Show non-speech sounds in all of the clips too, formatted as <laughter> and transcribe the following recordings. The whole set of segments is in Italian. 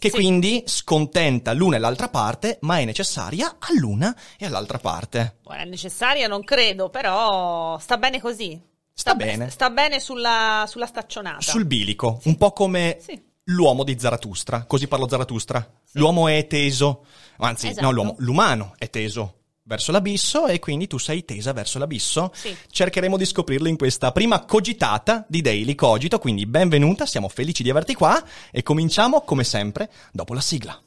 che Sì. quindi scontenta l'una e l'altra parte, ma è necessaria all'una e all'altra parte. Buona, è necessaria, non credo, però sta bene così. Sta be- bene. Sta bene sulla, sulla staccionata. Sul bilico, un po' come Sì. l'uomo di Zarathustra, così parlo Zarathustra. L'uomo è teso, anzi, Esatto. no, l'uomo, l'umano è teso verso l'abisso e quindi tu sei tesa verso l'abisso. Sì. Cercheremo di scoprirlo in questa prima cogitata di Daily Cogito, quindi benvenuta, siamo felici di averti qua e cominciamo come sempre dopo la sigla.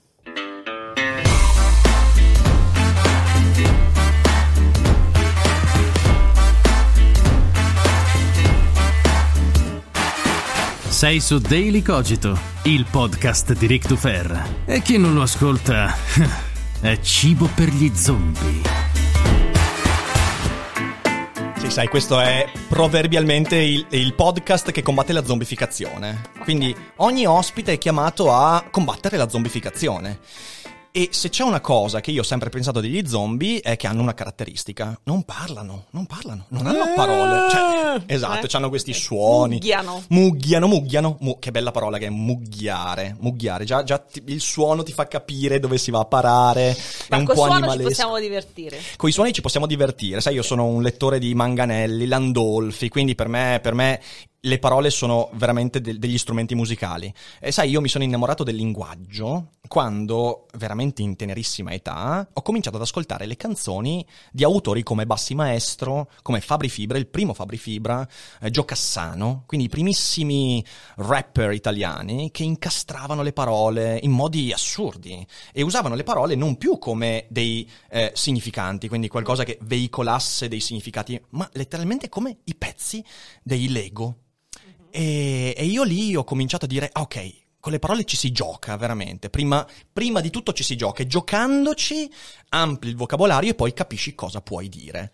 Sei su Daily Cogito, il podcast di Rick Dufer. E chi non lo ascolta <laughs> è cibo per gli zombie. Sì, sai, questo è proverbialmente il, il podcast che combatte la zombificazione. Quindi ogni ospite è chiamato a combattere la zombificazione. E se c'è una cosa che io ho sempre pensato degli zombie è che hanno una caratteristica. Non parlano, non parlano, non hanno parole. Cioè, esatto, Eh. hanno questi suoni. Mugghiano. Mugghiano, mugghiano. Mu- che bella parola che è mugghiare. Mugghiare. Già, già ti- il suono ti fa capire dove si va a parare. È Ma un col po' suono ci animalesco. possiamo divertire. Con i suoni ci possiamo divertire, sai, io sono un lettore di Manganelli, Landolfi, quindi per me, per me le parole sono veramente de- degli strumenti musicali. E sai, io mi sono innamorato del linguaggio quando, veramente in tenerissima età, ho cominciato ad ascoltare le canzoni di autori come Bassi Maestro, come Fabri Fibra, il primo Fabri Fibra, eh, Gio Cassano, quindi i primissimi rapper italiani che incastravano le parole in modi assurdi e usavano le parole non più come dei eh, significanti, quindi qualcosa che veicolasse dei significati, ma letteralmente come i pezzi dei Lego. E, e io lì ho cominciato a dire, ah, ok, con le parole ci si gioca veramente. Prima, prima di tutto ci si gioca e giocandoci ampli il vocabolario e poi capisci cosa puoi dire.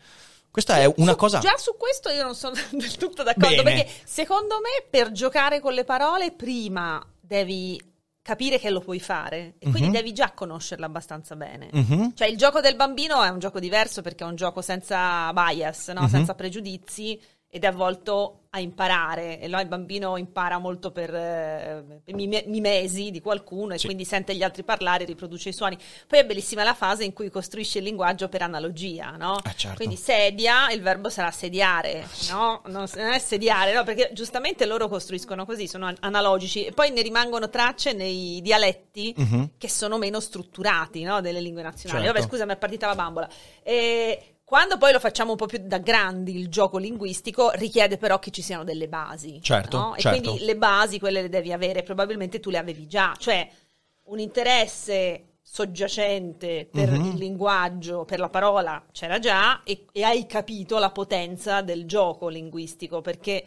Questa è una Su- cosa... Già su questo io non sono <laughs> del tutto d'accordo, Bene. perché secondo me per giocare con le parole prima devi capire che lo puoi fare e quindi Mhm. devi già conoscerla abbastanza bene. Mhm. Cioè il gioco del bambino è un gioco diverso perché è un gioco senza bias, no? Mhm. senza pregiudizi ed è avvolto a imparare e no? il bambino impara molto per eh, mime- mimesi di qualcuno e Sì. quindi sente gli altri parlare riproduce i suoni. Poi è bellissima la fase in cui costruisce il linguaggio per analogia, no? Eh, certo. Quindi sedia, il verbo sarà sediare, no? Non, è sediare, no? Perché giustamente loro costruiscono così, sono an- analogici e poi ne rimangono tracce nei dialetti Mhm. che sono meno strutturati, no? Delle lingue nazionali. Certo. Vabbè, scusa, mi è partita la bambola. E quando poi lo facciamo un po' più da grandi, il gioco linguistico richiede però che ci siano delle basi. Certo, no? E certo. quindi le basi, quelle le devi avere, probabilmente tu le avevi già. Cioè, un interesse soggiacente per Mhm. il linguaggio, per la parola c'era già e, e hai capito la potenza del gioco linguistico perché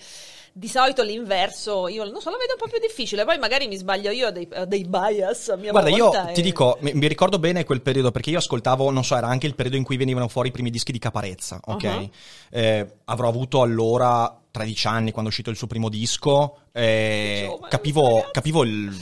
di solito l'inverso io non so lo vedo un po' più difficile poi magari mi sbaglio io ho dei, ho dei bias a mia Guarda, io volta ti e- dico, mi, mi ricordo bene quel periodo perché io ascoltavo, non so, era anche il periodo in cui venivano fuori i primi dischi di Caparezza, ok? Uh-huh. Eh, avrò avuto allora 13 anni quando è uscito il suo primo disco, eh, Giovane, capivo, capivo il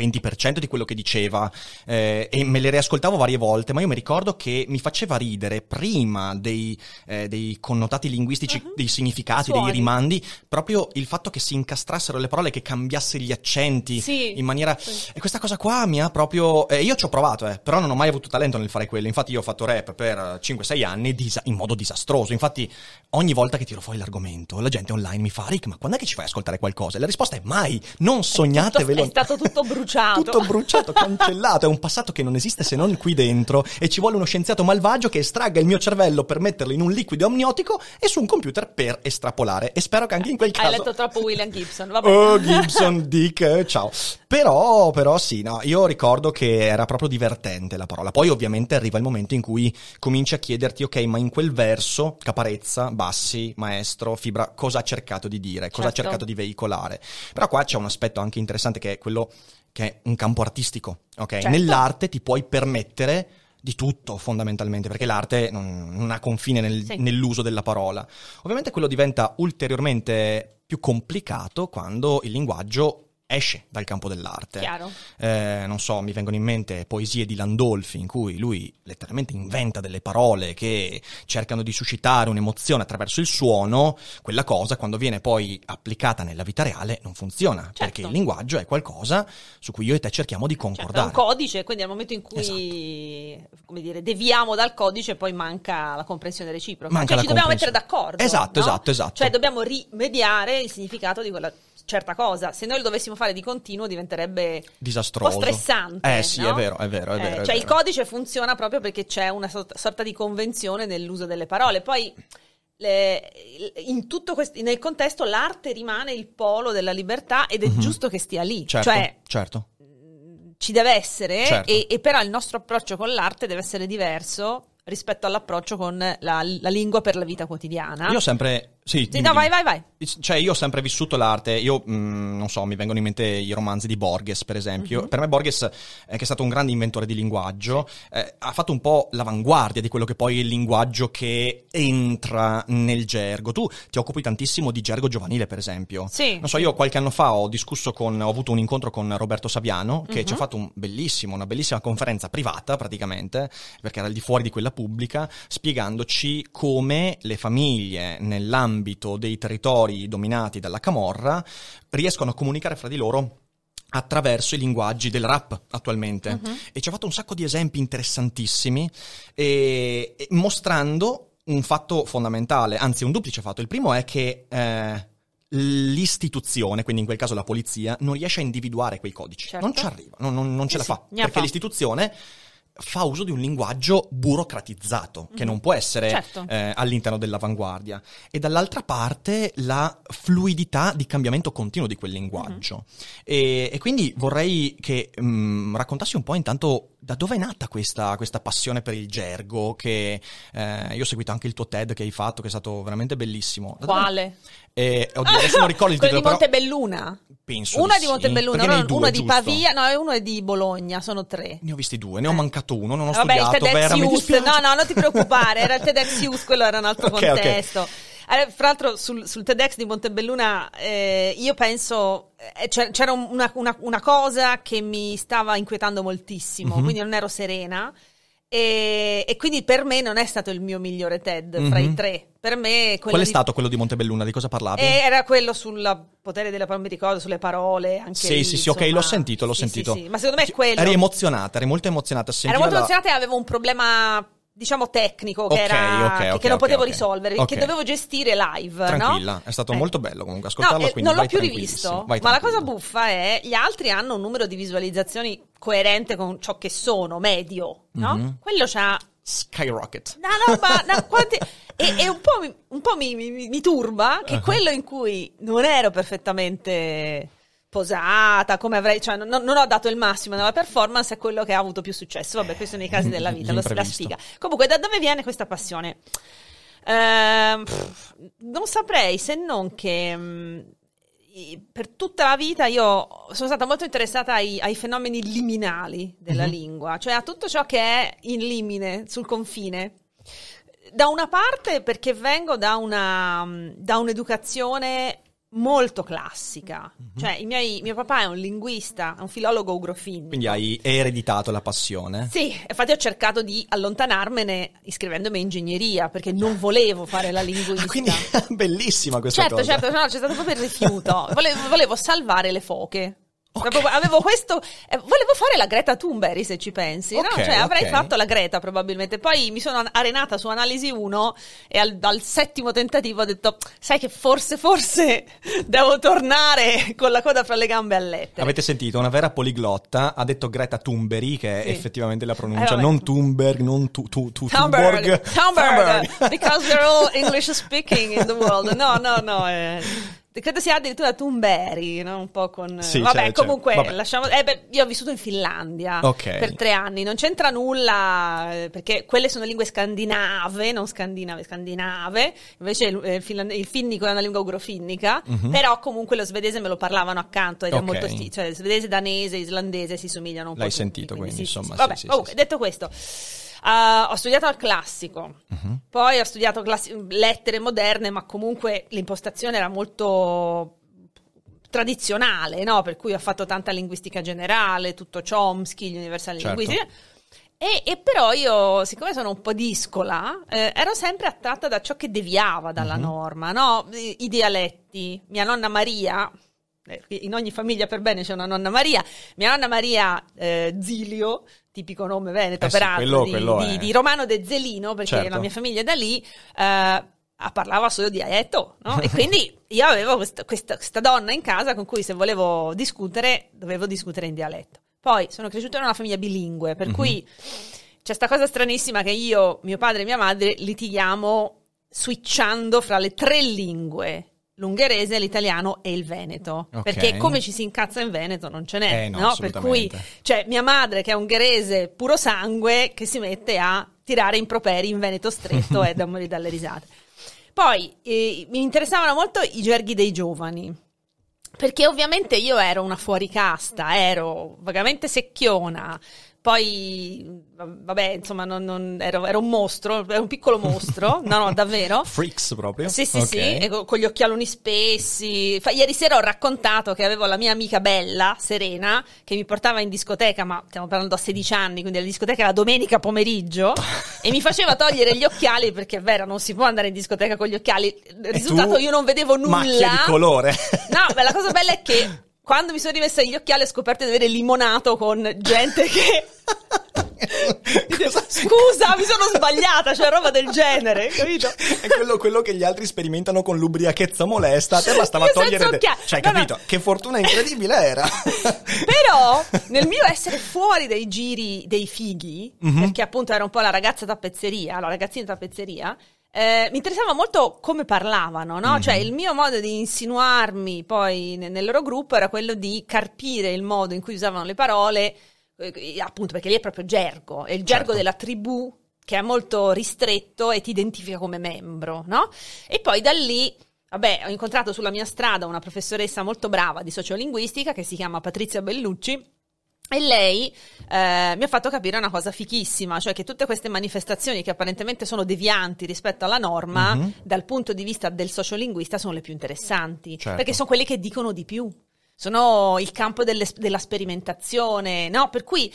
20% di quello che diceva eh, e me le riascoltavo varie volte, ma io mi ricordo che mi faceva ridere prima dei, eh, dei connotati linguistici, dei significati, dei Uh-huh. Suoni. rimandi, proprio il fatto che si incastrassero le parole, che cambiasse gli accenti Sì. in maniera... Sì. E questa cosa qua mi ha proprio... eh, io ci ho provato, eh, però non ho mai avuto talento nel fare quello. Infatti io ho fatto rap per 5-6 anni disa- in modo disastroso. Infatti ogni volta che tiro fuori l'argomento, la gente online mi fa, Rick, ma quando è che ci fai ascoltare qualcosa? E la risposta è mai, non sognatevelo. è stato tutto bruciato bruciato. Tutto bruciato, cancellato. È un passato che non esiste se non qui dentro. E ci vuole uno scienziato malvagio che estragga il mio cervello per metterlo in un liquido amniotico e su un computer per estrapolare. E spero che anche in quel caso. Hai letto troppo William Gibson, vabbè. Oh, <laughs> Gibson, Dick, ciao. Però, però sì, no, io ricordo che era proprio divertente la parola. Poi ovviamente arriva il momento in cui cominci a chiederti, ok, ma in quel verso, caparezza, bassi, maestro, fibra, cosa ha cercato di dire, cosa ha Certo. cercato di veicolare. Però qua c'è un aspetto anche interessante che è quello che è un campo artistico, ok? Certo. Nell'arte ti puoi permettere di tutto fondamentalmente, perché l'arte non, non ha confine nel- Sì. nell'uso della parola. Ovviamente quello diventa ulteriormente più complicato quando il linguaggio esce dal campo dell'arte. Chiaro. Eh, non so, mi vengono in mente poesie di Landolfi in cui lui letteralmente inventa delle parole che cercano di suscitare un'emozione attraverso il suono, quella cosa quando viene poi applicata nella vita reale non funziona, perché il linguaggio è qualcosa su cui io e te cerchiamo di Certo, è concordare. un codice, quindi al momento in cui come dire, deviamo dal codice poi manca la comprensione reciproca. Manca cioè ci dobbiamo mettere d'accordo. Esatto, no? esatto, esatto. Cioè dobbiamo rimediare il significato di quella certa cosa. Se noi lo dovessimo fare di continuo diventerebbe Disastroso. un po' stressante. Eh sì, no? è vero, è vero, è Eh, vero. è cioè il vero. codice funziona proprio perché c'è una sorta, di convenzione nell'uso delle parole. Poi le- in tutto questo, nel contesto l'arte rimane il polo della libertà ed è giusto che stia lì. Certo, Cioè certo. ci deve essere Certo. e, e però il nostro approccio con l'arte deve essere diverso rispetto all'approccio con la, la lingua per la vita quotidiana. Io ho sempre... Sì, Sì, no, vai, vai, vai. Cioè, io ho sempre vissuto l'arte, io mh, non so, mi vengono in mente i romanzi di Borges, per esempio. Mhm. Per me Borges, eh, che è stato un grande inventore di linguaggio, eh, ha fatto un po' l'avanguardia di quello che poi è il linguaggio che entra nel gergo. Tu ti occupi tantissimo di gergo giovanile, per esempio. Sì. Non so, io qualche anno fa ho discusso con, ho avuto un incontro con Roberto Saviano, che Mhm. ci ha fatto un bellissimo, una bellissima conferenza privata, praticamente, perché era al di fuori di quella pubblica, spiegandoci come le famiglie nell'ambito dei territori dominati dalla camorra riescono a comunicare fra di loro attraverso i linguaggi del rap attualmente e ci ha fatto un sacco di esempi interessantissimi e- e mostrando un fatto fondamentale, anzi un duplice fatto. Il primo è che eh, l'istituzione, quindi in quel caso la polizia, non riesce a individuare quei codici. Certo. Non ci arriva, non, non- non ce Sì, la sì, fa. gnaffa. Perché l'istituzione fa uso di un linguaggio burocratizzato, che non può essere Certo. eh, all'interno dell'avanguardia. E dall'altra parte la fluidità di cambiamento continuo di quel linguaggio. e, e quindi vorrei che mm, raccontassi un po' intanto da dove è nata questa, questa passione per il gergo, che eh, io ho seguito anche il tuo TED che hai fatto, che è stato veramente bellissimo. Da Quale? Eh, oddio, adesso non ricordo il <laughs> Quello titolo, di però Montebelluna. penso Una di di sì, Montebelluna, uno, due, uno di? Pavia, no, e uno è di Bologna, sono tre. Ne ho visti due, ne ho mancato uno, non ho Vabbè, il studiato, TEDx Vera, mi Youth, no, no, non ti preoccupare, era il TEDx Youth, quello era un altro <laughs> Ok, ok. contesto. Eh, Fra l'altro sul, sul TEDx di Montebelluna eh, io penso eh, c'era c'era un- una, una- una cosa che mi stava inquietando moltissimo, Mhm. quindi non ero serena e, e quindi per me non è stato il mio migliore TED fra Mhm. i tre. Per me Qual è di- stato quello di Montebelluna? Di cosa parlavi? eh, era quello sul potere della parola, mi ricordo, sulle parole. Anche Sì, lì, sì, sì, ok, l'ho sentito, l'ho Sì, sentito. sì, sì. Ma secondo me è quello. Eri emozionata, eri molto emozionata. Sentiva molto la- emozionata e avevo un problema, diciamo, tecnico che, Ok, era, ok, che- ok, che non potevo risolvere, che dovevo gestire live. Tranquilla, no? è stato Eh. molto bello comunque ascoltarlo, No, eh, quindi non l'ho più rivisto, ma la cosa buffa è gli altri hanno un numero di visualizzazioni coerente con ciò che sono, medio, no? Mhm. Quello c'ha Skyrocket. No, no, ma no, quanti- e, e un po', mi, un po' mi, mi- mi turba che Uh-huh. quello in cui non ero perfettamente posata, come avrei, cioè non, non ho dato il massimo nella performance, è quello che ha avuto più successo. Vabbè, questi sono i casi della vita, lo- la sfiga. Comunque, da dove viene questa passione? Ehm, pff, non saprei se non che mh, i- per tutta la vita io sono stata molto interessata ai, ai fenomeni liminali della Mhm. lingua, cioè a tutto ciò che è in limine, sul confine. Da una parte perché vengo da, una, da un'educazione molto classica, Mhm. cioè i miei- mio papà è un linguista, è un filologo ugrofinico. Quindi hai ereditato la passione. Sì, infatti ho cercato di allontanarmene iscrivendomi a ingegneria perché non volevo fare la linguista. Ah, quindi <laughs> bellissima questa certo, cosa. certo, no, c'è stato proprio il rifiuto. Volevo, volevo salvare le foche. Proprio avevo questo, eh, volevo fare la Greta Thunberg se ci pensi, no? Ok, Cioè avrei ok. fatto la Greta probabilmente. Poi mi sono arenata su Analisi 1 e al, al settimo tentativo ho detto, sai che forse, forse <laughs> devo tornare con la coda fra le gambe a lettere. Avete sentito, una vera poliglotta ha detto Greta Thunberg, che è Sì. effettivamente la Eh, pronuncia, vabbè. non Thunberg, non tu, tu, tu, Thunberg, Thunberg. Thunberg, because we're all English speaking in the world. No, no, no. Eh. Credo sia addirittura Tumberi, no? Un po' con... Sì, vabbè, certo, comunque, vabbè. lasciamo... Eh, beh, io ho vissuto in Finlandia Ok. per tre anni, non c'entra nulla, eh, perché quelle sono lingue scandinave, non scandinave, scandinave, invece il, eh, il finland- il finnico è una lingua ugrofinnica, però comunque lo svedese me lo parlavano accanto ed è Mhm. Ok. molto sti- cioè svedese, danese, islandese si somigliano un po' L'hai tutti, sentito, quindi, sì, sì, insomma, sì. Vabbè, sì, sì, detto questo... Uh, ho studiato al classico, Mhm. poi ho studiato classi- lettere moderne, ma comunque l'impostazione era molto tradizionale, no? Per cui ho fatto tanta linguistica generale, tutto Chomsky, gli universali Certo. linguistici. E, e però io, siccome sono un po' discola, eh, ero sempre attratta da ciò che deviava dalla Mhm. norma, no? I, i dialetti. Mia nonna Maria, in ogni famiglia per bene c'è una nonna Maria, mia nonna Maria eh, Zilio, tipico nome veneto Eh sì, peraltro, quello- di, quello di- di Romano de Zelino, perché Certo. la mia famiglia è da lì, eh, parlava solo dialetto, no? E quindi <laughs> io avevo questa, questa- questa donna in casa con cui se volevo discutere, dovevo discutere in dialetto. Poi sono cresciuta in una famiglia bilingue, per cui c'è sta cosa stranissima che io, mio padre e mia madre litighiamo switchando fra le tre lingue. L'ungherese, l'italiano e il veneto. Ok. Perché come ci si incazza in Veneto non ce n'è. Eh, no, Per cui cioè, mia madre, che è ungherese puro sangue, che si mette a tirare improperi in Veneto stretto e <laughs> da morire dalle risate. Poi eh, mi interessavano molto i gerghi dei giovani. Perché ovviamente io ero una fuoricasta, ero vagamente secchiona. Poi, vabbè, insomma, non- non- ero, ero un mostro, ero un piccolo mostro. <laughs> No, no, davvero. Freaks proprio? Sì, sì, Ok. sì, co- con gli occhialoni spessi. Fa- ieri sera ho raccontato che avevo la mia amica Bella, Serena, che mi portava in discoteca, ma stiamo parlando a 16 anni, quindi la discoteca la domenica pomeriggio, <laughs> e mi faceva togliere gli occhiali perché è vero, non si può andare in discoteca con gli occhiali. Risultato io non vedevo nulla. Macchie di colore. No, beh, la cosa bella è che <laughs> quando mi sono rimessa gli occhiali ho scoperto di avere limonato con gente che... <laughs> Scusa, mi sono sbagliata, cioè roba del genere, capito? È quello, quello che gli altri sperimentano con l'ubriachezza molesta. A te bastava Io togliere. de-. Cioè, No, no. capito? Che fortuna incredibile era. <laughs> Però nel mio essere fuori dai giri dei fighi, Mhm. perché appunto era un po' la ragazza tappezzeria, la ragazzina tappezzeria, eh, mi interessava molto come parlavano, no? Mhm. Cioè il mio modo di insinuarmi poi ne- nel loro gruppo era quello di carpire il modo in cui usavano le parole, eh, appunto perché lì è proprio gergo, è il gergo Certo. della tribù che è molto ristretto e ti identifica come membro, no? E poi da lì Vabbè, ho incontrato sulla mia strada una professoressa molto brava di sociolinguistica che si chiama Patrizia Bellucci. E lei eh, mi ha fatto capire una cosa fichissima, cioè che tutte queste manifestazioni che apparentemente sono devianti rispetto alla norma, Mhm. dal punto di vista del sociolinguista, sono le più interessanti, Certo. perché sono quelli che dicono di più, sono il campo della sperimentazione, no? Per cui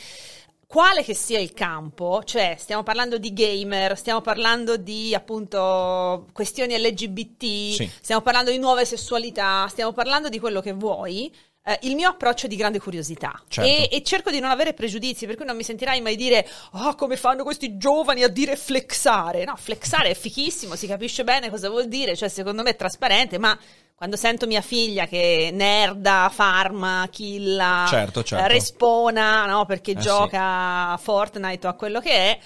quale che sia il campo, cioè stiamo parlando di gamer, stiamo parlando di appunto questioni LGBT, Sì. stiamo parlando di nuove sessualità, stiamo parlando di quello che vuoi. Eh, il mio approccio è di grande curiosità Certo. e, e cerco di non avere pregiudizi, per cui non mi sentirai mai dire ah come fanno questi giovani a dire flexare. No, flexare è fichissimo, si capisce bene cosa vuol dire, cioè secondo me è trasparente, ma quando sento mia figlia che nerda, farma, killa, Certo, certo. eh, respona, no, perché Eh, gioca a Fortnite o a quello che è,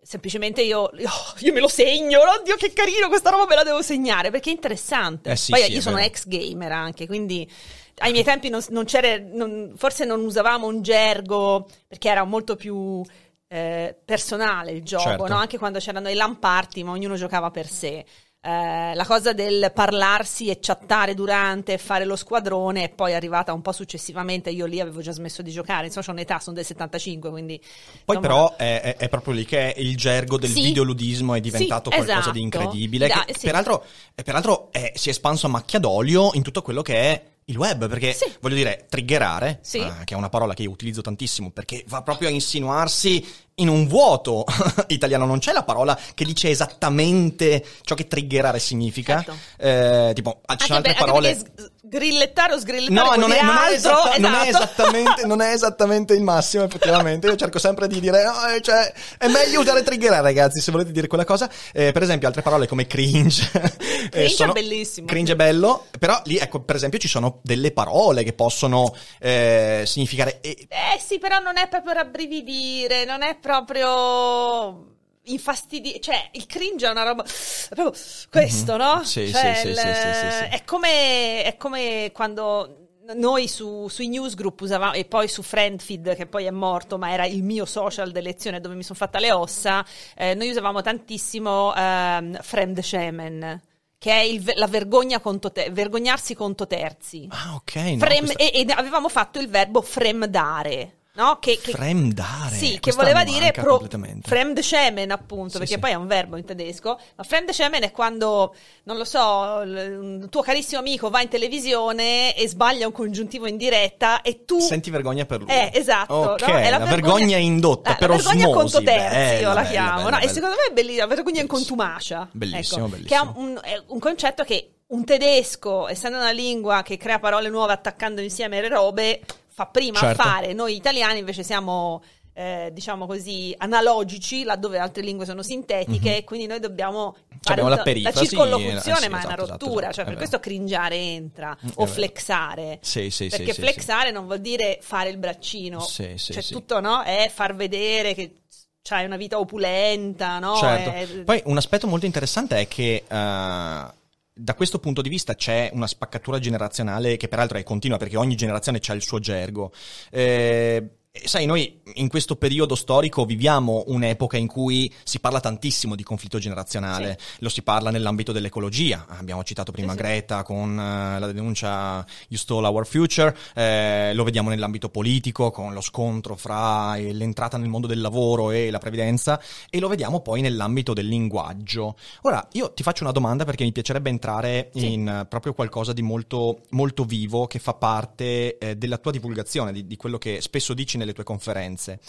semplicemente io, io, io me lo segno, oddio che carino, questa roba me la devo segnare, perché è interessante. Eh sì, Poi sì, io sono vero. ex gamer anche, quindi ai miei tempi non, non c'era, non- forse non usavamo un gergo, perché era molto più eh, personale il gioco, Certo. no? anche quando c'erano i LAN party, ma ognuno giocava per sé. Eh, la cosa del parlarsi e chattare durante fare lo squadrone è poi arrivata un po' successivamente. Io lì avevo già smesso di giocare. Insomma, ho un'età, sono del 75, quindi. Poi insomma, però è, è- proprio lì che il gergo del Sì. videoludismo è diventato Sì, qualcosa esatto. di incredibile. Da- che sì. Peraltro, e peraltro è- si è espanso a macchia d'olio in tutto quello che è il web, perché Sì. voglio dire, triggerare, Sì. eh, che è una parola che io utilizzo tantissimo perché va proprio a insinuarsi in un vuoto <laughs> italiano, non c'è la parola che dice esattamente ciò che triggerare significa. Certo. Eh, tipo, ci sono Anche, altre per- anche parole. perché s- grillettare o sgrillettare No, non è, non, è altro, esatta- non è esatto. <laughs> esattamente, non è esattamente il massimo, effettivamente. Io cerco sempre di dire, no, eh, cioè, è meglio usare triggerare, ragazzi, se volete dire quella cosa. Eh, per esempio, altre parole come cringe. eh, Cringe è bellissimo. Cringe è bello, però lì, ecco, per esempio, ci sono delle parole che possono eh, significare. Eh sì, però non è proprio rabbrividire, non è proprio infastidire, cioè il cringe è una roba è proprio questo, no? Mhm. Sì, Cioè, sì, il- sì, sì, sì. È come è come quando noi su, sui newsgroup usavamo e poi su Friendfeed che poi è morto ma era il mio social d'elezione dove mi sono fatta le ossa eh, noi usavamo tantissimo ehm, Fremdschämen che è il la vergogna conto te- vergognarsi conto terzi Ah, ok. No, Frem- questa- e, ed avevamo fatto il verbo fremdare, no? Che, che- Fremdare. Sì, che voleva dire pro- fremdschämen, appunto, Sì, perché sì. poi è un verbo in tedesco. Ma fremdschämen è quando, non lo so, un tuo carissimo amico va in televisione e sbaglia un congiuntivo in diretta e tu... Senti vergogna per lui. Eh, esatto. Ok, no? È la, vergogna, indotta eh, per la vergogna osmosi. conto terzi, io la bella, chiamo. bella, no? E bella. secondo me è bellissima, la vergogna in Bellissimo. contumacia. Bellissimo, ecco, bellissimo. Che è un, è un concetto che un tedesco, essendo una lingua che crea parole nuove attaccando insieme le robe, fa prima Certo. a fare. Noi italiani invece siamo... eh, diciamo così analogici laddove altre lingue sono sintetiche e quindi noi dobbiamo fare Mhm. abbiamo un- la perifrasi, circonlocuzione eh, sì, ma è una esatto, esatto, rottura esatto, cioè è per vero. questo cringiare entra è o vero. flexare Sì, sì, sì, perché sì, flexare non vuol dire fare il braccino Sì, sì, cioè sì. tutto no è far vedere che c'hai una vita opulenta no Certo. È- Poi un aspetto molto interessante è che eh, da questo punto di vista c'è una spaccatura generazionale che peraltro è continua perché ogni generazione ha il suo gergo. Eh, sai, noi in questo periodo storico viviamo un'epoca in cui si parla tantissimo di conflitto generazionale, lo si parla nell'ambito dell'ecologia, abbiamo citato prima Sì, sì. Greta con eh, la denuncia You Stole Our Future, eh, lo vediamo nell'ambito politico con lo scontro fra eh, l'entrata nel mondo del lavoro e la previdenza e lo vediamo poi nell'ambito del linguaggio. Ora, io ti faccio una domanda perché mi piacerebbe entrare Sì. in eh, proprio qualcosa di molto, molto vivo che fa parte eh, della tua divulgazione, di, di quello che spesso dici nelle tue conferenze.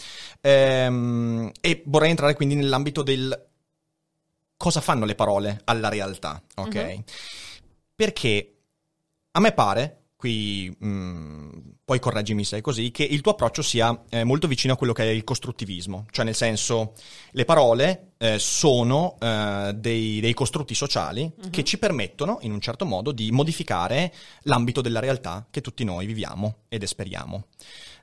Ehm, e vorrei entrare quindi nell'ambito del cosa fanno le parole alla realtà, ok? Mhm. Perché a me pare, qui mh, poi correggimi se è così, che il tuo approccio sia eh, molto vicino a quello che è il costruttivismo, cioè nel senso le parole eh, sono eh, dei, dei costrutti sociali che ci permettono in un certo modo di modificare l'ambito della realtà che tutti noi viviamo ed esperiamo.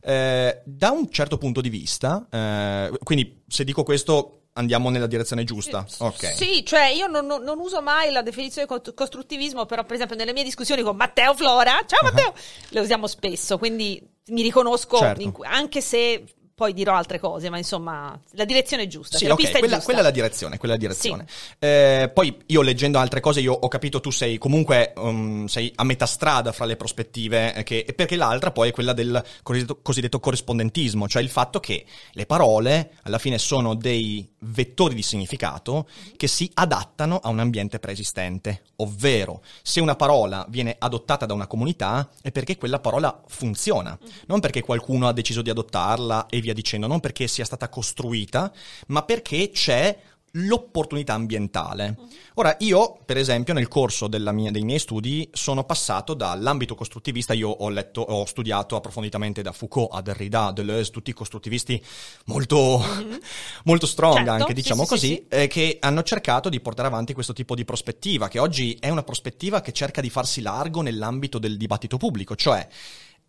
Eh, da un certo punto di vista, eh, quindi se dico questo andiamo nella direzione giusta, ok? Sì, cioè io non, non- non uso mai la definizione co- costruttivismo, però per esempio nelle mie discussioni con Matteo Flora, ciao Matteo, le usiamo spesso, quindi mi riconosco, Certo. in anche se poi dirò altre cose, ma insomma la direzione è giusta, Sì, cioè, la ok, pista è quella, giusta. quella è la direzione, quella è la direzione. Eh, poi io leggendo altre cose, io ho capito tu sei comunque um, sei a metà strada fra le prospettive, eh, che- perché l'altra poi è quella del cosiddetto, cosiddetto corrispondentismo, cioè il fatto che le parole alla fine sono dei vettori di significato che si adattano a un ambiente preesistente, ovvero se una parola viene adottata da una comunità è perché quella parola funziona, non perché qualcuno ha deciso di adottarla e via dicendo, non perché sia stata costruita, ma perché c'è l'opportunità ambientale. Ora, io, per esempio, nel corso della mia- dei miei studi sono passato dall'ambito costruttivista, io ho letto, ho studiato approfonditamente da Foucault a Derrida, Deleuze, tutti costruttivisti molto, <laughs> molto strong Certo, anche, diciamo sì, così, sì, sì. eh, che hanno cercato di portare avanti questo tipo di prospettiva, che oggi è una prospettiva che cerca di farsi largo nell'ambito del dibattito pubblico, cioè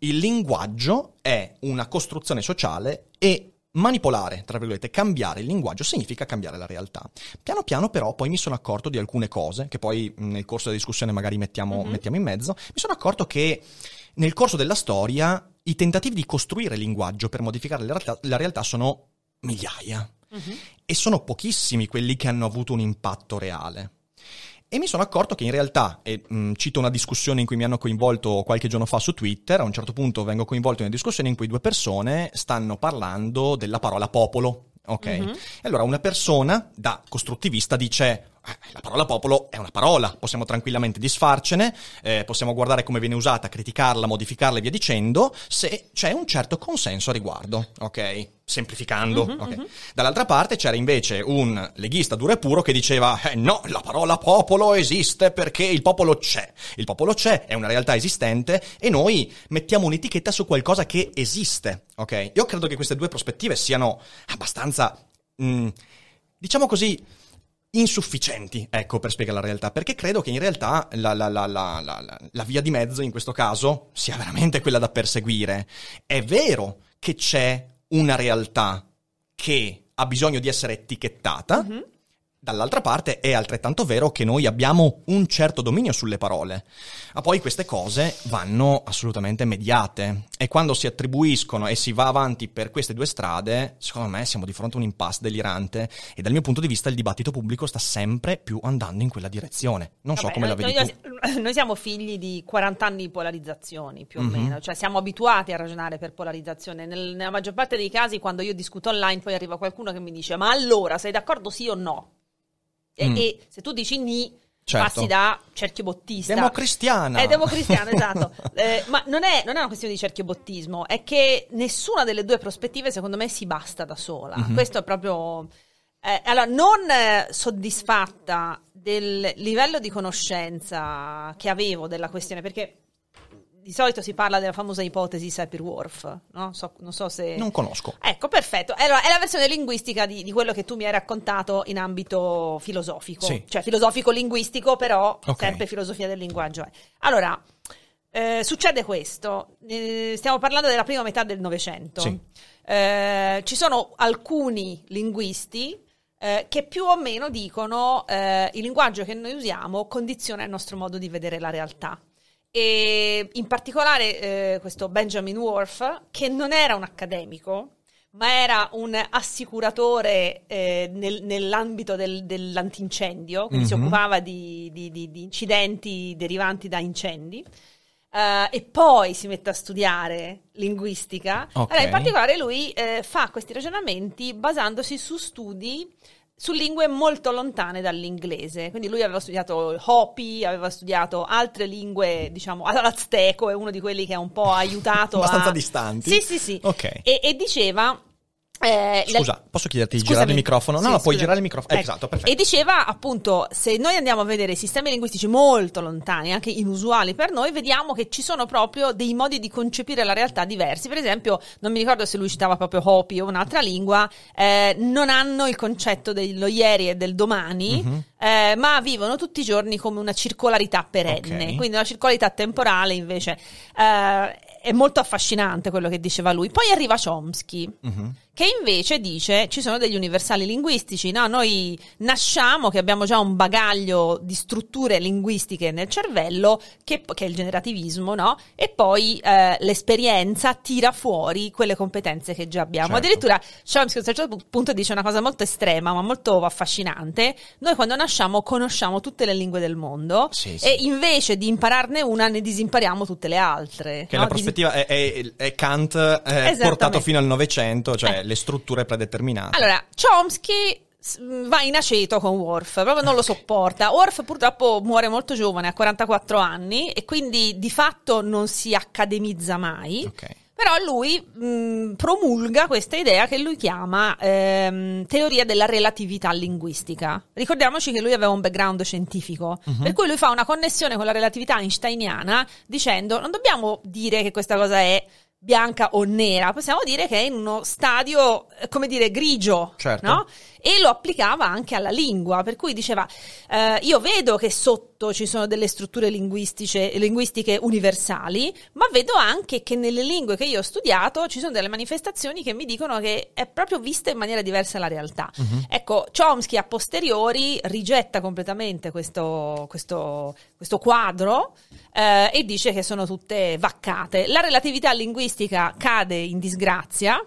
il linguaggio è una costruzione sociale e manipolare, tra virgolette, cambiare il linguaggio significa cambiare la realtà. Piano piano però poi mi sono accorto di alcune cose, che poi nel corso della discussione magari mettiamo, mettiamo in mezzo, mi sono accorto che nel corso della storia i tentativi di costruire il linguaggio per modificare la realtà, la realtà sono migliaia Mhm. e sono pochissimi quelli che hanno avuto un impatto reale. E mi sono accorto che in realtà, e mh, cito una discussione in cui mi hanno coinvolto qualche giorno fa su Twitter, a un certo punto vengo coinvolto in una discussione in cui due persone stanno parlando della parola popolo. Ok? E allora una persona da costruttivista dice: la parola popolo è una parola, possiamo tranquillamente disfarcene, eh, possiamo guardare come viene usata, criticarla, modificarla e via dicendo, se c'è un certo consenso a riguardo, ok? Semplificando. Mhm, ok? Dall'altra parte c'era invece un leghista duro e puro che diceva: eh, no, la parola popolo esiste perché il popolo c'è. Il popolo c'è, è una realtà esistente e noi mettiamo un'etichetta su qualcosa che esiste. Ok? Io credo che queste due prospettive siano abbastanza. mm, diciamo così insufficienti, ecco, per spiegare la realtà, perché credo che in realtà la, la- la- la- via di mezzo in questo caso sia veramente quella da perseguire. È vero che c'è una realtà che ha bisogno di essere etichettata, Dall'altra parte è altrettanto vero che noi abbiamo un certo dominio sulle parole, ma poi queste cose vanno assolutamente mediate e quando si attribuiscono e si va avanti per queste due strade, secondo me siamo di fronte a un impasse delirante e dal mio punto di vista il dibattito pubblico sta sempre più andando in quella direzione. Non so Vabbè, come la noi, vedi noi- <laughs> noi siamo figli di 40 anni di polarizzazioni, più o Mhm. meno, cioè siamo abituati a ragionare per polarizzazione. Nel- nella maggior parte dei casi, quando io discuto online, poi arriva qualcuno che mi dice: Ma allora sei d'accordo sì o no? E, Mm. e se tu dici ni, Certo. passi da cerchio bottista. Democristiana. È democristiano, <laughs> esatto. Eh, ma non è, non è una questione di cerchiobottismo, è che nessuna delle due prospettive, secondo me, si basta da sola. Mhm. Questo è proprio. eh, allora, non eh, soddisfatta del livello di conoscenza che avevo della questione, perché di solito si parla della famosa ipotesi Sapir-Whorf, no? So- non so se... Non conosco. Ecco, perfetto. Allora, è la versione linguistica di, di quello che tu mi hai raccontato in ambito filosofico. Sì. Cioè, filosofico-linguistico, però Ok. sempre filosofia del linguaggio. Allora, eh, succede questo. Eh, stiamo parlando della prima metà del Novecento. Sì. Eh, ci sono alcuni linguisti eh, che più o meno dicono eh, il linguaggio che noi usiamo condiziona il nostro modo di vedere la realtà. E in particolare eh, questo Benjamin Worf, che non era un accademico, ma era un assicuratore eh, nel- nell'ambito del- dell'antincendio, quindi si Mhm. occupava di, di- di- di incidenti derivanti da incendi. eh, e poi si mette a studiare linguistica. Ok. Allora, in particolare lui eh, fa questi ragionamenti basandosi su studi su lingue molto lontane dall'inglese. Quindi lui aveva studiato Hopi, aveva studiato altre lingue, diciamo, l'azteco è uno di quelli che ha un po' aiutato <laughs> Abbastanza a... distanti. Sì, sì, sì. Ok. E, e diceva... eh, la- Scusa, posso chiederti di girare il microfono? No, Sì, no, puoi girare il microfono. Eh, Ecco. Esatto, perfetto. E diceva appunto, se noi andiamo a vedere sistemi linguistici molto lontani, anche inusuali per noi, vediamo che ci sono proprio dei modi di concepire la realtà diversi. Per esempio, non mi ricordo se lui citava proprio Hopi o un'altra lingua, eh, non hanno il concetto dello ieri e del domani, Mhm. eh, ma vivono tutti i giorni come una circolarità perenne. Ok. Quindi una circolarità temporale invece eh, è molto affascinante quello che diceva lui. Poi arriva Chomsky Mhm. Che invece dice ci sono degli universali linguistici, no? Noi nasciamo che abbiamo già un bagaglio di strutture linguistiche nel cervello, che, che è il generativismo, no? E poi eh, l'esperienza tira fuori quelle competenze che già abbiamo. Certo. Addirittura Chomsky a un certo punto dice una cosa molto estrema, ma molto affascinante. Noi quando nasciamo conosciamo tutte le lingue del mondo Sì, sì. e invece di impararne una ne disimpariamo tutte le altre. Che no? la prospettiva è, è- è Kant eh, portato fino al Novecento, cioè Eh. Le strutture predeterminate. Allora, Chomsky s- va in aceto con Worf, proprio non lo sopporta. Worf purtroppo muore molto giovane, a 44 anni, e quindi di fatto non si accademizza mai. Ok. Però lui mh, promulga questa idea che lui chiama ehm, teoria della relatività linguistica. Ricordiamoci che lui aveva un background scientifico, per cui lui fa una connessione con la relatività einsteiniana dicendo non dobbiamo dire che questa cosa è bianca o nera, possiamo dire che è in uno stadio, eh, come dire, grigio, Certo. no? E lo applicava anche alla lingua, per cui diceva, eh, io vedo che sotto ci sono delle strutture linguistiche, linguistiche universali, ma vedo anche che nelle lingue che io ho studiato ci sono delle manifestazioni che mi dicono che è proprio vista in maniera diversa la realtà. Ecco, Chomsky a posteriori rigetta completamente questo, questo, questo quadro eh, e dice che sono tutte vaccate. La relatività linguistica cade in disgrazia.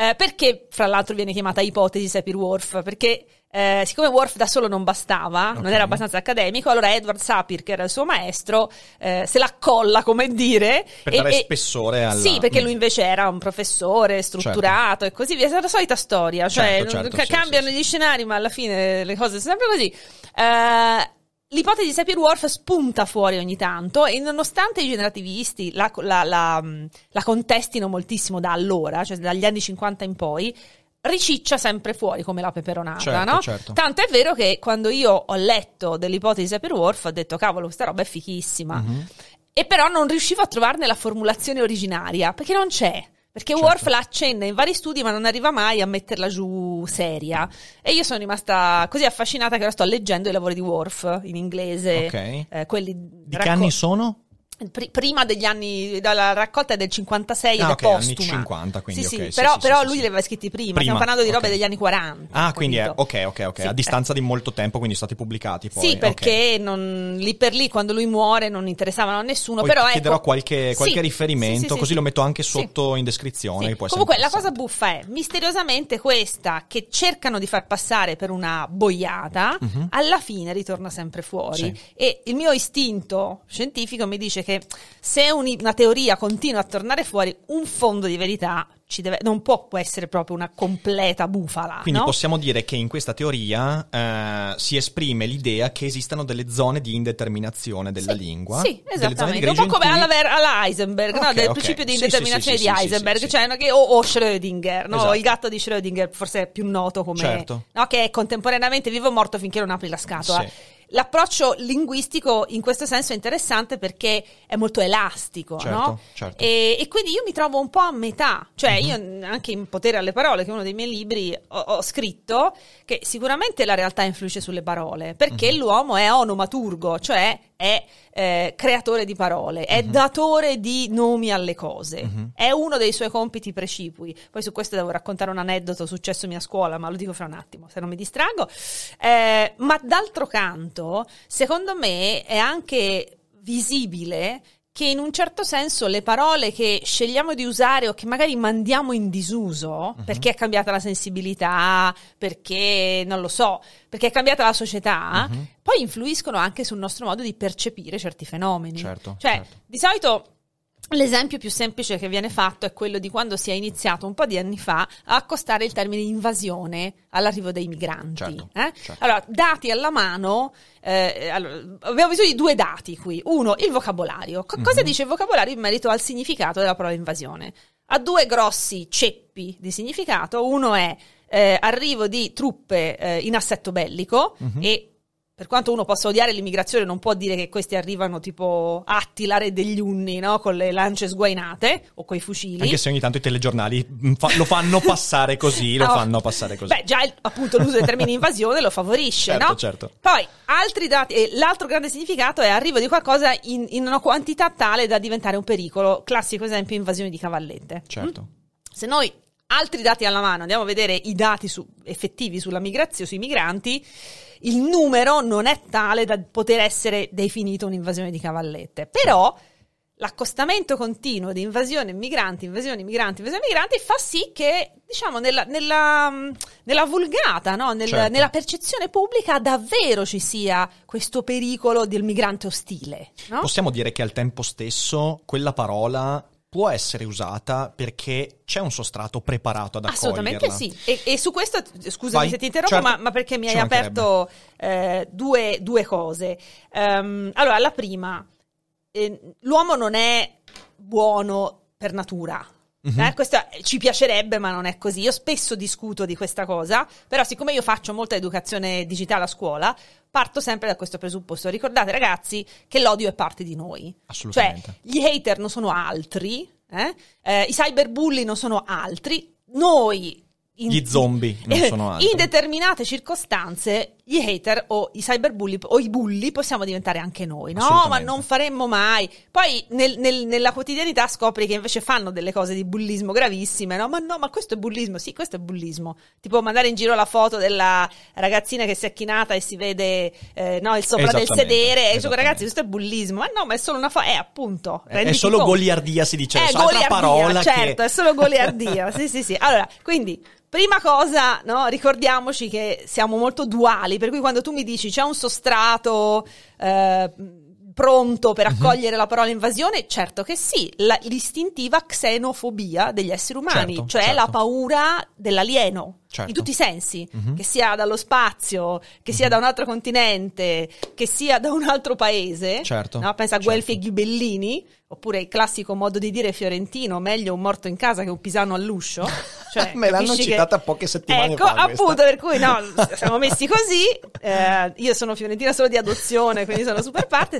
Eh, perché, fra l'altro, viene chiamata ipotesi Sapir-Whorf? Perché eh, siccome Worf da solo non bastava, non era abbastanza accademico, allora Edward Sapir, che era il suo maestro, eh, se la colla, come dire. Per dare spessore alla- Sì, perché Mm. lui invece era un professore strutturato e così via. È la solita storia, cioè Certo, certo, ca- sì, cambiano sì, gli scenari, ma alla fine le cose sono sempre così. Eh, L'ipotesi di Sapir-Whorf spunta fuori ogni tanto e nonostante i generativisti la, la- la- la contestino moltissimo da allora, cioè dagli anni 50 in poi, riciccia sempre fuori come la peperonata, Certo, no? certo. Tanto è vero che quando io ho letto dell'ipotesi di Sapir-Whorf ho detto cavolo, questa roba è fichissima. Mhm. E però non riuscivo a trovarne la formulazione originaria, perché non c'è. Perché Certo. Worf la accenna in vari studi, ma non arriva mai a metterla giù seria. E io sono rimasta così affascinata che ora sto leggendo i lavori di Worf in inglese. Ok. eh, quelli Di che anni sono? Pri- prima degli anni dalla raccolta è del 56 ed Ah, è ok, anni postuma 50, quindi, sì, sì, ok, sì, però, sì, però lui li aveva scritti prima, Prima, stiamo parlando di robe ok. degli anni 40 Ah, quindi è ok, ok, ok. A eh. distanza di molto tempo, quindi stati pubblicati poi. sì, perché non- lì per lì quando lui muore non interessavano a nessuno, Poi però ti chiederò ecco, qualche, qualche riferimento, sì, sì, così sì. lo metto anche sotto in descrizione. Comunque la cosa buffa è, misteriosamente questa che cercano di far passare per una boiata, alla fine ritorna sempre fuori. E il mio istinto scientifico mi dice che se un- una teoria continua a tornare fuori, un fondo di verità ci deve, non può essere proprio una completa bufala. Quindi no? possiamo dire che in questa teoria eh, si esprime l'idea che esistano delle zone di indeterminazione della Sì, lingua. Sì, esattamente. Un po' come alla, Ver- alla Heisenberg, no? Ok, del ok. principio di indeterminazione sì, sì, di Heisenberg, cioè no, che- o, o Schrödinger, no? Esatto. il gatto di Schrödinger, forse è più noto come Certo. no? che è contemporaneamente vivo o morto finché non apri la scatola. Sì. L'approccio linguistico in questo senso è interessante perché è molto elastico, Certo, no? certo. E, e quindi io mi trovo un po' a metà, cioè io anche in Potere alle parole, che è uno dei miei libri, ho, ho scritto che sicuramente la realtà influisce sulle parole, perché l'uomo è onomaturgo, cioè è eh, creatore di parole, è datore di nomi alle cose, è uno dei suoi compiti precipui. Poi su questo devo raccontare un aneddoto successomi a scuola, ma lo dico fra un attimo, se non mi distraggo. Eh, ma d'altro canto, secondo me è anche visibile che in un certo senso le parole che scegliamo di usare o che magari mandiamo in disuso perché è cambiata la sensibilità, perché non lo so, perché è cambiata la società, poi influiscono anche sul nostro modo di percepire certi fenomeni. Certo, Cioè, certo. di solito L'esempio più semplice che viene fatto è quello di quando si è iniziato un po' di anni fa a accostare il termine invasione all'arrivo dei migranti. Certo, eh? certo. Allora, dati alla mano, eh, allora, abbiamo bisogno di due dati qui. Uno, il vocabolario. Mhm. Cosa dice il vocabolario in merito al significato della parola invasione? Ha due grossi ceppi di significato. Uno è eh, arrivo di truppe eh, in assetto bellico Mhm. e per quanto uno possa odiare l'immigrazione, non può dire che questi arrivano tipo Attila, re degli Unni, no? Con le lance sguainate o coi fucili. Anche se ogni tanto i telegiornali mm, fa- lo fanno <laughs> passare così, lo <laughs> No. fanno passare così. Beh, già il- appunto l'uso del termine <laughs> invasione lo favorisce, Certo, no? certo. Poi, altri dati, e l'altro grande significato è arrivo di qualcosa in, in una quantità tale da diventare un pericolo. Classico esempio, invasione di cavallette. certo. Se noi altri dati alla mano andiamo a vedere i dati su- effettivi sulla migrazione, sui migranti, il numero non è tale da poter essere definito un'invasione di cavallette. Però l'accostamento continuo di invasione migranti, invasioni migranti, invasioni migranti fa sì che, diciamo, nella, nella, nella vulgata, no? Nel- Certo. nella percezione pubblica davvero ci sia questo pericolo del migrante ostile. No? Possiamo dire che al tempo stesso quella parola può essere usata perché c'è un sostrato preparato ad accoglierla. Assolutamente sì. E, e su questo, scusami Vai, se ti interrompo, certo. ma, ma perché mi hai aperto eh, due, due cose. Ehm, allora, la prima, eh, l'uomo non è buono per natura. Mhm. Eh, questo ci piacerebbe, ma non è così. Io spesso discuto di questa cosa, però siccome io faccio molta educazione digitale a scuola, parto sempre da questo presupposto. Ricordate ragazzi che l'odio è parte di noi. Assolutamente. Cioè, gli hater non sono altri, eh? Eh, i cyberbulli non sono altri, noi... in- Gli zombie non <laughs> sono altri. In determinate circostanze gli hater o i cyberbulli o i bulli possiamo diventare anche noi, no? Ma non faremmo mai. Poi nel- nel- nella quotidianità scopri che invece fanno delle cose di bullismo gravissime, no? Ma no, ma questo è bullismo, sì, questo è bullismo. Tipo mandare in giro la foto della ragazzina che si è chinata e si vede eh, no, il sopra del sedere e dico esattamente. ragazzi questo è bullismo. Ma no, ma è solo una foto, eh appunto. È solo conto. goliardia, si dice. È altra goliardia, parola certo, che- è solo goliardia. sì, sì, sì. Allora, quindi, prima cosa, no, ricordiamoci che siamo molto duali, per cui quando tu mi dici c'è un sostrato eh, pronto Mhm. per accogliere la parola invasione, certo che sì, la- l'istintiva xenofobia degli esseri umani, Certo, cioè certo. la paura dell'alieno. Certo. In tutti i sensi, Mhm. che sia dallo spazio, che sia da un altro continente, che sia da un altro paese. Certo, no? Pensa a certo. Guelfi e Ghibellini, oppure il classico modo di dire fiorentino, meglio un morto in casa che un pisano all'uscio. <laughs> Cioè, Me l'hanno che- citata poche settimane ecco, fa questa. appunto, per cui no, <laughs> siamo messi così. eh, io sono fiorentina solo di adozione, quindi sono super parte.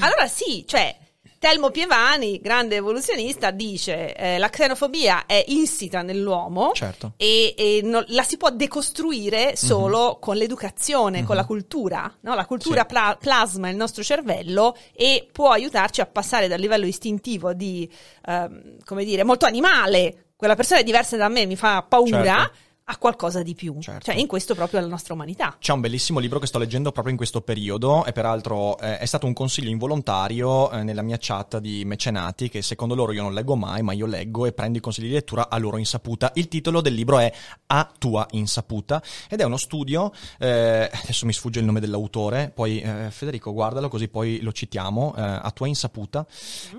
Allora sì, cioè... Telmo Pievani, grande evoluzionista, dice eh, la xenofobia è insita nell'uomo Certo. e, e non- la si può decostruire solo con l'educazione, con la cultura. no? La cultura Sì. pla- plasma il nostro cervello e può aiutarci a passare dal livello istintivo di, ehm, come dire, molto animale, quella persona è diversa da me, mi fa paura, Certo. A qualcosa di più. Certo. Cioè, in questo proprio è la nostra umanità. C'è un bellissimo libro che sto leggendo proprio in questo periodo e peraltro eh, è stato un consiglio involontario eh, nella mia chat di mecenati che secondo loro io non leggo mai ma io leggo e prendo i consigli di lettura a loro insaputa. Il titolo del libro è A tua insaputa ed è uno studio, eh, adesso mi sfugge il nome dell'autore, poi eh, Federico guardalo così poi lo citiamo, eh, A tua insaputa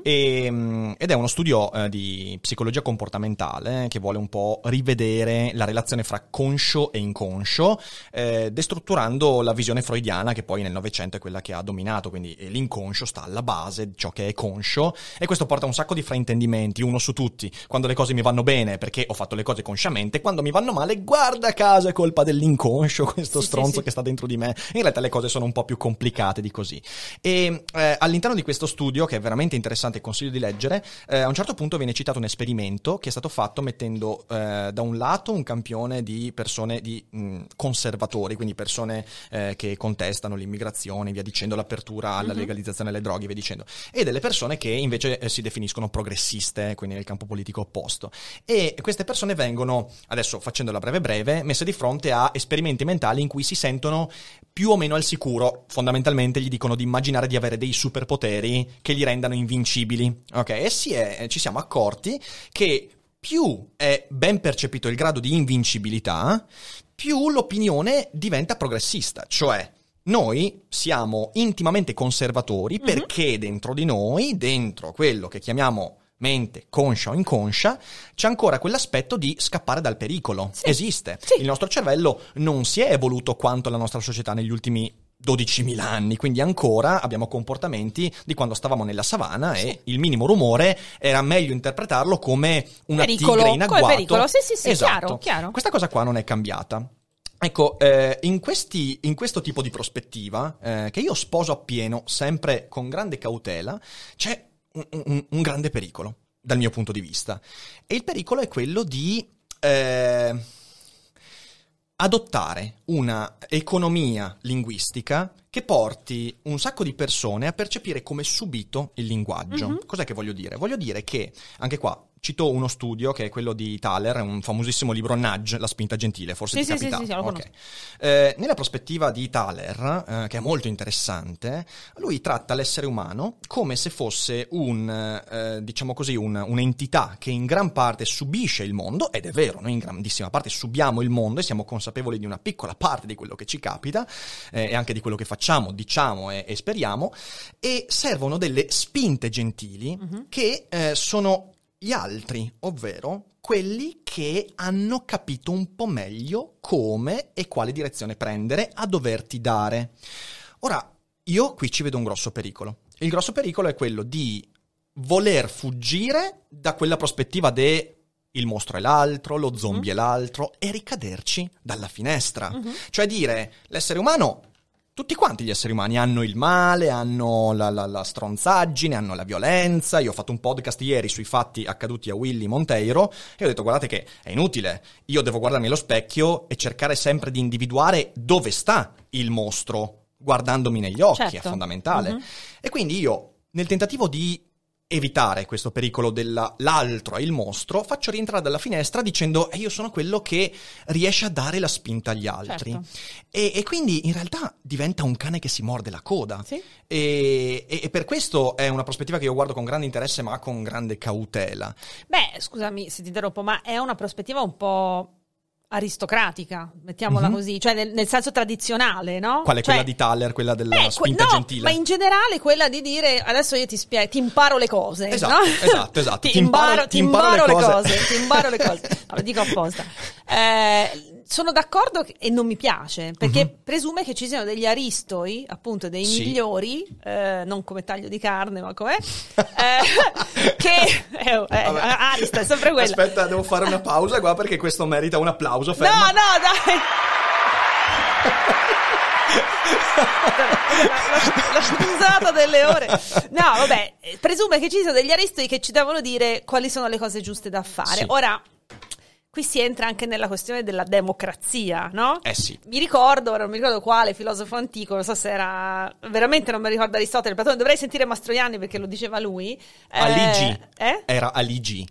e, mm, ed è uno studio eh, di psicologia comportamentale che vuole un po' rivedere la relazione fra conscio e inconscio, eh, destrutturando la visione freudiana che poi nel Novecento è quella che ha dominato, quindi eh, l'inconscio sta alla base di ciò che è conscio e questo porta a un sacco di fraintendimenti, uno su tutti, quando le cose mi vanno bene perché ho fatto le cose consciamente, quando mi vanno male guarda caso è colpa dell'inconscio, <laughs> questo Sì, sì, stronzo sì. che sta dentro di me, in realtà le cose sono un po' più complicate di così. E eh, all'interno di questo studio, che è veramente interessante e consiglio di leggere, eh, a un certo punto viene citato un esperimento che è stato fatto mettendo eh, da un lato un campione di persone di mh, conservatori, quindi persone eh, che contestano l'immigrazione, via dicendo, l'apertura alla legalizzazione delle droghe, via dicendo, e delle persone che invece eh, si definiscono progressiste, quindi nel campo politico opposto. E queste persone vengono, adesso facendola breve breve, messe di fronte a esperimenti mentali in cui si sentono più o meno al sicuro. Fondamentalmente gli dicono di immaginare di avere dei superpoteri che li rendano invincibili. Ok? E si è- ci siamo accorti che più è ben percepito il grado di invincibilità, più l'opinione diventa progressista. Cioè, noi siamo intimamente conservatori perché dentro di noi, dentro quello che chiamiamo mente, conscia o inconscia, c'è ancora quell'aspetto di scappare dal pericolo. Esiste. Sì. Il nostro cervello non si è evoluto quanto la nostra società negli ultimi 12.000 anni, quindi ancora abbiamo comportamenti di quando stavamo nella savana e il minimo rumore era meglio interpretarlo come una Pericolo, tigre in come agguato. pericolo, sì, sì, sì, Esatto. chiaro, chiaro. Questa cosa qua non è cambiata. Ecco, eh, in, questi, in questo tipo di prospettiva, eh, che io sposo appieno, sempre con grande cautela, c'è un, un- un grande pericolo, dal mio punto di vista. E il pericolo è quello di eh, adottare una economia linguistica che porti un sacco di persone a percepire come subito il linguaggio. Cos'è che voglio dire? Voglio dire che, anche qua, cito uno studio che è quello di Thaler, un famosissimo libro Nudge, La spinta gentile, forse Sì, ti sì, sì, sì, sì, lo Ok. conosco. Eh, nella prospettiva di Thaler, eh, che è molto interessante, lui tratta l'essere umano come se fosse un, eh, diciamo così, un- un'entità che in gran parte subisce il mondo, ed è vero, noi in grandissima parte subiamo il mondo e siamo consapevoli di una piccola parte di quello che ci capita eh, e anche di quello che facciamo, diciamo e, e speriamo, e servono delle spinte gentili che eh, sono gli altri, ovvero quelli che hanno capito un po' meglio come e quale direzione prendere a doverti dare. Ora, io qui ci vedo un grosso pericolo. Il grosso pericolo è quello di voler fuggire da quella prospettiva de il mostro è l'altro, lo zombie è l'altro e ricaderci dalla finestra. Cioè dire l'essere umano tutti quanti gli esseri umani hanno il male, hanno la, la, la, stronzaggine, hanno la violenza. Io ho fatto un podcast ieri sui fatti accaduti a Willy Monteiro e ho detto guardate che è inutile, io devo guardarmi allo specchio e cercare sempre di individuare dove sta il mostro guardandomi negli occhi, certo. è fondamentale. Uh-huh. E quindi io, nel tentativo di evitare questo pericolo dell'altro è il mostro, faccio rientrare dalla finestra dicendo eh, io sono quello che riesce a dare la spinta agli altri. Certo. E, e, quindi in realtà diventa un cane che si morde la coda. Sì. E, e, e, per questo è una prospettiva che io guardo con grande interesse ma con grande cautela. Beh, scusami se ti interrompo, ma è una prospettiva un po' aristocratica, mettiamola mm-hmm. così, cioè nel, nel, senso tradizionale, no? Qual è cioè, quella di Thaler, quella della beh, spinta no, gentile? Ma in generale quella di dire adesso io ti spiego, ti imparo le cose, esatto, no? Esatto, esatto. ti, ti, imparo, imparo, ti imparo, imparo le, cose. cose. ti imparo le cose. No, lo dico apposta. <laughs> Eh, sono d'accordo e non mi piace, perché uh-huh. presume che ci siano degli aristoi, appunto dei sì. migliori, eh, non come taglio di carne, ma come <laughs> eh, che eh, eh, Arista è sempre quella. Aspetta, devo fare una pausa qua perché questo merita un applauso. Ferma. No, no, dai. la, spunzata delle ore. No, vabbè, presume che ci siano degli aristoi che ci devono dire quali sono le cose giuste da fare. Sì. Ora, qui si entra anche nella questione della democrazia, no? Eh sì. Mi ricordo, non mi ricordo quale filosofo antico, non so se era, veramente non mi ricordo Aristotele, Platone, dovrei sentire Mastroianni perché lo diceva lui. Aligi. Eh, eh? Era Aligi.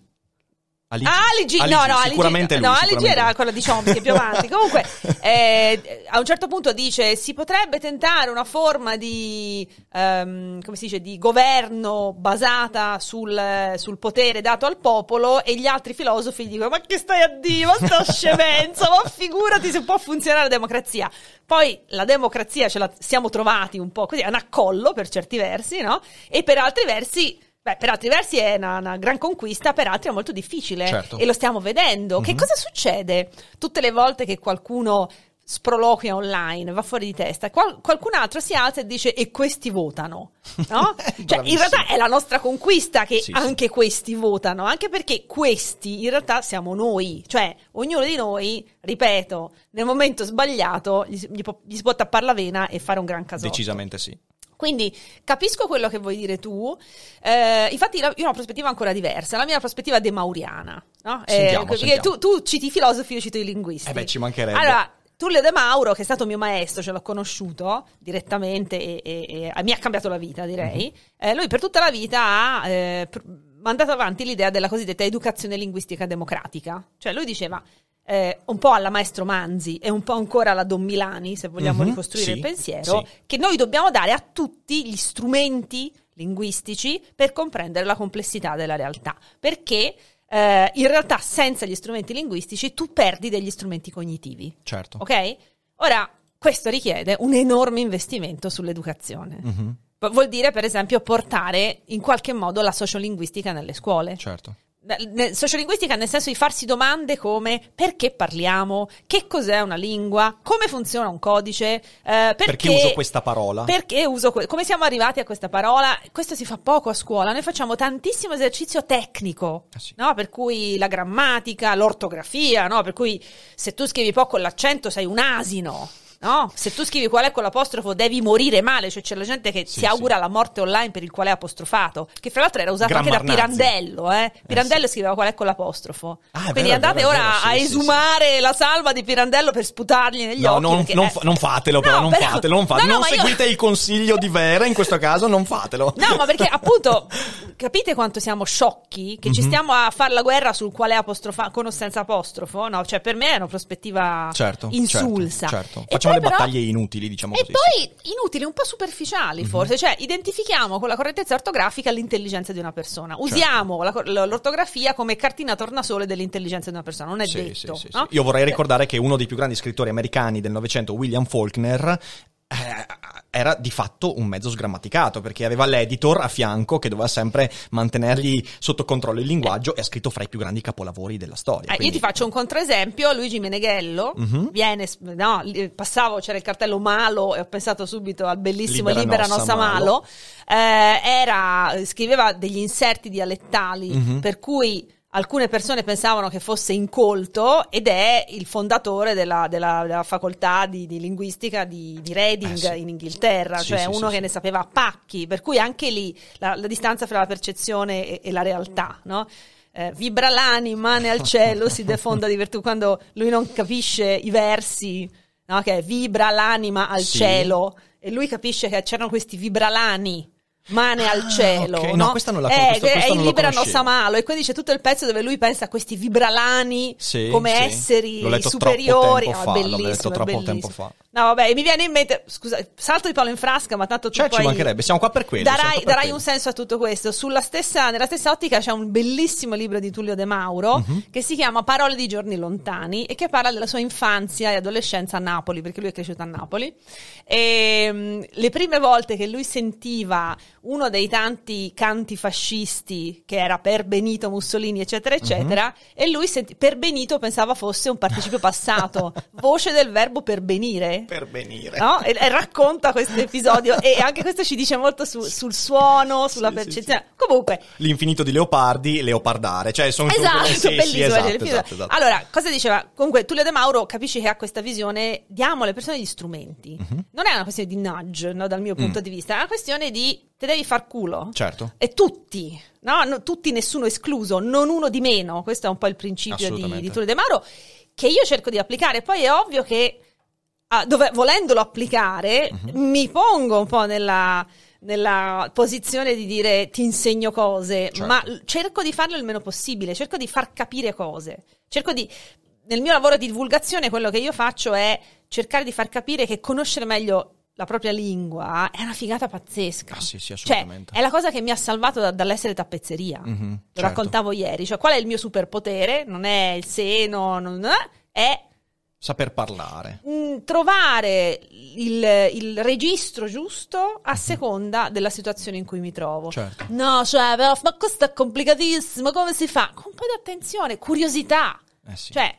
Aligi. Ah, Aligi, Aligi, no, no, sicuramente Aligi, lui, no, Aligi era quella di Chomsky più <laughs> avanti. Comunque, eh, a un certo punto dice si potrebbe tentare una forma di, um, come si dice, di governo basata sul, sul, potere dato al popolo e gli altri filosofi dicono ma che stai a dire, ma sta scemenza, ma figurati se può funzionare la democrazia. Poi la democrazia ce la siamo trovati un po' così, è un accollo per certi versi, no? E per altri versi Beh, per altri versi è una, una, gran conquista, per altri è molto difficile. Certo. E lo stiamo vedendo. Mm-hmm. Che mhm. cosa succede tutte le volte che qualcuno sproloquia online, va fuori di testa, Qual- qualcun altro si alza e dice e questi votano, no? <laughs> cioè in realtà è la nostra conquista che sì, anche sì. questi votano, anche perché questi in realtà siamo noi, cioè ognuno di noi, ripeto, nel momento sbagliato gli, gli, gli si può tappare la vena e fare un gran caso. Decisamente sì. Quindi capisco quello che vuoi dire tu, eh, infatti io ho una prospettiva ancora diversa, la mia prospettiva è demauriana. No? Sentiamo, eh, sentiamo. Tu, tu, citi i filosofi, io cito i linguisti. Eh beh, ci mancherebbe. Allora, Tullio De Mauro, che è stato mio maestro, ce l'ho conosciuto direttamente e, e, e mi ha cambiato la vita, direi. Mm-hmm. Eh, lui per tutta la vita ha eh, mandato avanti l'idea della cosiddetta educazione linguistica democratica. Cioè lui diceva eh, un po' alla maestro Manzi e un po' ancora alla Don Milani, se vogliamo mm-hmm, ricostruire sì, il pensiero, sì. che noi dobbiamo dare a tutti gli strumenti linguistici per comprendere la complessità della realtà. Perché eh, in realtà senza gli strumenti linguistici tu perdi degli strumenti cognitivi. Certo. Ok? Ora, questo richiede un enorme investimento sull'educazione. Mm-hmm. Vuol dire, per esempio, portare in qualche modo la sociolinguistica nelle scuole. Certo sociolinguistica nel senso di farsi domande come perché parliamo, che cos'è una lingua, come funziona un codice, eh, perché, perché, uso questa parola, perché uso que- come siamo arrivati a questa parola. Questo si fa poco a scuola, noi facciamo tantissimo esercizio tecnico, ah, sì. no? per cui la grammatica, l'ortografia, no? per cui se tu scrivi poco l'accento sei un asino. No, se tu scrivi qual è con l'apostrofo devi morire male, cioè c'è la gente che sì, si augura sì. la morte online per il qual è apostrofato, che fra l'altro era usato anche da Pirandello, eh. Pirandello eh, scriveva qual è con l'apostrofo. Ah, Quindi vero, andate vero, ora vero, a esumare la salva di Pirandello per sputargli negli no, occhi. Non, non, fa, non fatelo però, no, non però, fatelo, non, fatelo. No, non seguite io... il consiglio di Vera in questo caso, non fatelo. No, ma perché appunto <laughs> capite quanto siamo sciocchi che mm-hmm. ci mhm. stiamo a fare la guerra sul quale apostrofa con o senza apostrofo? No, cioè per me è una prospettiva certo, certo insulsa. Certo, certo. Facciamo le però, battaglie inutili diciamo e così. E poi sì. inutili, un po' superficiali mm-hmm. forse, cioè identifichiamo con la correttezza ortografica l'intelligenza di una persona, certo. usiamo certo. la, l'ortografia come cartina tornasole dell'intelligenza di una persona, non è sì, detto. Sì, no? Io vorrei ricordare che uno dei più grandi scrittori americani del Novecento, William Faulkner, eh, era di fatto un mezzo sgrammaticato perché aveva l'editor a fianco che doveva sempre mantenergli sotto controllo il linguaggio e ha scritto fra i più grandi capolavori della storia. Eh, quindi... Io ti faccio un controesempio, Luigi Meneghello, uh-huh. viene, no, passavo, c'era il cartello Malo e ho pensato subito al bellissimo Libera, Libera Nossa, Nossa Malo, Malo. Eh, era, scriveva degli inserti dialettali uh-huh. per cui alcune persone pensavano che fosse incolto ed è il fondatore della, della- della facoltà di, di linguistica di, di Reading Eh, sì. in Inghilterra, Sì, cioè sì, uno che ne sapeva a pacchi, per cui anche lì la, la distanza fra la percezione e, e la realtà, no? Eh, vibra l'anima nel cielo, si defonda di virtù, quando lui non capisce i versi, no? che vibra l'anima al cielo, e lui capisce che c'erano questi vibralani. Mane al Ah, cielo, ok. No, questa non la- eh, questo- che questo è non il lo Librano conoscevo. Samalo, e quindi c'è tutto il pezzo dove lui pensa a questi vibralani Sì, come sì. esseri L'ho letto superiori. Ah, fa, l'ho bellissimo, letto è troppo bellissimo. tempo fa. No, vabbè, mi viene in mente, scusa, salto di palo in frasca, ma tanto tu Cioè, ci poi mancherebbe, siamo qua per quello, Darai, per darai quello. un senso a tutto questo. Sulla stessa, nella stessa ottica c'è un bellissimo libro di Tullio De Mauro Mhm. che si chiama Parole di giorni lontani e che parla della sua infanzia e adolescenza a Napoli, perché lui è cresciuto a Napoli. E, mm, le prime volte che lui sentiva uno dei tanti canti fascisti che era per Benito Mussolini, eccetera, eccetera, Mhm. e lui senti- per Benito pensava fosse un participio passato, <laughs> voce del verbo pervenire. Per venire. No? E, e racconta questo episodio e anche questo ci dice molto su- sul suono, sulla Sì, sì, percezione. Comunque, L'infinito di Leopardi, Leopardare. Cioè, sono esatto, sì, sì, bellissimo. esatto, film. esatto, esatto. Allora, cosa diceva? Comunque, Tullio De Mauro capisci che ha questa visione, diamo alle persone gli strumenti. Mhm. Non è una questione di nudge, no, dal mio punto di vista, è una questione di te devi far culo. Certo. E tutti, no? No, tutti, nessuno escluso, non uno di meno. Questo è un po' il principio di, di Tullio De Mauro, che io cerco di applicare. Poi è ovvio che, ah, dove- volendolo applicare, Mhm. mi pongo un po' nella, nella posizione di dire ti insegno cose, Certo. ma cerco di farlo il meno possibile, cerco di far capire cose. Cerco di. Nel mio lavoro di divulgazione, quello che io faccio è cercare di far capire che conoscere meglio la propria lingua è una figata pazzesca. Ah, sì, sì, Cioè, assolutamente. è la cosa che mi ha salvato da- dall'essere tappezzeria. Mhm, Lo certo. raccontavo ieri. Cioè, qual è il mio superpotere? Non è il seno, non è Saper parlare. mh, trovare il, il registro giusto a seconda della situazione in cui mi trovo. Certo. No, cioè, però, ma questo è complicatissimo, come si fa? Con un po' di attenzione, curiosità. Eh sì. Cioè,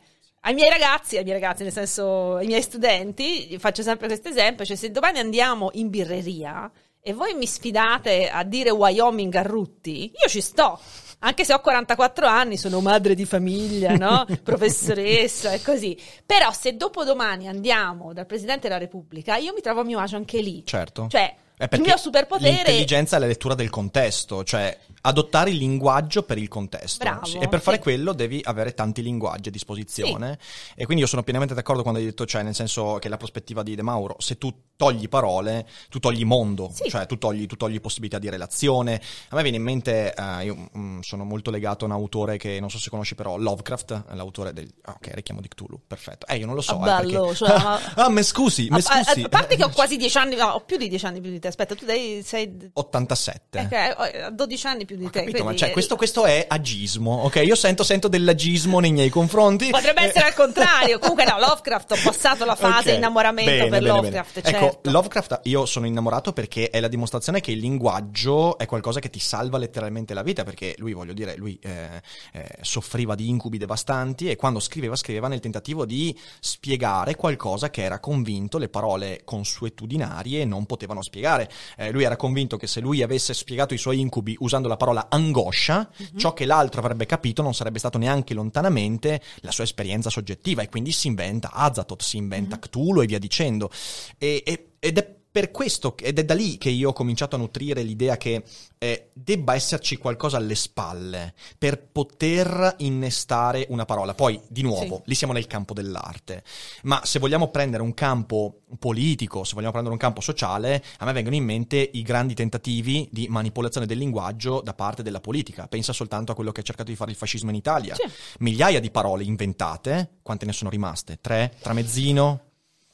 ai miei ragazzi, ai miei ragazzi, nel senso, ai miei studenti, faccio sempre questo esempio, cioè se domani andiamo in birreria e voi mi sfidate a dire Wyoming a Rutti, io ci sto. Anche se ho 44 anni, sono madre di famiglia, no? <laughs> Professoressa e così. Però se dopodomani andiamo dal Presidente della Repubblica, io mi trovo a mio agio anche lì. Certo. Cioè, il mio superpotere... L'intelligenza è la lettura del contesto, cioè adottare il linguaggio per il contesto. Sì, E per fare sì. quello devi avere tanti linguaggi a disposizione. E quindi io sono pienamente d'accordo quando hai detto, cioè, nel senso che la prospettiva di De Mauro, se tu togli parole, tu togli mondo, Sì. cioè tu togli, tu togli possibilità di relazione. A me viene in mente, eh, io mm, sono molto legato a un autore che non so se conosci, però Lovecraft, l'autore del. ah, ok, richiamo di Cthulhu, perfetto. Eh, io non lo so. Ah, eh, bello, perché- cioè, ma- <laughs> ah, mi scusi, mi A, a- scusi. a parte che ho quasi 10 anni, no, ho più di 10 anni più di te. Aspetta, tu dai, sei 87. Ok, ho 12 anni più di te. capito, ma quindi, cioè, eh, questo, questo è agismo, ok? Io sento, sento dell'agismo nei miei confronti. Potrebbe Eh, essere al contrario. Comunque, no, Lovecraft, ho passato la fase ok, innamoramento bene, per bene, Lovecraft. bene. certo. Ecco, Lovecraft io sono innamorato perché è la dimostrazione che il linguaggio è qualcosa che ti salva letteralmente la vita, perché lui, voglio dire, lui eh, eh, soffriva di incubi devastanti e quando scriveva, scriveva nel tentativo di spiegare qualcosa che era convinto le parole consuetudinarie non potevano spiegare. Eh, lui era convinto che se lui avesse spiegato i suoi incubi usando la parola angoscia, Mhm. ciò che l'altro avrebbe capito non sarebbe stato neanche lontanamente la sua esperienza soggettiva e quindi si inventa Azathoth, si inventa Cthulhu e via dicendo. E- e- ed è per questo, ed è da lì che io ho cominciato a nutrire l'idea che eh, debba esserci qualcosa alle spalle per poter innestare una parola. Poi, di nuovo, Sì. lì siamo nel campo dell'arte. Ma se vogliamo prendere un campo politico, se vogliamo prendere un campo sociale, a me vengono in mente i grandi tentativi di manipolazione del linguaggio da parte della politica. Pensa soltanto a quello che ha cercato di fare il fascismo in Italia. Sì. Migliaia di parole inventate, quante ne sono rimaste? Tre? Tramezzino?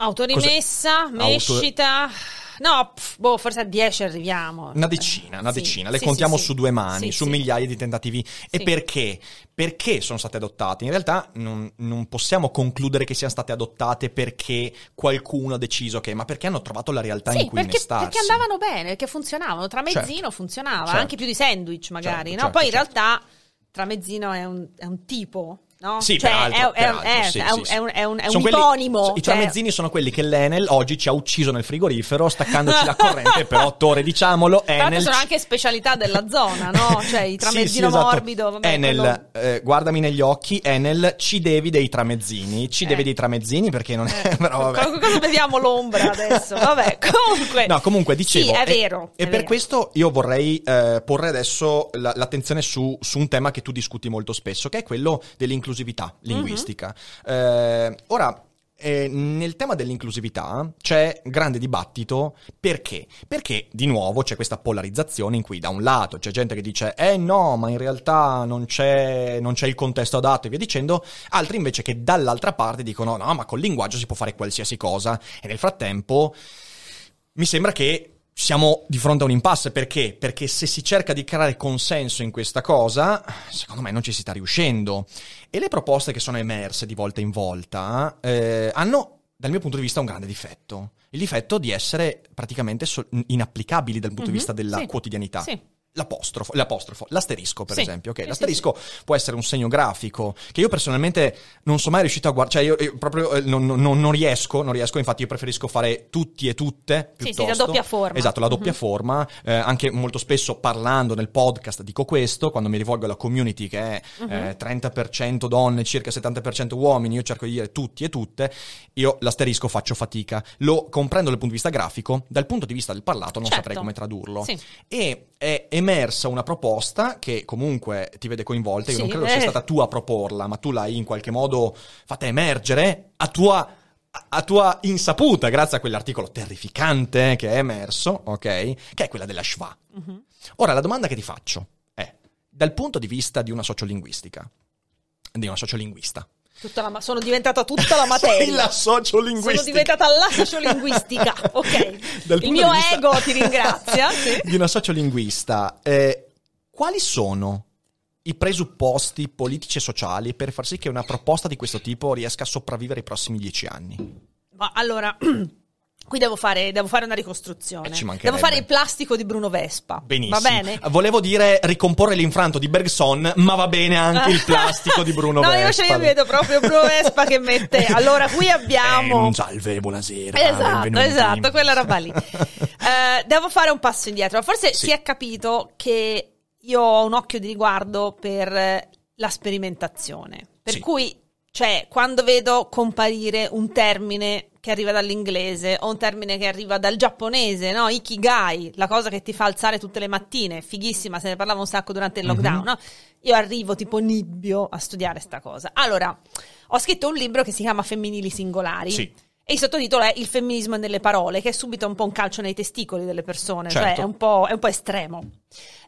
Autorimessa, Auto- mescita. No, pff, boh, forse a 10 arriviamo. Una decina, una Sì, decina, le sì, contiamo sì, su due mani, su migliaia di tentativi. E perché? Perché sono state adottate? In realtà non, non possiamo concludere che siano state adottate perché qualcuno ha deciso che, ma perché hanno trovato la realtà in cui perché, innestarsi. perché andavano bene, perché funzionavano. Tramezzino Certo. funzionava, Certo. anche più di sandwich magari, Certo, no? certo, Poi in certo. realtà Tramezzino è un, è un tipo no? Sì, Cioè, peraltro, è, è- peraltro, è- sì, è sì, un, è un- è un- è un Sono quelli- iponimo. I cioè- tramezzini sono quelli che l'Enel oggi ci ha ucciso nel frigorifero staccandoci la corrente per otto ore, diciamolo. Enel sono anche specialità della zona, no? <laughs> Cioè il Sì, tramezzino sì, esatto. morbido. Vabbè, Enel, eh, guardami negli occhi, Enel, ci devi dei tramezzini. Ci Eh. devi dei tramezzini perché non è... <laughs> però vabbè. Co- Cosa vediamo l'ombra adesso? Vabbè, <laughs> comunque. No, comunque dicevo. Sì, è e- vero. E, per vero. questo io vorrei eh, porre adesso la- l'attenzione su, su un tema che tu discuti molto spesso, che è quello dell'inclusività linguistica. Eh, ora. eh, nel tema dell'inclusività c'è grande dibattito perché? Perché di nuovo c'è questa polarizzazione in cui da un lato c'è gente che dice eh no ma in realtà non c'è, non c'è il contesto adatto e via dicendo, altri invece che dall'altra parte dicono no ma col linguaggio si può fare qualsiasi cosa e nel frattempo mi sembra che siamo di fronte a un impasse perché? Perché se si cerca di creare consenso in questa cosa, secondo me non ci si sta riuscendo. E le proposte che sono emerse di volta in volta eh, hanno, dal mio punto di vista, un grande difetto. Il difetto di essere praticamente so- inapplicabili dal punto di Mhm, vista della sì, quotidianità. sì. L'apostrofo, l'apostrofo, l'asterisco per Sì, esempio, ok? sì, sì, L'asterisco può essere un segno grafico che io personalmente non sono mai riuscito a guardare, cioè io, io proprio eh, non, non- non riesco, non riesco, infatti io preferisco fare tutti e tutte Sì, sì, piuttosto. la doppia forma. Esatto, la doppia Mhm. forma, eh, anche molto spesso parlando nel podcast dico questo, quando mi rivolgo alla community che è Mhm. eh, 30% donne, circa 70% uomini, io cerco di dire tutti e tutte, io l'asterisco faccio fatica, lo comprendo dal punto di vista grafico, dal punto di vista del parlato non Certo. saprei come tradurlo. Sì. E è emersa una proposta che comunque ti vede coinvolta. Io non Sì, credo eh. sia stata tu a proporla, ma tu l'hai in qualche modo fatta emergere a tua, a- tua insaputa, grazie a quell'articolo terrificante che è emerso, ok? Che è quella della schwa. Mhm. Ora, la domanda che ti faccio è, dal punto di vista di una sociolinguistica, di una sociolinguista, la sono diventata tutta la <laughs> materia. la sociolinguistica. Sono diventata la sociolinguistica, <laughs> ok. Dal Il mio vista- ego ti ringrazia. <laughs> sì. di una sociolinguista, eh, quali sono i presupposti politici e sociali per far sì che una proposta di questo tipo riesca a sopravvivere i prossimi dieci anni? Ma allora, <clears throat> qui devo fare, devo fare una ricostruzione. Eh, devo fare il plastico di Bruno Vespa. Benissimo. Va bene? Volevo dire ricomporre l'infranto di Bergson, ma va bene anche il <laughs> plastico di Bruno no, Vespa. invece io vedo proprio Bruno Vespa che mette. <laughs> Allora, qui abbiamo. Eh, salve, buonasera. Esatto, benvenuti. esatto, quella roba lì. <laughs> Eh, devo fare un passo indietro. Forse Sì. si è capito che io ho un occhio di riguardo per eh, la sperimentazione. Per Sì. cui, cioè, quando vedo comparire un termine che arriva dall'inglese o un termine che arriva dal giapponese, no? Ikigai, la cosa che ti fa alzare tutte le mattine, fighissima, se ne parlava un sacco durante il lockdown, Mhm. no? Io arrivo tipo nibbio a studiare sta cosa. Allora, ho scritto un libro che si chiama Femminili singolari. Sì. E il sottotitolo è Il femminismo nelle parole, che è subito un po' un calcio nei testicoli delle persone, cioè Certo. è un po', è un po' estremo.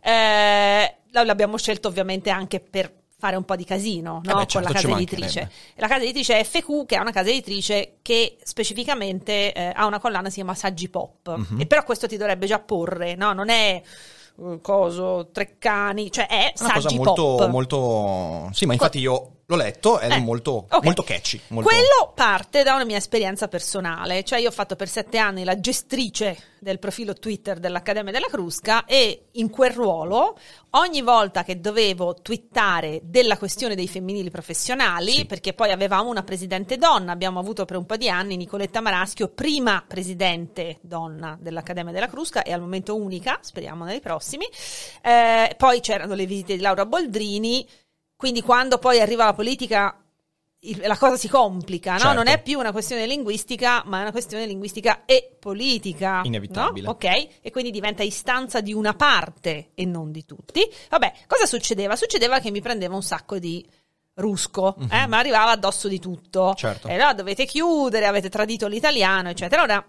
Eh, l'abbiamo scelto ovviamente anche per fare un po' di casino Eh no? beh, certo, con la ci casa editrice. La casa editrice è FQ, che è una casa editrice che specificamente eh, ha una collana che si chiama Saggi Pop. Mhm. E però questo ti dovrebbe già porre, no? Non è eh, coso, Treccani, cioè è Una cosa Saggi molto, Pop. molto... Sì, ma infatti io l'ho letto ed è Eh, molto, ok. molto catchy. Molto... Quello parte da una mia esperienza personale, cioè io ho fatto per sette anni la gestrice del profilo Twitter dell'Accademia della Crusca e in quel ruolo ogni volta che dovevo twittare della questione dei femminili professionali, Sì. perché poi avevamo una presidente donna, abbiamo avuto per un po' di anni Nicoletta Maraschio, prima presidente donna dell'Accademia della Crusca e al momento unica, speriamo nei prossimi, Eh, poi c'erano le visite di Laura Boldrini, quindi quando poi arriva la politica la cosa si complica, no? Certo. Non è più una questione linguistica, ma è una questione linguistica e politica. Inevitabile. no? Ok? E quindi diventa istanza di una parte e non di tutti. Vabbè, cosa succedeva? Succedeva che mi prendeva un sacco di rusco, eh? ma arrivava addosso di tutto. Mhm. Certo. E allora dovete chiudere, avete tradito l'italiano, eccetera. Ora,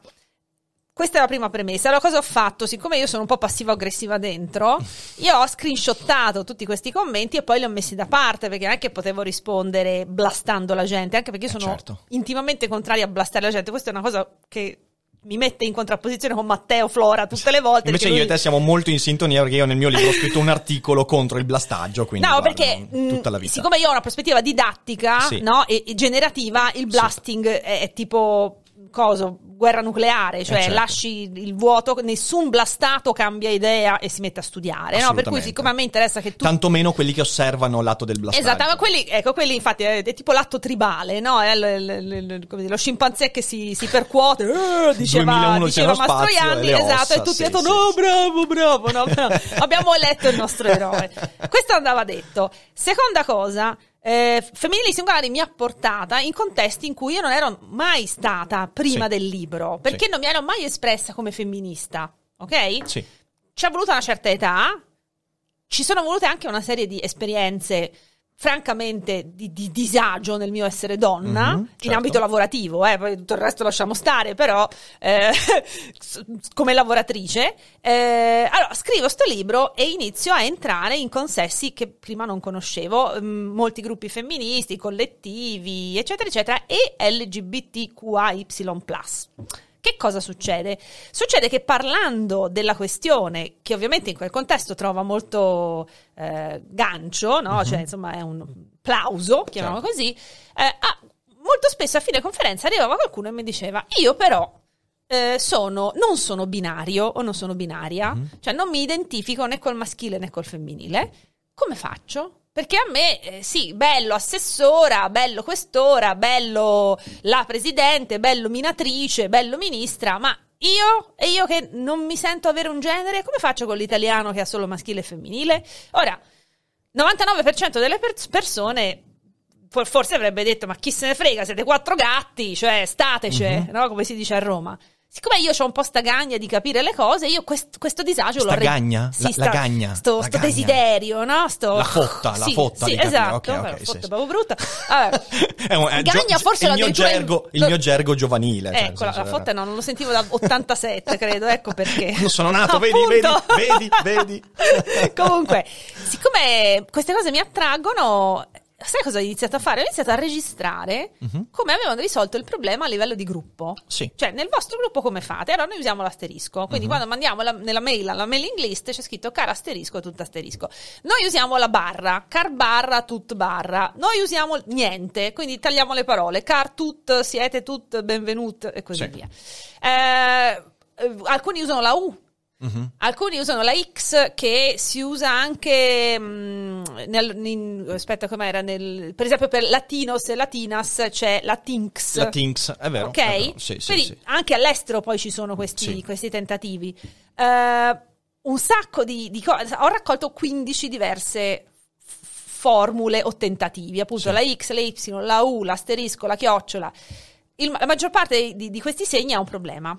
questa è la prima premessa. Allora, cosa ho fatto? Siccome io sono un po' passivo-aggressiva dentro, io ho screenshottato tutti questi commenti e poi li ho messi da parte perché non è che potevo rispondere blastando la gente, anche perché io Eh, sono certo. intimamente contraria a blastare la gente. Questa è una cosa che mi mette in contrapposizione con Matteo Flora tutte le volte. Invece perché io e lui- te siamo molto in sintonia perché io nel mio libro ho scritto un articolo contro il blastaggio, quindi No, perché non- tutta la vita. siccome io ho una prospettiva didattica Sì. no, e, generativa, il blasting è, è tipo coso guerra nucleare, cioè Eh, certo. lasci il vuoto, nessun blastato cambia idea e si mette a studiare, no? Per cui siccome a me interessa che tu Tanto meno quelli che osservano l'atto del blastaggio. Esatto, ma quelli, ecco, quelli infatti è, è tipo l'atto tribale, no? È l- l- l- lo scimpanzé che si, si percuote, eh, <laughs> diceva, 2001 diceva spazio Mastroianni, le esatto, ossa, e tutti sì, hanno detto, sì, no, sì. bravo, bravo, no, bravo. <laughs> abbiamo eletto il nostro eroe. Questo andava detto. Seconda cosa, eh, Femminili Singolari mi ha portata in contesti in cui io non ero mai stata prima Sì. del libro, perché Sì. non mi ero mai espressa come femminista, ok? Sì. ci ha voluta una certa età, ci sono volute anche una serie di esperienze francamente di, di disagio nel mio essere donna Mhm, in certo. ambito lavorativo, eh, poi tutto il resto lasciamo stare, però eh, <laughs> come lavoratrice. eh, allora, scrivo sto libro e inizio a entrare in consessi che prima non conoscevo, mm, molti gruppi femministi, collettivi, eccetera, eccetera, e LGBTQAY+. Che cosa succede? Succede che parlando della questione, che ovviamente in quel contesto trova molto eh, gancio, no? cioè insomma è un plauso, chiamiamolo Certo. così, eh, ah, molto spesso a fine conferenza arrivava qualcuno e mi diceva io però eh, sono, non sono binario o non sono binaria, cioè non mi identifico né col maschile né col femminile, come faccio? Perché a me, eh, sì, bello assessora, bello questora, bello la presidente, bello minatrice, bello ministra, ma io, e io che non mi sento avere un genere, come faccio con l'italiano che ha solo maschile e femminile? Ora, 99% delle pers- persone for- forse avrebbe detto ma chi se ne frega siete quattro gatti cioè statece no? come si dice a Roma siccome io ho un po' sta gagna di capire le cose io quest- questo disagio Sta l'ho re- gagna? Sì, La- sta- la gagna? sto, La sto gagna? desiderio no? sto... La fotta, la Sì, fotta sì, esatto Ok, ok, Beh, sì, fotta sì. è proprio brutta <laughs> Vabbè. È un- è gagna forse il mio gergo, il mio gergo giovanile. cioè, ecco nel la, la fotta no non lo sentivo dal <laughs> 87 credo ecco perché Quando sono nato, vedi, vedi, vedi, vedi. <laughs> Comunque, siccome queste cose mi attraggono, sai cosa ho iniziato a fare? Ho iniziato a registrare come avevano risolto il problema a livello di gruppo. Sì. Cioè, nel vostro gruppo come fate? Allora noi usiamo l'asterisco. Quindi quando mandiamo la- nella mail, alla mailing list, c'è scritto car asterisco, tutto asterisco. Noi usiamo la barra, car barra, tut barra. Noi usiamo niente, quindi tagliamo le parole. Car tut, siete tut, benvenut e così Sì. via. Eh, alcuni usano la U. Mhm. Alcuni usano la X che si usa anche mm, nel, in- aspetta com'era nel, per esempio per latinos e latinas c'è la Tinx La Tinx, è vero. ok è vero. Sì, sì, sì. anche all'estero poi ci sono questi, questi tentativi Eh, un sacco di, di cose ho raccolto 15 diverse formule o tentativi appunto la X, la Y, la U, l'asterisco, la chiocciola Il- la maggior parte di, di questi segni ha un problema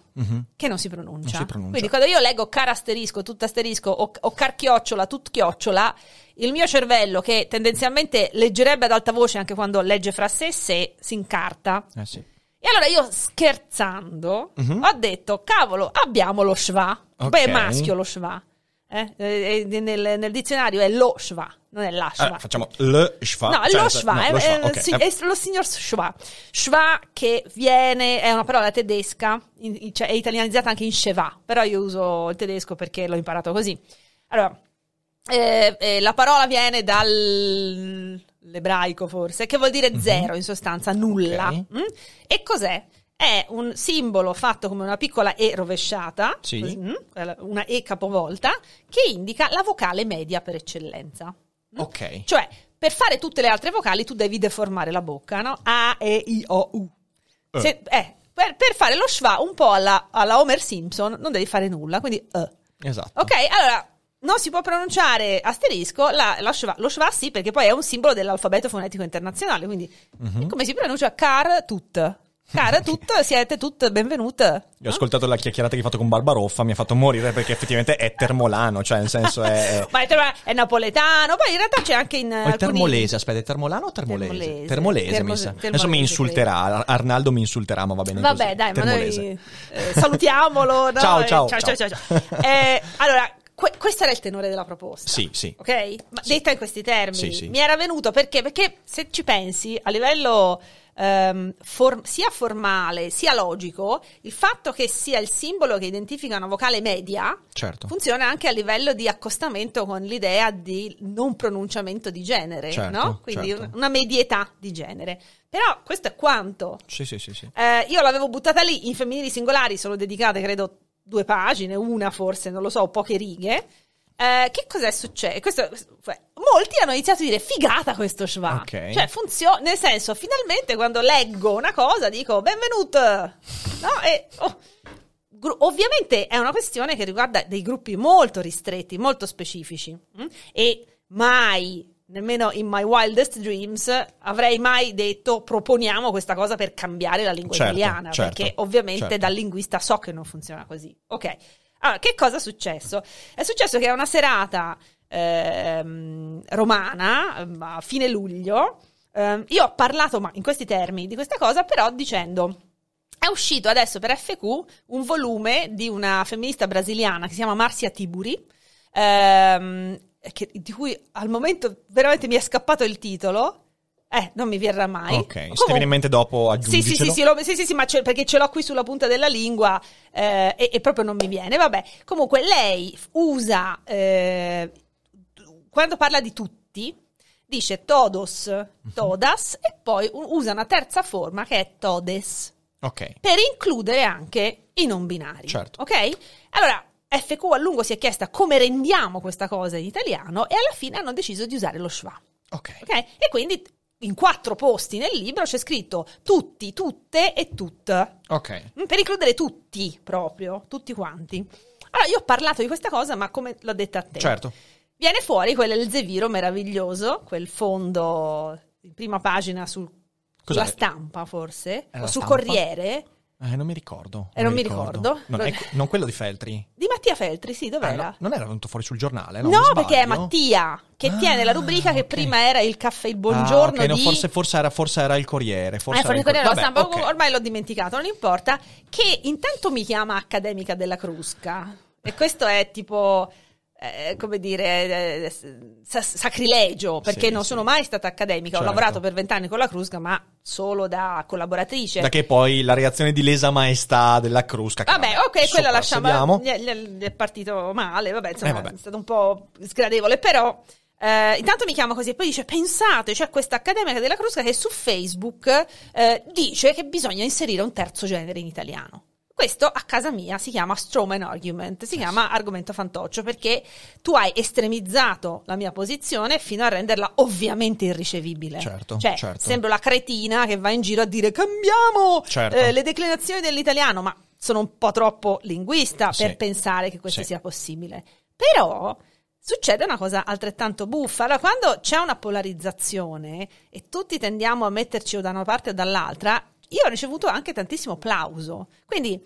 che non si pronuncia. Non si pronuncia. Quindi quando io leggo car asterisco, tut asterisco o, o car chiocciola, tut chiocciola, il mio cervello che tendenzialmente leggerebbe ad alta voce anche quando legge fra sé e sé, si incarta. Eh sì. E allora io scherzando ho detto, cavolo, abbiamo lo schwa. Poi è Ok. maschio lo schwa. Eh? Eh, eh, nel, nel dizionario è lo schwa, non è la schwa. Allora, facciamo le schwa. No, cioè, lo no, schwa, è, lo schwa, è- ok. sì, Eh, è lo signor schwa. Schwa che viene, è una parola tedesca, in- cioè è italianizzata anche in schwa, però io uso il tedesco perché l'ho imparato così. Allora, eh, eh, la parola viene dall'ebraico forse, che vuol dire zero in sostanza, nulla. Mhm. Ok. Mm? E cos'è? È un simbolo fatto come una piccola E rovesciata, Sì. mm? una E capovolta, che indica la vocale media per eccellenza. Ok. Cioè, per fare tutte le altre vocali tu devi deformare la bocca, no? A, E, I, O, U. Eh. Se- eh, per, per fare lo schwa un po' alla, alla Homer Simpson non devi fare nulla, quindi eh. Esatto. Ok, allora non si può pronunciare asterisco, la- la schwa- lo schwa sì perché poi è un simbolo dell'alfabeto fonetico internazionale, quindi e come si pronuncia car tut. Car tut, siete tut benvenute. Io ho ascoltato la chiacchierata che hai fatto con Barbaroffa, mi ha fatto morire perché effettivamente è termolano, cioè nel senso è... è- Ma è, è napoletano, poi in realtà c'è anche in O è alcuni- termolese, aspetta, è termolano o termolese? Termolese. Termolese, Termo- mi sa. termolese, Adesso mi insulterà, Ar- Arnaldo mi insulterà, ma va bene Vabbè, così. dai, ma Termolese. noi eh, salutiamolo. <laughs> no? Ciao, Eh, ciao, ciao, ciao. ciao, ciao. Eh, allora, que- questo era il tenore della proposta. Sì, sì. Ok? Ma detta in questi termini, Sì, sì. mi era venuto perché? Perché se ci pensi, a livello ehm, for- sia formale sia logico, il fatto che sia il simbolo che identifica una vocale media Certo. funziona anche a livello di accostamento con l'idea di non pronunciamento di genere, Certo, no? Quindi certo. un- una medietà di genere. Però questo è quanto. Sì, sì, sì, sì. Eh, io l'avevo buttata lì in femminili singolari, sono dedicate credo due pagine, una forse, non lo so, poche righe. Eh, che cos'è successo? Questo- molti hanno iniziato a dire figata questo schwa. Ok. Cioè, funziona, nel senso, finalmente quando leggo una cosa dico benvenuto. No? E, oh, gru- ovviamente è una questione che riguarda dei gruppi molto ristretti, molto specifici. mm? E mai, nemmeno in my wildest dreams, avrei mai detto proponiamo questa cosa per cambiare la lingua Certo, italiana. certo, perché ovviamente certo. da linguista so che non funziona così. Ok. Allora, che cosa è successo? È successo che è una serata ehm, romana ehm, a fine luglio. ehm, io ho parlato ma in questi termini di questa cosa, però dicendo. È uscito adesso per FQ un volume di una femminista brasiliana che si chiama Marcia Tiburi, ehm, che- di cui al momento veramente mi è scappato il titolo. Eh, non mi verrà mai. Ok, se ti viene in mente dopo sì, sì, aggiungicelo. sì, sì, lo- sì, sì, sì, ma c'è- perché ce l'ho qui sulla punta della lingua eh, e, e proprio non mi viene. Vabbè, comunque lei usa, eh, quando parla di tutti, dice todos, Mhm. todas e poi usa una terza forma che è todes Ok. per includere anche i non binari. Certo. Ok? Allora, FQ a lungo si è chiesta come rendiamo questa cosa in italiano e alla fine hanno deciso di usare lo schwa. Ok. Ok? E quindi in quattro posti nel libro c'è scritto tutti, tutte e tut. Ok. Mm, Per includere tutti proprio, tutti quanti. Allora, io ho parlato di questa cosa, ma come l'ho detta a te? Certo. Viene fuori quell'Elzeviro meraviglioso, quel fondo in prima pagina sul, sulla stampa, forse, È o sul stampa? Corriere, Eh, non mi ricordo. Eh, non mi ricordo. Non, è- non quello di Feltri. di Mattia Feltri, sì, Ah, dov'era? no, non era venuto fuori sul giornale? No, No, perché è? Mattia che Ah, tiene la rubrica che ok. prima era il caffè il buongiorno Ah, ok, no, di forse, forse era, forse era il Corriere. Forse Eh, era il Corriere Vabbè, Stampa, ok. ormai l'ho dimenticato, non importa, che intanto mi chiama accademica della Crusca. E questo è tipo, eh, come dire, eh, sa- sacrilegio, perché Sì, non sì. sono mai stata accademica. Ho Certo. lavorato per vent'anni con la Crusca, ma solo da collaboratrice. Da che poi la reazione di lesa maestà della Crusca. che Vabbè, ok, quella lasciamo. è partito male, vabbè, insomma, Eh, vabbè. è stato un po' sgradevole, però. eh, intanto mi chiama così e poi dice: Pensate, c'è questa accademica della Crusca che su Facebook eh, dice che bisogna inserire un terzo genere in italiano. Questo a casa mia si chiama strawman argument, si chiama argomento fantoccio perché tu hai estremizzato la mia posizione fino a renderla ovviamente irricevibile. Certo, Cioè, certo. sembro la cretina che va in giro a dire cambiamo Certo. eh, le declinazioni dell'italiano, ma sono un po' troppo linguista Sì. per pensare che questo Sì. sia possibile. Però succede una cosa altrettanto buffa. Allora, quando c'è una polarizzazione e tutti tendiamo a metterci o da una parte o dall'altra, io ho ricevuto anche tantissimo plauso. Quindi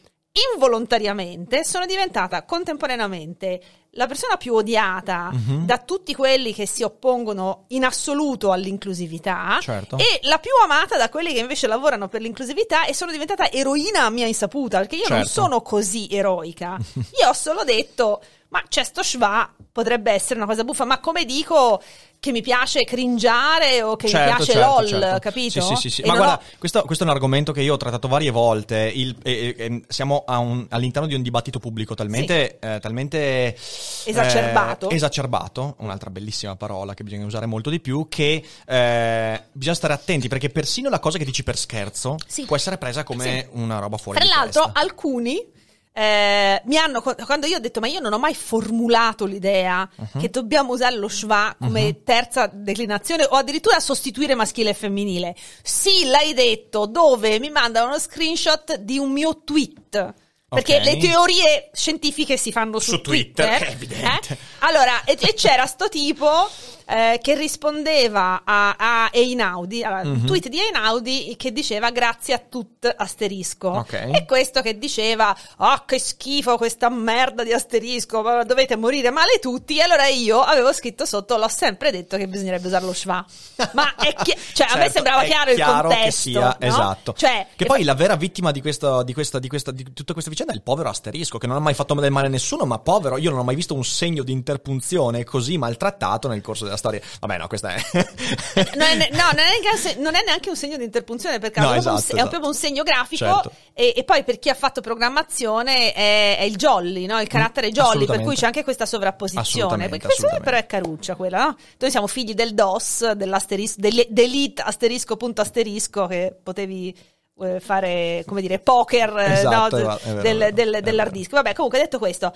involontariamente sono diventata contemporaneamente la persona più odiata Mhm. da tutti quelli che si oppongono in assoluto all'inclusività Certo. e la più amata da quelli che invece lavorano per l'inclusività e sono diventata eroina a mia insaputa perché io non Certo. sono così eroica. <laughs> Io ho solo detto ma c'è sto schwa, potrebbe essere una cosa buffa, ma come dico che mi piace cringiare o che mi Certo, piace certo, LOL, certo. capito? Sì, sì, sì, sì. Ma guarda, ho- questo, questo è un argomento che io ho trattato varie volte. Il- e- e- e siamo un- all'interno di un dibattito pubblico talmente, eh, talmente Esacerbato. eh, esacerbato, un'altra bellissima parola che bisogna usare molto di più, che eh, bisogna stare attenti perché persino la cosa che dici per scherzo Sì. può essere presa come una roba fuori Tra l'altro, testa. alcuni eh, mi hanno, quando io ho detto, ma io non ho mai formulato l'idea Mhm. che dobbiamo usare lo schwa come terza declinazione o addirittura sostituire maschile e femminile. Sì, l'hai detto, dove mi mandano uno screenshot di un mio tweet. Perché Ok. le teorie scientifiche si fanno su, Su Twitter, è <laughs> evidente. eh? Allora, e, e c'era sto tipo eh, che rispondeva a, a Einaudi, allora, Mhm. un tweet di Einaudi che diceva grazie a tut asterisco. Ok. E questo che diceva, ah che schifo questa merda di asterisco, dovete morire male tutti. E allora io avevo scritto sotto, l'ho sempre detto che bisognerebbe usare lo schwa. Ma è chi- cioè, a me Certo, sembrava è chiaro, il contesto. che sia, no? esatto. Cioè, che poi la vera vittima di, questo, di, questa, di, questa, di tutta questa vicenda è il povero asterisco, che non ha mai fatto del male a nessuno, ma povero, io non ho mai visto un segno di interpunzione così maltrattato nel corso della storia. Vabbè, no, questa è. <laughs> non è, no, non è, neanche, non è neanche un segno di interpunzione per caso, No, è, proprio un, esatto, è esatto. proprio un segno grafico. Certo. E, e poi per chi ha fatto programmazione è, è il jolly, no? il carattere jolly, per Mm, cui c'è anche questa sovrapposizione. Perché assolutamente. però è caruccia quella, no? Noi siamo figli del DOS, dell'asterisco, delle- delete asterisco punto asterisco che potevi eh, fare, come dire, poker eh, Esatto, no, vero, del- del- dell'hard disk. Vabbè, comunque detto questo,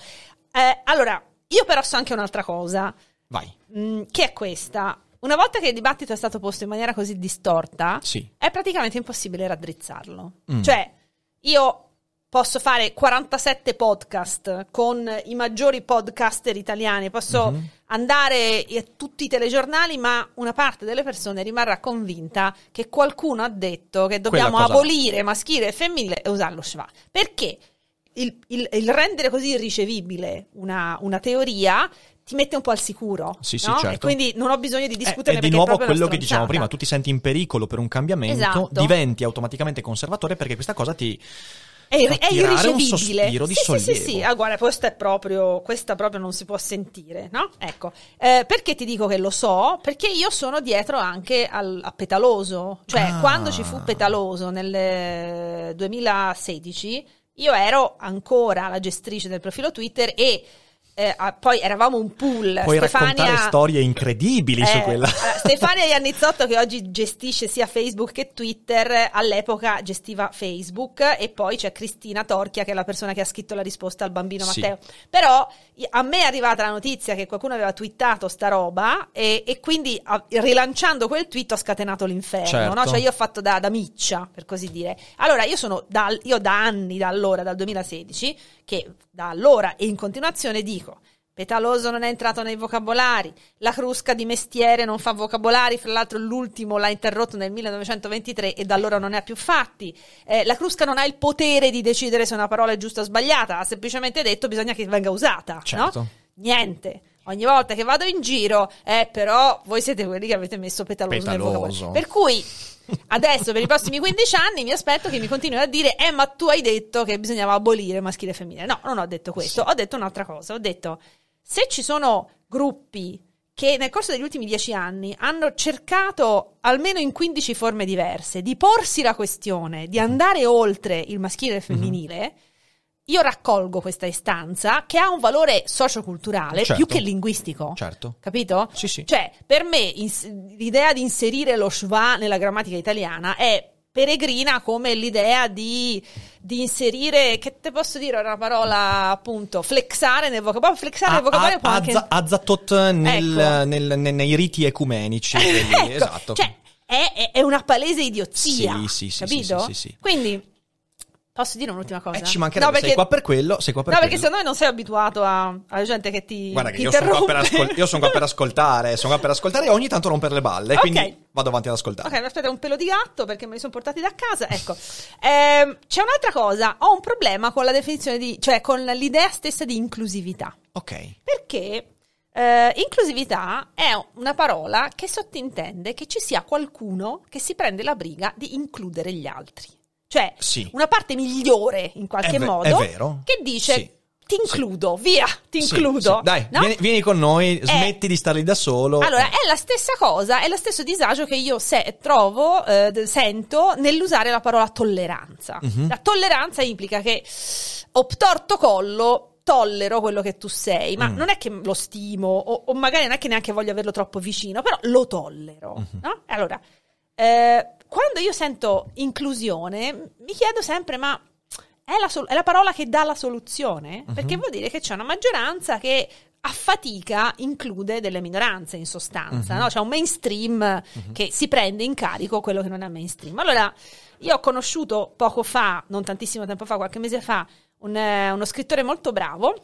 eh, allora, io però so anche un'altra cosa. Vai. Mm, che è questa. Una volta che il dibattito è stato posto in maniera così distorta, Sì. è praticamente impossibile raddrizzarlo. Mm. Cioè, io posso fare 47 podcast con i maggiori podcaster italiani, posso Mhm. andare a tutti i telegiornali, ma una parte delle persone rimarrà convinta che qualcuno ha detto che dobbiamo abolire maschile e femminile e usare lo schwa. Perché? Il, il- il rendere così irricevibile una, una teoria ti mette un po' al sicuro. Sì, sì, no? certo. E quindi non ho bisogno di Eh, discutere è di perché nuovo una quello che diciamo prima, tu ti senti in pericolo per un cambiamento, Esatto. diventi automaticamente conservatore perché questa cosa ti È, ir- è irricevibile. di sì, sì, sì, sì. Ah, guarda, questa è proprio, questa proprio non si può sentire, no? Ecco. Eh, perché ti dico che lo so? Perché io sono dietro anche al, a Petaloso. Cioè, Ah. quando ci fu Petaloso nel eh, 2016, io ero ancora la gestrice del profilo Twitter e eh, ah, poi eravamo un pool. puoi Stefania, raccontare storie incredibili su eh, quella. allora, Stefania Iannizzotto che oggi gestisce sia Facebook che Twitter, all'epoca gestiva Facebook e poi c'è Cristina Torchia che è la persona che ha scritto la risposta al bambino Sì. Matteo. Però a me è arrivata la notizia che qualcuno aveva twittato sta roba e, e quindi a- rilanciando quel tweet ho scatenato l'inferno, Certo. no? Cioè io ho fatto da, da miccia, per così dire. Allora io sono da, io da anni, da allora, dal 2016, che da allora e in continuazione dico Petaloso non è entrato nei vocabolari, la Crusca di mestiere non fa vocabolari, fra l'altro l'ultimo l'ha interrotto nel 1923 e da allora non ne ha più fatti. Eh, la Crusca non ha il potere di decidere se una parola è giusta o sbagliata, ha semplicemente detto bisogna che venga usata. Certo. No? Niente. Ogni volta che vado in giro, eh, però voi siete quelli che avete messo petaloso, nel Petaloso. Per cui adesso per i prossimi 15 anni mi aspetto che mi continui a dire "Eh, ma tu hai detto che bisognava abolire maschile e femminile". No, non ho detto questo, ho detto un'altra cosa, ho detto se ci sono gruppi che nel corso degli ultimi dieci anni hanno cercato, almeno in 15 forme diverse, di porsi la questione, di andare oltre il maschile e il femminile, io raccolgo questa istanza che ha un valore socioculturale Certo. più che linguistico. Certo. Capito? Sì, sì. Cioè, per me ins- l'idea di inserire lo schwa nella grammatica italiana è peregrina come l'idea di, di inserire, che te posso dire, una parola appunto, flexare nel vocabolario. Flexare nel vocabolario può anche... Azza- Azzatot nel- Ecco. nel- ne- nei riti ecumenici. <laughs> Ecco, esatto. Cioè, è, è- una palese idiozia. Sì, sì, sì, capito? sì, sì, sì. Quindi, posso dire un'ultima cosa? Eh, ci mancherebbe, No, perché- sei qua per quello, sei qua per no, quello. perché secondo me non sei abituato a- alla gente che ti, Guarda che ti io sono, qua per interrompe. ascol- io sono qua per ascoltare, sono qua per ascoltare e ogni tanto rompere le balle, Ok. quindi vado avanti ad ascoltare. Ok, aspetta un pelo di gatto perché me li sono portati da casa. Ecco, Ehm, c'è un'altra cosa. Ho un problema con la definizione di, cioè con l'idea stessa di inclusività. Ok. Perché eh, inclusività è una parola che sottintende che ci sia qualcuno che si prende la briga di includere gli altri. Cioè, Sì. una parte migliore in qualche È ve- modo è vero. che dice Sì. ti includo, via, ti Sì, includo. sì. Dai, no? vieni, vieni con noi, smetti di stare lì da solo. Allora, è la stessa cosa, è lo stesso disagio che io se- trovo, eh, sento nell'usare la parola tolleranza. Mhm. La tolleranza implica che obtorto collo tollero quello che tu sei, ma Mm. non è che lo stimo o, o magari non è che neanche voglio averlo troppo vicino, però lo tollero. Mhm. no? Allora, eh, quando io sento inclusione, mi chiedo sempre, ma è la, sol- è la parola che dà la soluzione? Mhm. Perché vuol dire che c'è una maggioranza che a fatica include delle minoranze in sostanza, Mhm. no? C'è un mainstream che si prende in carico quello che non è mainstream. Allora, io ho conosciuto poco fa, non tantissimo tempo fa, qualche mese fa, un, eh, uno scrittore molto bravo.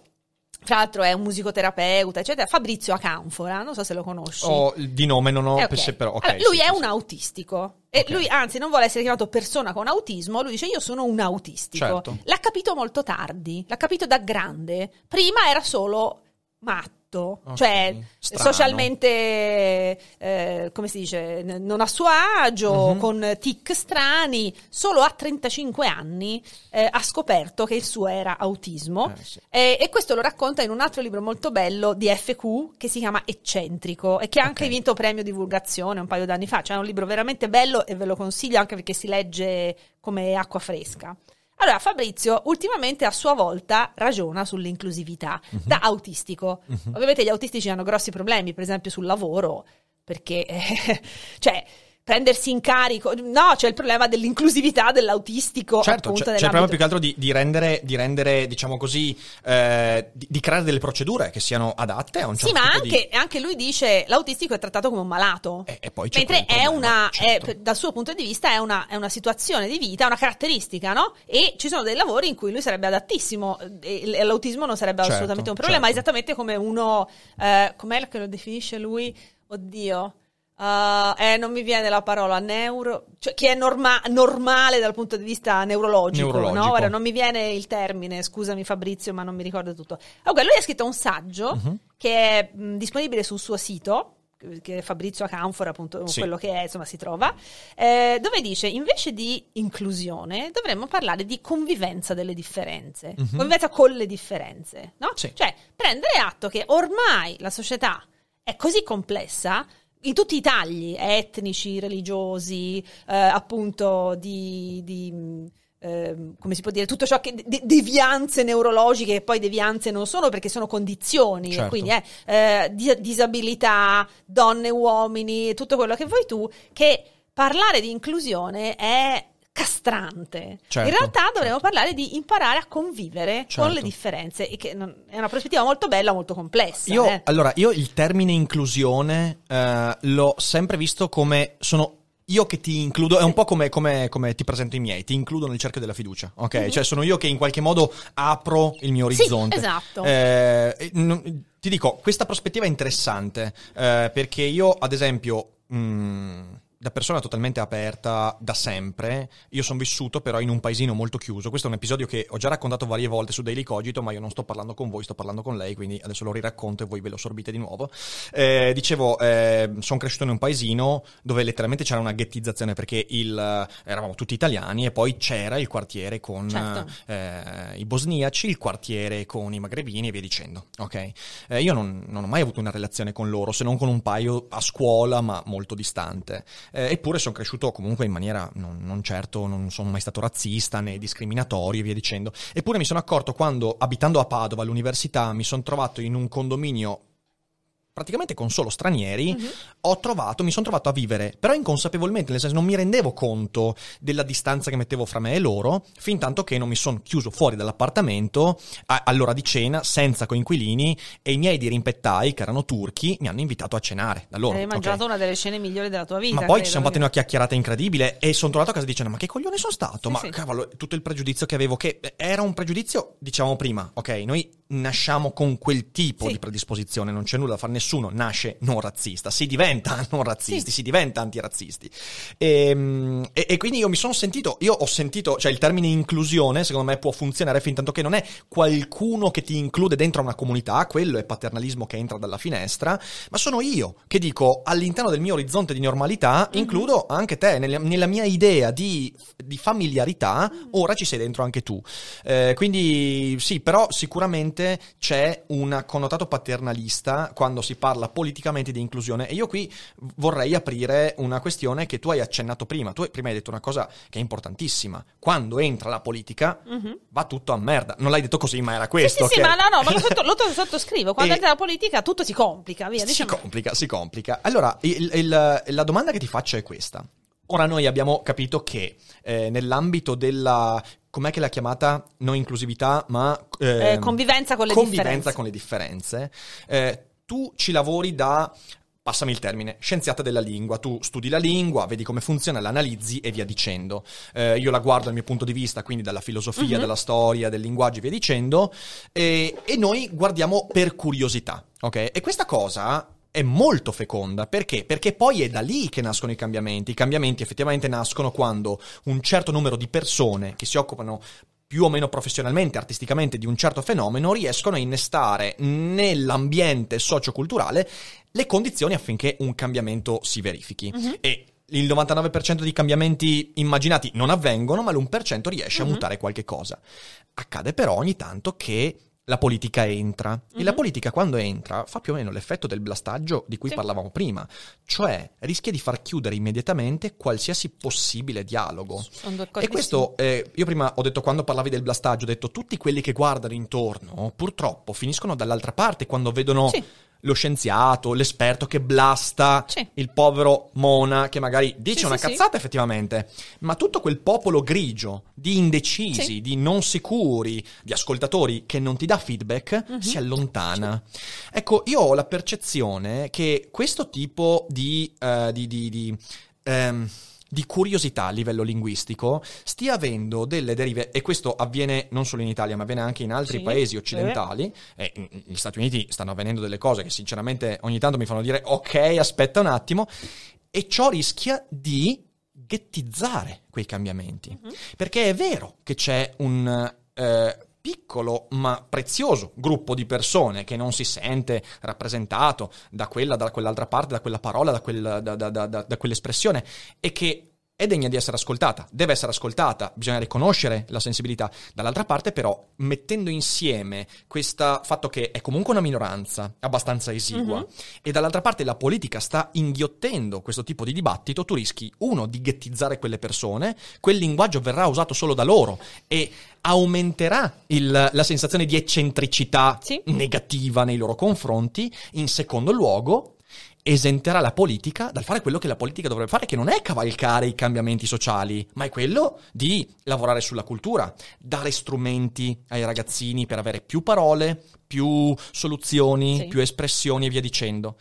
Tra l'altro è un musicoterapeuta, eccetera, Fabrizio Acanfora, non so se lo conosci. Oh, di nome non ho... Eh, ok. se- però, ok, Allora, lui sì, è sì, un autistico e Ok. lui anzi non vuole essere chiamato persona con autismo, lui dice io sono un autistico. Certo. L'ha capito molto tardi, l'ha capito da grande. Prima era solo matto, tutto, Ok, cioè strano. socialmente, eh, come si dice, non a suo agio, Mhm. con tic strani, solo a 35 anni eh, ha scoperto che il suo era autismo Eh, sì. e, questo lo racconta in un altro libro molto bello di FQ che si chiama Eccentrico e che ha anche Ok. vinto premio divulgazione un paio d'anni fa, cioè è un libro veramente bello e ve lo consiglio anche perché si legge come acqua fresca. Allora, Fabrizio ultimamente a sua volta ragiona sull'inclusività Mhm. da autistico. Ovviamente gli autistici hanno grossi problemi, per esempio sul lavoro, perché eh, <laughs> cioè prendersi in carico, no, c'è il problema dell'inclusività dell'autistico. Certo, appunto, c'è, c'è il problema più che altro di, di rendere, di rendere, diciamo così, eh, di, di creare delle procedure che siano adatte a un Sì, certo ma tipo anche, di... anche lui dice l'autistico è trattato come un malato. E- e poi c'è Mentre è problema, una, è- certo. per- dal suo punto di vista, è una, è una situazione di vita, è una caratteristica, no? E ci sono dei lavori in cui lui sarebbe adattissimo e l'autismo non sarebbe Certo, assolutamente un problema, certo. esattamente come uno, eh, com'è che lo definisce lui? Oddio. Uh, eh, non mi viene la parola neuro, cioè che è norma- normale dal punto di vista neurologico, Neurologico. no? Ora non mi viene il termine, scusami Fabrizio, ma non mi ricordo tutto. Comunque, lui ha scritto un saggio Mhm. che è mh, disponibile sul suo sito, che è Fabrizio Acanfora, appunto, Sì. quello che è, insomma, si trova, eh, dove dice invece di inclusione dovremmo parlare di convivenza delle differenze, convivenza con le differenze, no? Sì. Cioè, prendere atto che ormai la società è così complessa in tutti i tagli etnici, religiosi, eh, appunto di, di, ehm, come si può dire, tutto ciò che de- devianze neurologiche che poi devianze non sono perché sono condizioni, Certo. quindi eh, eh, di- disabilità, donne, uomini, tutto quello che vuoi tu, che parlare di inclusione è castrante. Certo, In realtà dovremmo certo. parlare di imparare a convivere con Certo. le differenze, e che non- è una prospettiva molto bella, molto complessa. Io, eh. allora, io il termine inclusione eh, l'ho sempre visto come sono io che ti includo, è un po' come, come- come ti presento i miei, ti includo nel cerchio della fiducia, ok? Cioè sono io che in qualche modo apro il mio Mhm. Sì, orizzonte. esatto. Eh, non- ti dico, questa prospettiva è interessante eh, perché io, ad esempio, mh, da persona totalmente aperta da sempre, io sono vissuto però in un paesino molto chiuso. Questo è un episodio che ho già raccontato varie volte su Daily Cogito, ma io non sto parlando con voi, sto parlando con lei, quindi adesso lo riracconto e voi ve lo sorbite di nuovo. Eh, dicevo, sono cresciuto in un paesino dove letteralmente c'era una ghettizzazione perché il, eravamo tutti italiani e poi c'era il quartiere con Certo. eh, i bosniaci, il quartiere con i magrebini e via dicendo. Ok? Eh, io non, non ho mai avuto una relazione con loro, se non con un paio a scuola, ma molto distante. Eh, eppure sono cresciuto comunque in maniera non, non certo, non sono mai stato razzista né discriminatorio e via dicendo. Eppure mi sono accorto quando, abitando a Padova all'università, mi sono trovato in un condominio praticamente con solo stranieri, ho trovato, mi sono trovato a vivere, però inconsapevolmente, nel senso non mi rendevo conto della distanza che mettevo fra me e loro, fin tanto che non mi sono chiuso fuori dall'appartamento a- all'ora di cena, senza coinquilini, e i miei dirimpettai, che erano turchi, mi hanno invitato a cenare da loro. Hai ok? mangiato una delle scene migliori della tua vita. Ma poi credo, ci siamo fatti una chiacchierata incredibile e sono tornato a casa dicendo: Ma che coglione sono stato? Sì, ma sì. cavolo, tutto il pregiudizio che avevo, che era un pregiudizio, diciamo prima, ok? Noi nasciamo con quel tipo Sì. di predisposizione, non c'è nulla da fare, nessuno nasce non razzista, si diventa <laughs> non razzisti, Sì. si diventa antirazzisti. E, e- e quindi io mi sono sentito, io ho sentito, cioè il termine inclusione secondo me può funzionare fin tanto che non è qualcuno che ti include dentro una comunità, quello è paternalismo che entra dalla finestra, ma sono io che dico all'interno del mio orizzonte di normalità includo anche te, nella, nella mia idea di, di familiarità, ora ci sei dentro anche tu. Eh, quindi sì, però sicuramente c'è un connotato paternalista quando si parla politicamente di inclusione e io qui vorrei aprire una questione che tu hai accennato prima. Tu prima hai detto una cosa che è importantissima. Quando entra la politica va tutto a merda. Non l'hai detto così, ma era. Sì, questo. sì, sì, ok? ma no, no, ma <laughs> lo, sotto- lo sottoscrivo. Quando E- entra la politica tutto si complica, via. si Diciamo. complica, si complica. Allora, il- il- la domanda che ti faccio è questa. Ora noi abbiamo capito che eh, nell'ambito della com'è che l'ha chiamata? Non inclusività, ma Eh, ehm, convivenza con le convivenza differenze. con le differenze. Eh, tu ci lavori da Passami il termine, scienziata della lingua. Tu studi la lingua, vedi come funziona, l'analizzi e via dicendo. Eh, io la guardo dal mio punto di vista, quindi dalla filosofia, Mhm. dalla storia, del linguaggio e via dicendo. E, e noi guardiamo per curiosità, ok? E questa cosa è molto feconda perché? Perché poi è da lì che nascono i cambiamenti. I cambiamenti effettivamente nascono quando un certo numero di persone che si occupano più o meno professionalmente, artisticamente di un certo fenomeno, riescono a innestare nell'ambiente socioculturale le condizioni affinché un cambiamento si verifichi. Mhm. E il 99% dei cambiamenti immaginati non avvengono, ma l'1% riesce Mhm. a mutare qualche cosa. Accade però ogni tanto che la politica entra. E la Mhm. politica quando entra fa più o meno l'effetto del blastaggio di cui Sì. parlavamo prima, cioè rischia di far chiudere immediatamente qualsiasi possibile dialogo. E questo, eh, io prima ho detto, quando parlavi del blastaggio, ho detto tutti quelli che guardano intorno, purtroppo finiscono dall'altra parte quando vedono Sì. Lo scienziato, l'esperto che blasta Sì. il povero Mona che magari dice Sì, una sì, cazzata effettivamente, ma tutto quel popolo grigio di indecisi, di non sicuri, di ascoltatori che non ti dà feedback, Mhm. si allontana. Ecco, io ho la percezione che questo tipo di, eh, di, di- di, ehm, di curiosità a livello linguistico stia avendo delle derive, e questo avviene non solo in Italia, ma avviene anche in altri Sì, paesi eh. occidentali. E in- negli Stati Uniti stanno avvenendo delle cose che sinceramente ogni tanto mi fanno dire ok, aspetta un attimo, e ciò rischia di ghettizzare quei cambiamenti. Mhm. Perché è vero che c'è un eh, piccolo ma prezioso gruppo di persone che non si sente rappresentato da quella, da quell'altra parte, da quella parola, da, quel- da- da- quell'espressione e che è degna di essere ascoltata, deve essere ascoltata, bisogna riconoscere la sensibilità. Dall'altra parte, però, mettendo insieme questo fatto che è comunque una minoranza abbastanza esigua, Mhm. e dall'altra parte la politica sta inghiottendo questo tipo di dibattito, tu rischi, uno, di ghettizzare quelle persone, quel linguaggio verrà usato solo da loro e aumenterà il- la sensazione di eccentricità Sì. negativa nei loro confronti. In secondo luogo, esenterà la politica dal fare quello che la politica dovrebbe fare, che non è cavalcare i cambiamenti sociali, ma è quello di lavorare sulla cultura, dare strumenti ai ragazzini per avere più parole, più soluzioni, Sì. più espressioni e via dicendo.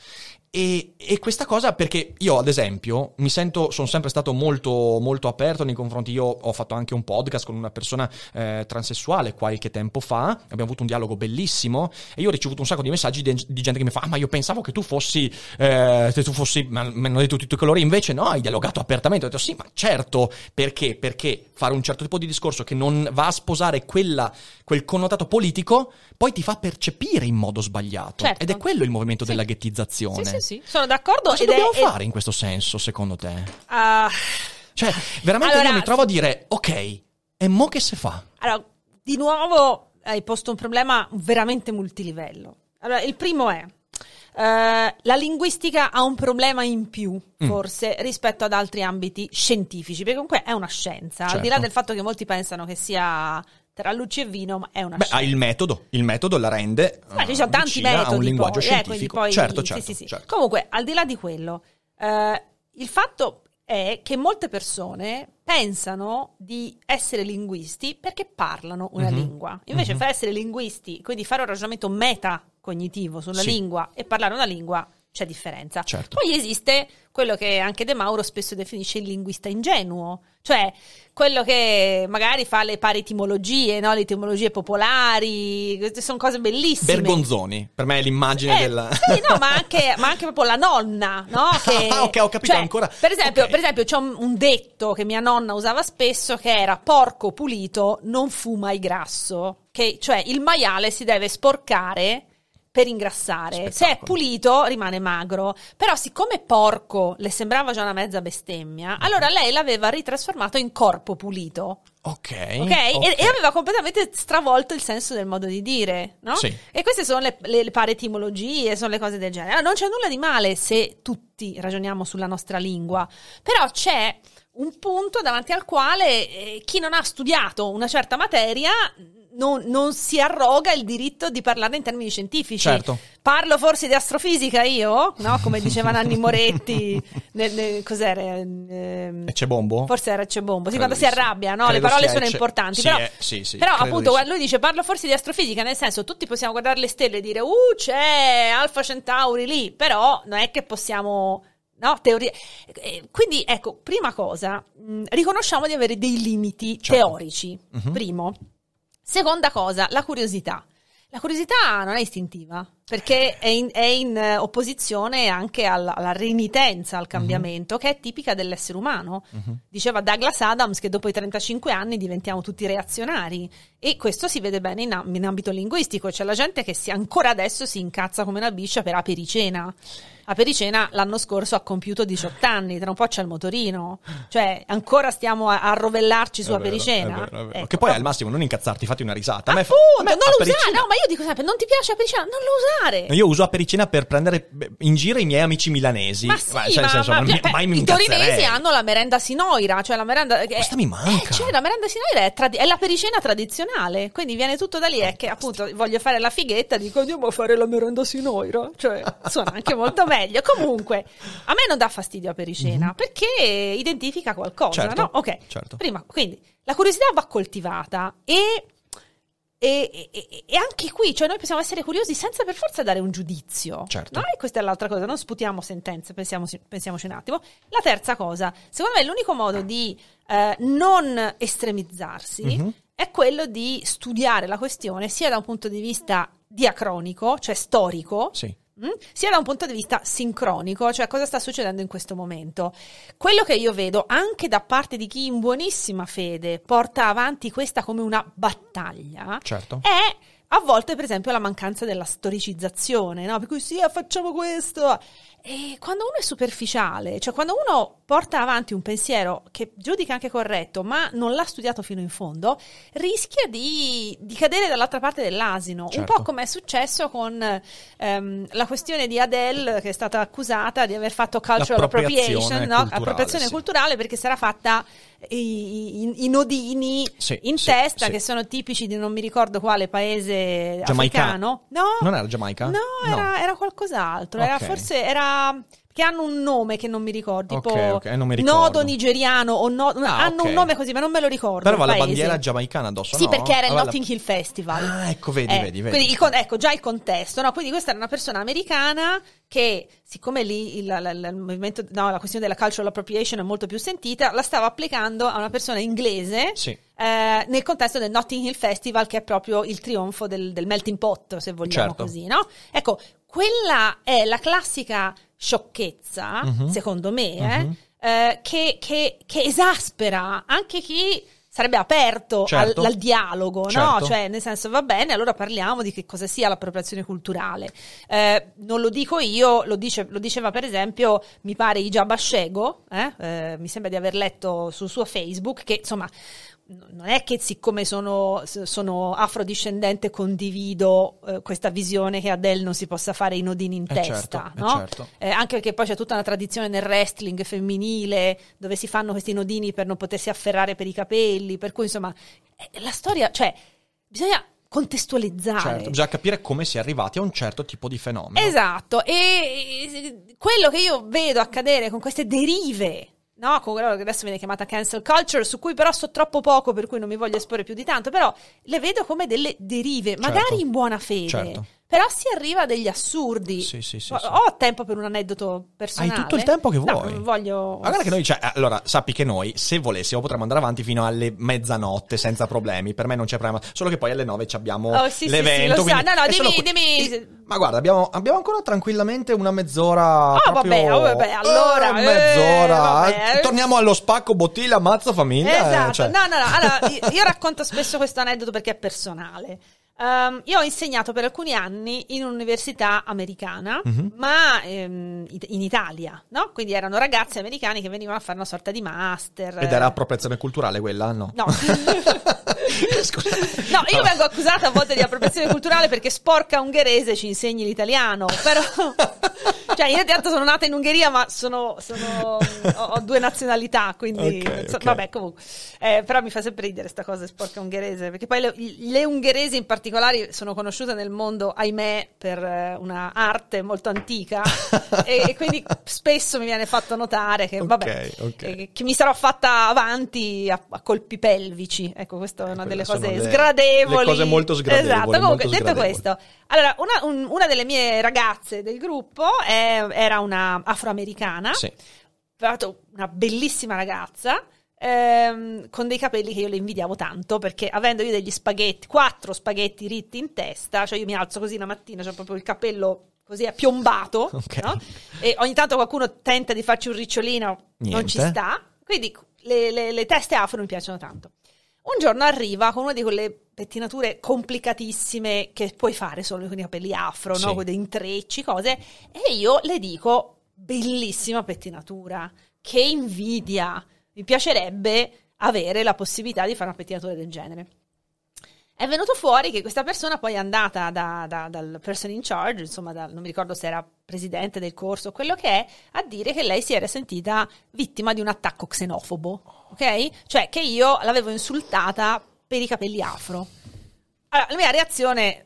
E, e questa cosa perché io, ad esempio, mi sento, sono sempre stato molto, molto aperto nei confronti. Io ho fatto anche un podcast con una persona eh, transessuale qualche tempo fa. Abbiamo avuto un dialogo bellissimo. E io ho ricevuto un sacco di messaggi di, di gente che mi fa: Ah, ma io pensavo che tu fossi, eh, che tu fossi, mi hanno detto tutti i colori. Invece, no, hai dialogato apertamente. Ho detto: Sì, ma certo, perché? Perché fare un certo tipo di discorso che non va a sposare quella, quel connotato politico, poi ti fa percepire in modo sbagliato. Certo. Ed è quello il movimento Sì. della ghettizzazione. Sì, sì, sì, sono d'accordo. Cosa è- dobbiamo ed- fare in questo senso, secondo te? ah, Cioè, veramente Allora- io mi trovo a dire, ok, e mo che si fa? Allora, di nuovo hai posto un problema veramente multilivello. Allora, il primo è eh, la linguistica ha un problema in più, Mm. forse, rispetto ad altri ambiti scientifici, perché comunque è una scienza, al di là Certo. del fatto che molti pensano che sia tra luci e vino, ma è una Beh, scienza. ha il metodo, il metodo la rende Ma ci sono tanti metodi a un linguaggio poi, eh, scientifico. poi- certo, sì, certo, sì, sì. certo. Comunque, al di là di quello, eh, il fatto è che molte persone pensano di essere linguisti perché parlano una Mhm. lingua. Invece, Mhm. per essere linguisti, quindi fare un ragionamento metacognitivo sulla Sì. lingua e parlare una lingua, c'è differenza. Certo. Poi esiste quello che anche De Mauro spesso definisce il linguista ingenuo, cioè quello che magari fa le pari etimologie, no? le etimologie popolari, queste sono cose bellissime. Bergonzoni, per me è l'immagine Eh, del... Sì, no, ma <laughs> anche, ma anche proprio la nonna, no? Che, Ah, <laughs> ok, ho capito, cioè, ancora- Per esempio, ok. per esempio c'è un, un detto che mia nonna usava spesso che era porco pulito non fuma il grasso, che cioè il maiale si deve sporcare per ingrassare. Se è pulito rimane magro. Però siccome porco le sembrava già una mezza bestemmia, allora lei l'aveva ritrasformato in corpo pulito. Ok, Ok? E, e aveva completamente stravolto il senso del modo di dire, no? Sì. E queste sono le, le, le pare etimologie, sono le cose del genere. Allora, non c'è nulla di male se tutti ragioniamo sulla nostra lingua, però c'è un punto davanti al quale eh, chi non ha studiato una certa materia non, non si arroga il diritto di parlarne in termini scientifici. Certo. Parlo forse di astrofisica io, no? Come diceva Nanni Moretti, <laughs> nel, nel- cos'era? Ehm, E c'è bombo? Forse era Cebombo, sì, Credo quando si arrabbia, no? Le parole sono Ecce- importanti. sì, però, eh, sì, sì, però appunto, di sì. lui dice parlo forse di astrofisica, nel senso tutti possiamo guardare le stelle e dire uh c'è Alfa Centauri lì, però non è che possiamo... No, teorie. eh, Quindi, ecco, prima cosa, mh, riconosciamo di avere dei limiti Certo. teorici. Mhm. Primo. Seconda cosa, la curiosità. La curiosità non è istintiva. Perché è in, è in, eh, opposizione anche alla, alla renitenza al cambiamento, che è tipica dell'essere umano. Diceva Douglas Adams che dopo i 35 anni diventiamo tutti reazionari e questo si vede bene in, in ambito linguistico, c'è la gente che si, ancora adesso si incazza come una biscia per apericena. Apericena l'anno scorso ha compiuto 18 anni, tra un po' c'è il motorino, cioè ancora stiamo a, a rovellarci su È vero, Apericena. è vero, è vero. Ecco, che poi al massimo non incazzarti, fatti una risata. A me fa- Appunto, a me non lo usare, no, ma io dico sempre, non ti piace Apericena, non lo usare. Io uso Apericena per prendere in giro i miei amici milanesi. Ma sì, cioè, nel ma, senso, ma- beh, mai mi i torinesi hanno la merenda sinoira, cioè la merenda... Questa mi manca. Eh, cioè, la merenda sinoira è, tradi- è la pericena tradizionale, quindi viene tutto da lì, è che appunto voglio fare la fighetta, dico andiamo a fare la merenda sinoira, cioè suona anche molto meglio. Comunque, a me non dà fastidio a pericena, perché identifica qualcosa. Certo, no? Ok, certo. prima, quindi la curiosità va coltivata e... E, e- e anche qui, cioè noi possiamo essere curiosi senza per forza dare un giudizio. Certo. No? E questa è l'altra cosa, non sputiamo sentenze, pensiamoci, pensiamoci un attimo. La terza cosa, secondo me l'unico modo di eh, non estremizzarsi Mhm. è quello di studiare la questione sia da un punto di vista diacronico, cioè storico, Sì. Mm? sia da un punto di vista sincronico, cioè cosa sta succedendo in questo momento. Quello che io vedo anche da parte di chi in buonissima fede porta avanti questa come una battaglia Certo. è a volte, per esempio, la mancanza della storicizzazione, no? Per cui sì, eh, facciamo questo. E quando uno è superficiale, cioè quando uno porta avanti un pensiero che giudica anche corretto, ma non l'ha studiato fino in fondo, rischia di, di cadere dall'altra parte dell'asino. Un Certo. po' come è successo con ehm, la questione di Adele, che è stata accusata di aver fatto cultural appropriation, no? culturale, appropriazione sì. culturale perché si era fatta i, i- i nodini Sì, in sì, testa che sono tipici di non mi ricordo quale paese Giamaica- africano. No, Non era Giamaica? No, No. Era, era qualcos'altro. Era Ok. forse era che hanno un nome che non mi ricordo, tipo Ok, ok, non mi ricordo. nodo nigeriano o no, Ah, hanno ok. un nome così, ma non me lo ricordo. Però aveva la bandiera giamaicana addosso, Sì, no? perché era il la- Notting Hill Festival. Ah, ecco, vedi, Eh, vedi, vedi. Il ecco già il contesto, no? Quindi questa era una persona americana che, siccome lì il, la- la- il movimento, no, la questione della cultural appropriation è molto più sentita, la stava applicando a una persona inglese Sì. eh, nel contesto del Notting Hill Festival, che è proprio il trionfo del, del melting pot, se vogliamo Certo. così, no? Ecco, quella è la classica sciocchezza, Mhm. secondo me, eh, eh, che, che- che esaspera anche chi sarebbe aperto Certo. al, al dialogo, no? Certo. Cioè, nel senso, va bene, allora parliamo di che cosa sia l'appropriazione culturale. Eh, non lo dico io, lo, dice- lo diceva per esempio, mi pare Ijaba Shego, eh? Eh, mi sembra di aver letto sul suo Facebook, che insomma non è che siccome sono, sono afrodiscendente condivido eh, questa visione che Adele non si possa fare i nodini in Eh, testa, certo, eh, no? certo. Eh, anche perché poi c'è tutta una tradizione nel wrestling femminile dove si fanno questi nodini per non potersi afferrare per i capelli, per cui insomma eh, la storia, cioè bisogna contestualizzare. Certo, bisogna capire come si è arrivati a un certo tipo di fenomeno. Esatto, e quello che io vedo accadere con queste derive, no? Con quello che adesso viene chiamata cancel culture, su cui però so troppo poco, per cui non mi voglio esporre più di tanto, però le vedo come delle derive, magari in buona fede. Certo. Però si arriva a degli assurdi. Sì, sì, sì, ho, sì. tempo per un aneddoto personale. Hai tutto il tempo che No, vuoi. non voglio. Guarda che noi, cioè, allora, sappi che noi, se volessimo, potremmo andare avanti fino alle mezzanotte senza problemi. Per me non c'è problema. Solo che poi alle nove ci abbiamo Oh, sì, sì, l'evento. sì, lo so. No, no, dimmi- dimmi- Eh, Ma guarda, abbiamo, abbiamo ancora tranquillamente una mezz'ora. Ah, proprio- vabbè, oh, vabbè, allora, Eh, eh, mezz'ora. vabbè. Torniamo allo spacco bottiglia, ammazzo famiglia. eh, Esatto, cioè. no, no, no. Allora, io racconto spesso questo aneddoto perché è personale. Ehm, io ho insegnato per alcuni anni in un'università americana, Mhm. ma ehm, in Italia, no? Quindi erano ragazzi americani che venivano a fare una sorta di master. Ed era appropriazione culturale quella? No. No. <laughs> <laughs> <laughs> No, io vengo accusata a volte di appropriazione culturale perché sporca ungherese ci insegni l'italiano, però <laughs> cioè io tanto sono nata in Ungheria, ma sono, sono- ho, ho due nazionalità, quindi Ok, so- ok. vabbè, comunque. Eh, però mi fa sempre ridere sta cosa sporca ungherese, perché poi le, le ungheresi in particolare sono conosciute nel mondo, ahimè, per eh, una arte molto antica e, e quindi spesso mi viene fatto notare che, vabbè, Ok, ok. eh, che mi sarò fatta avanti a, a colpi pelvici. Ecco, questa è quelle delle sono cose le- sgradevoli. le cose molto sgradevoli, Esatto, comunque, detto sgradevoli. questo, allora, una, un- una delle mie ragazze del gruppo è- era una afroamericana, Sì. una bellissima ragazza, ehm, con dei capelli che io le invidiavo tanto perché avendo io degli spaghetti, quattro spaghetti ritti in testa, cioè io mi alzo così la mattina, c'ho proprio il capello così è piombato, <laughs> Ok. no? E ogni tanto qualcuno tenta di farci un ricciolino, non Niente. ci sta. Quindi le, le- le teste afro mi piacciono tanto. Un giorno arriva con una di quelle pettinature complicatissime che puoi fare solo con i capelli afro, Sì. no? con dei intrecci, cose, e io le dico, bellissima pettinatura, che invidia, mi piacerebbe avere la possibilità di fare una pettinatura del genere. È venuto fuori che questa persona poi è andata da- da- dal person in charge, insomma, dal- non mi ricordo se era presidente del corso o quello che è, a dire che lei si era sentita vittima di un attacco xenofobo, ok? Cioè che io l'avevo insultata per i capelli afro. Allora, la mia reazione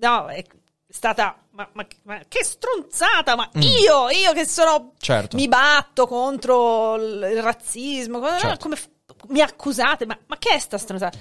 no, è stata, ma, ma- ma che stronzata, ma io, io che sono, Certo. mi batto contro il razzismo, Certo. come mi accusate, ma, ma che è sta stronzata?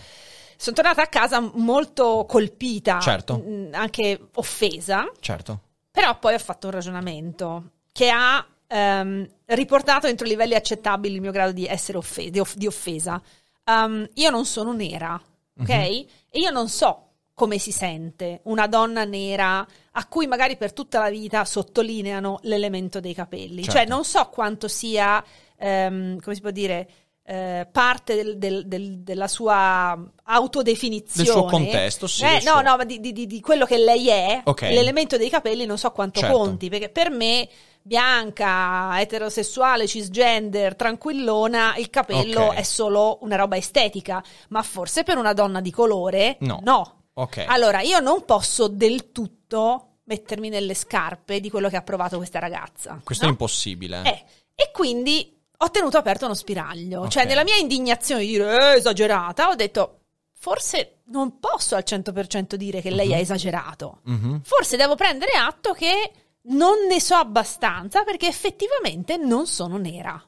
Sono tornata a casa molto colpita, Certo. mh, anche offesa, Certo. però poi ho fatto un ragionamento che ha ehm, riportato entro livelli accettabili il mio grado di essere offe- di, off- di offesa. Um, io non sono nera, ok? E io non so come si sente una donna nera a cui magari per tutta la vita sottolineano l'elemento dei capelli. Certo. Cioè non so quanto sia, ehm, come si può dire, eh, parte del- del- del- della sua autodefinizione. Del suo contesto, sì, Eh, no, suo- no, ma di, di- di- quello che lei è, Ok. l'elemento dei capelli non so quanto Certo. conti, perché per me bianca, eterosessuale, cisgender, tranquillona, il capello Ok. è solo una roba estetica, ma forse per una donna di colore No. Ok. Allora, io non posso del tutto mettermi nelle scarpe di quello che ha provato questa ragazza. Questo no? è impossibile. Eh, e quindi ho tenuto aperto uno spiraglio. Cioè, Ok. nella mia indignazione di dire "Eh, esagerata, ho detto forse non posso al 100% dire che lei ha esagerato. Mhm. Forse devo prendere atto che non ne so abbastanza perché effettivamente non sono nera.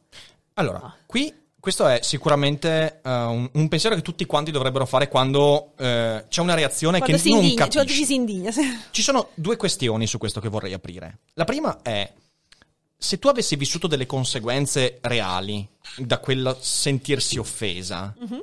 Allora, qui questo è sicuramente eh, un, un pensiero che tutti quanti dovrebbero fare quando eh, c'è una reazione Quando che non indigna, cioè, capisci. chi si indigna. Ci sono due questioni su questo che vorrei aprire. La prima è se tu avessi vissuto delle conseguenze reali da quel sentirsi offesa, Mhm.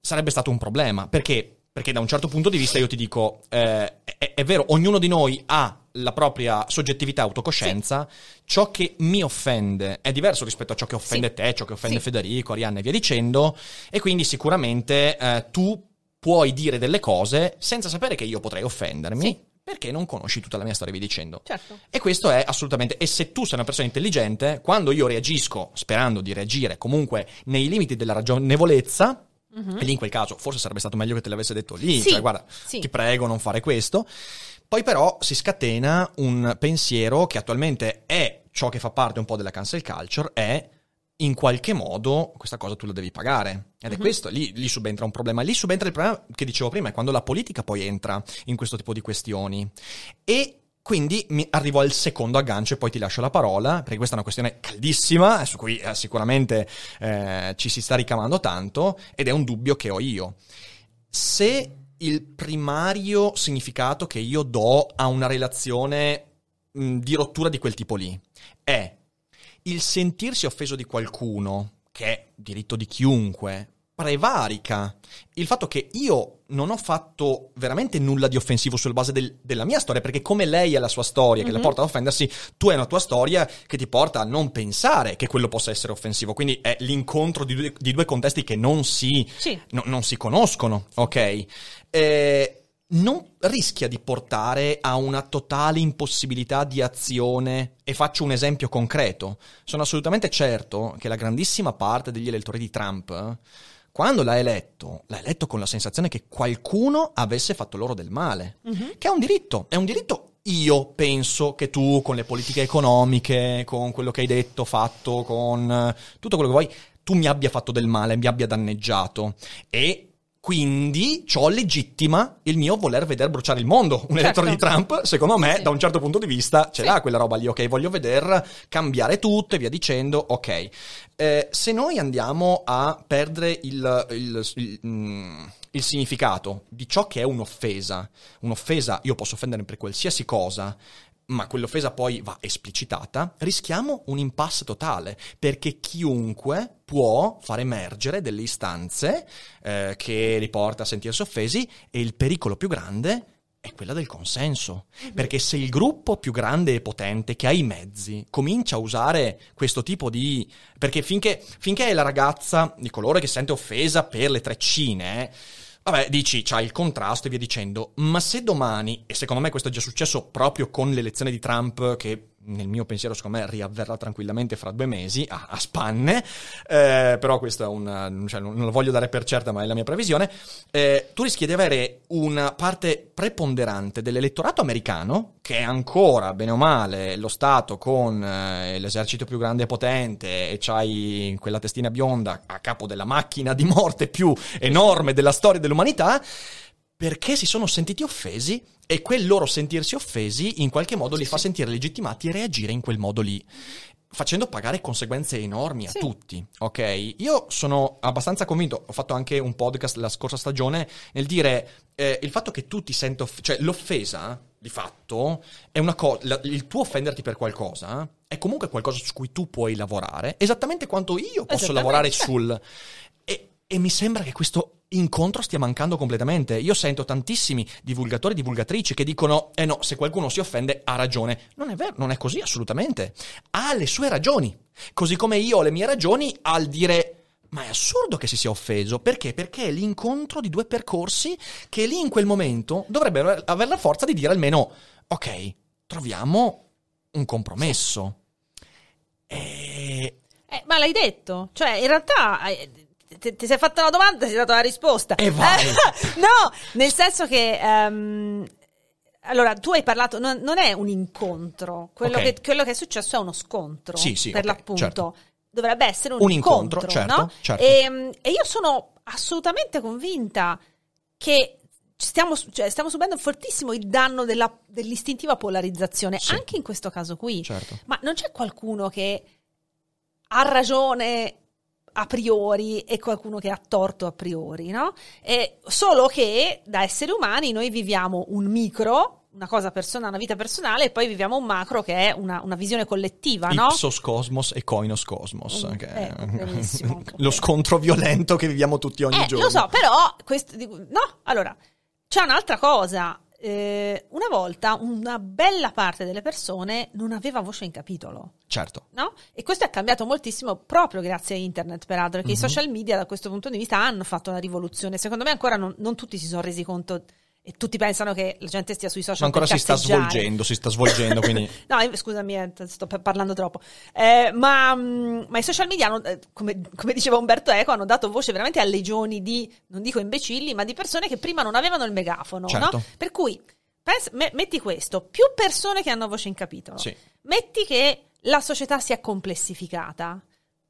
sarebbe stato un problema. Perché? Perché da un certo punto di vista io ti dico, eh, è, è vero, ognuno di noi ha la propria soggettività, autocoscienza, ciò che mi offende è diverso rispetto a ciò che offende Sì. te, ciò che offende Sì. Federico, Arianna e via dicendo, e quindi sicuramente eh, tu puoi dire delle cose senza sapere che io potrei offendermi, Sì. Perché non conosci tutta la mia storia, via dicendo. Certo. E questo è assolutamente. E se tu sei una persona intelligente, quando io reagisco sperando di reagire comunque nei limiti della ragionevolezza, e lì in quel caso forse sarebbe stato meglio che te l'avesse detto lì, Sì, cioè guarda, sì. ti prego non fare questo. Poi però si scatena un pensiero che attualmente è ciò che fa parte un po' della cancel culture, è in qualche modo questa cosa tu la devi pagare. Ed è questo, lì, lì subentra un problema. Lì subentra il problema che dicevo prima, è quando la politica poi entra in questo tipo di questioni. E quindi arrivo al secondo aggancio e poi ti lascio la parola, perché questa è una questione caldissima, su cui eh, sicuramente eh, ci si sta ricamando tanto, ed è un dubbio che ho io. Se il primario significato che io do a una relazione mh, di rottura di quel tipo lì è il sentirsi offeso di qualcuno, che è diritto di chiunque, prevarica il fatto che io non ho fatto veramente nulla di offensivo sulla base del- della mia storia, perché come lei ha la sua storia che la porta ad offendersi, tu hai una tua storia che ti porta a non pensare che quello possa essere offensivo. Quindi è l'incontro di due, di due contesti che non si, Sì. no- non si conoscono, ok? Eh, non rischia di portare a una totale impossibilità di azione. E faccio un esempio concreto. Sono assolutamente certo che la grandissima parte degli elettori di Trump, quando l'ha eletto, l'ha eletto con la sensazione che qualcuno avesse fatto loro del male. Che è un diritto, è un diritto. Io penso che tu, con le politiche economiche, con quello che hai detto, fatto, con eh, tutto quello che vuoi, tu mi abbia fatto del male, mi abbia danneggiato. E quindi ciò legittima il mio voler vedere bruciare il mondo. Un elettore di Trump, secondo me, Sì. da un certo punto di vista, ce Sì. l'ha quella roba lì. Ok, voglio veder cambiare tutto e via dicendo. Ok. Eh, se noi andiamo a perdere il, il- il- mm, il significato di ciò che è un'offesa, un'offesa io posso offendere per qualsiasi cosa, ma quell'offesa poi va esplicitata, rischiamo un impasse totale, perché chiunque può far emergere delle istanze eh, che li porta a sentirsi offesi e il pericolo più grande è quella del consenso. Perché se il gruppo più grande e potente che ha i mezzi comincia a usare questo tipo di... perché finché, finché la ragazza di colore che si sente offesa per le treccine... Vabbè, dici, c'hai il contrasto e via dicendo, ma se domani, e secondo me questo è già successo proprio con l'elezione di Trump, che nel mio pensiero secondo me riavverrà tranquillamente fra due mesi, a, a spanne, eh, però questa è una, cioè, non lo voglio dare per certa, ma è la mia previsione, eh, tu rischi di avere una parte preponderante dell'elettorato americano, che è ancora, bene o male, lo Stato con eh, l'esercito più grande e potente, e c'hai quella testina bionda a capo della macchina di morte più enorme della storia dell'umanità, perché si sono sentiti offesi e quel loro sentirsi offesi in qualche modo li fa sentire legittimati e reagire in quel modo lì facendo pagare conseguenze enormi a Sì. tutti, ok? Io sono abbastanza convinto, ho fatto anche un podcast la scorsa stagione nel dire eh, il fatto che tu ti senta, off- cioè l'offesa di fatto è una cosa, il tuo offenderti per qualcosa è comunque qualcosa su cui tu puoi lavorare, esattamente quanto io posso lavorare sul... E, mi sembra che questo incontro stia mancando completamente. Io sento tantissimi divulgatori e divulgatrici che dicono: Eh no, se qualcuno si offende ha ragione. Non è vero, non è così assolutamente. Ha le sue ragioni. Così come io ho le mie ragioni al dire. Ma è assurdo che si sia offeso. Perché? Perché è l'incontro di due percorsi che lì in quel momento dovrebbero avere la forza di dire almeno: Ok, troviamo un compromesso. E Eh, ma l'hai detto, cioè in realtà eh, ti, ti sei fatta una domanda ti sei dato la risposta. E vai. <laughs> no, nel senso che... ehm, allora, tu hai parlato, non, non è un incontro, quello, Ok. che, quello che è successo è uno scontro, Sì, sì, per ok, l'appunto. certo. Dovrebbe essere un, Un incontro, certo, no? certo. E, e io sono assolutamente convinta che stiamo, cioè, stiamo subendo fortissimo il danno della- dell'istintiva polarizzazione, Sì. anche in questo caso qui. certo. Ma non c'è qualcuno che ha ragione a priori e qualcuno che ha torto a priori, no? E solo che da esseri umani noi viviamo un micro, una cosa personale, una vita personale, e poi viviamo un macro che è una, una visione collettiva, no? Ipsos cosmos e coinos cosmos. Mm, che eh, è benissimo. <laughs> lo scontro violento che viviamo tutti ogni Eh, giorno. lo so, però questo, no, allora c'è un'altra cosa. Eh, una volta una bella parte delle persone non aveva voce in capitolo. Certo. No? E questo è cambiato moltissimo proprio grazie a internet, peraltro, perché i social media da questo punto di vista hanno fatto una rivoluzione. Secondo me ancora non, non tutti si sono resi conto e tutti pensano che la gente stia sui social Ma ancora si sta svolgendo, si sta svolgendo, <laughs> quindi No, io- scusami, eh, sto pa- parlando troppo. Eh, ma, mm, ma i social media, hanno, eh, come, come diceva Umberto Eco, hanno dato voce veramente a legioni di, non dico imbecilli, ma di persone che prima non avevano il megafono. Certo. no? Per cui, pens- me- metti questo, più persone che hanno voce in capitolo. Sì. Metti che la società sia complessificata,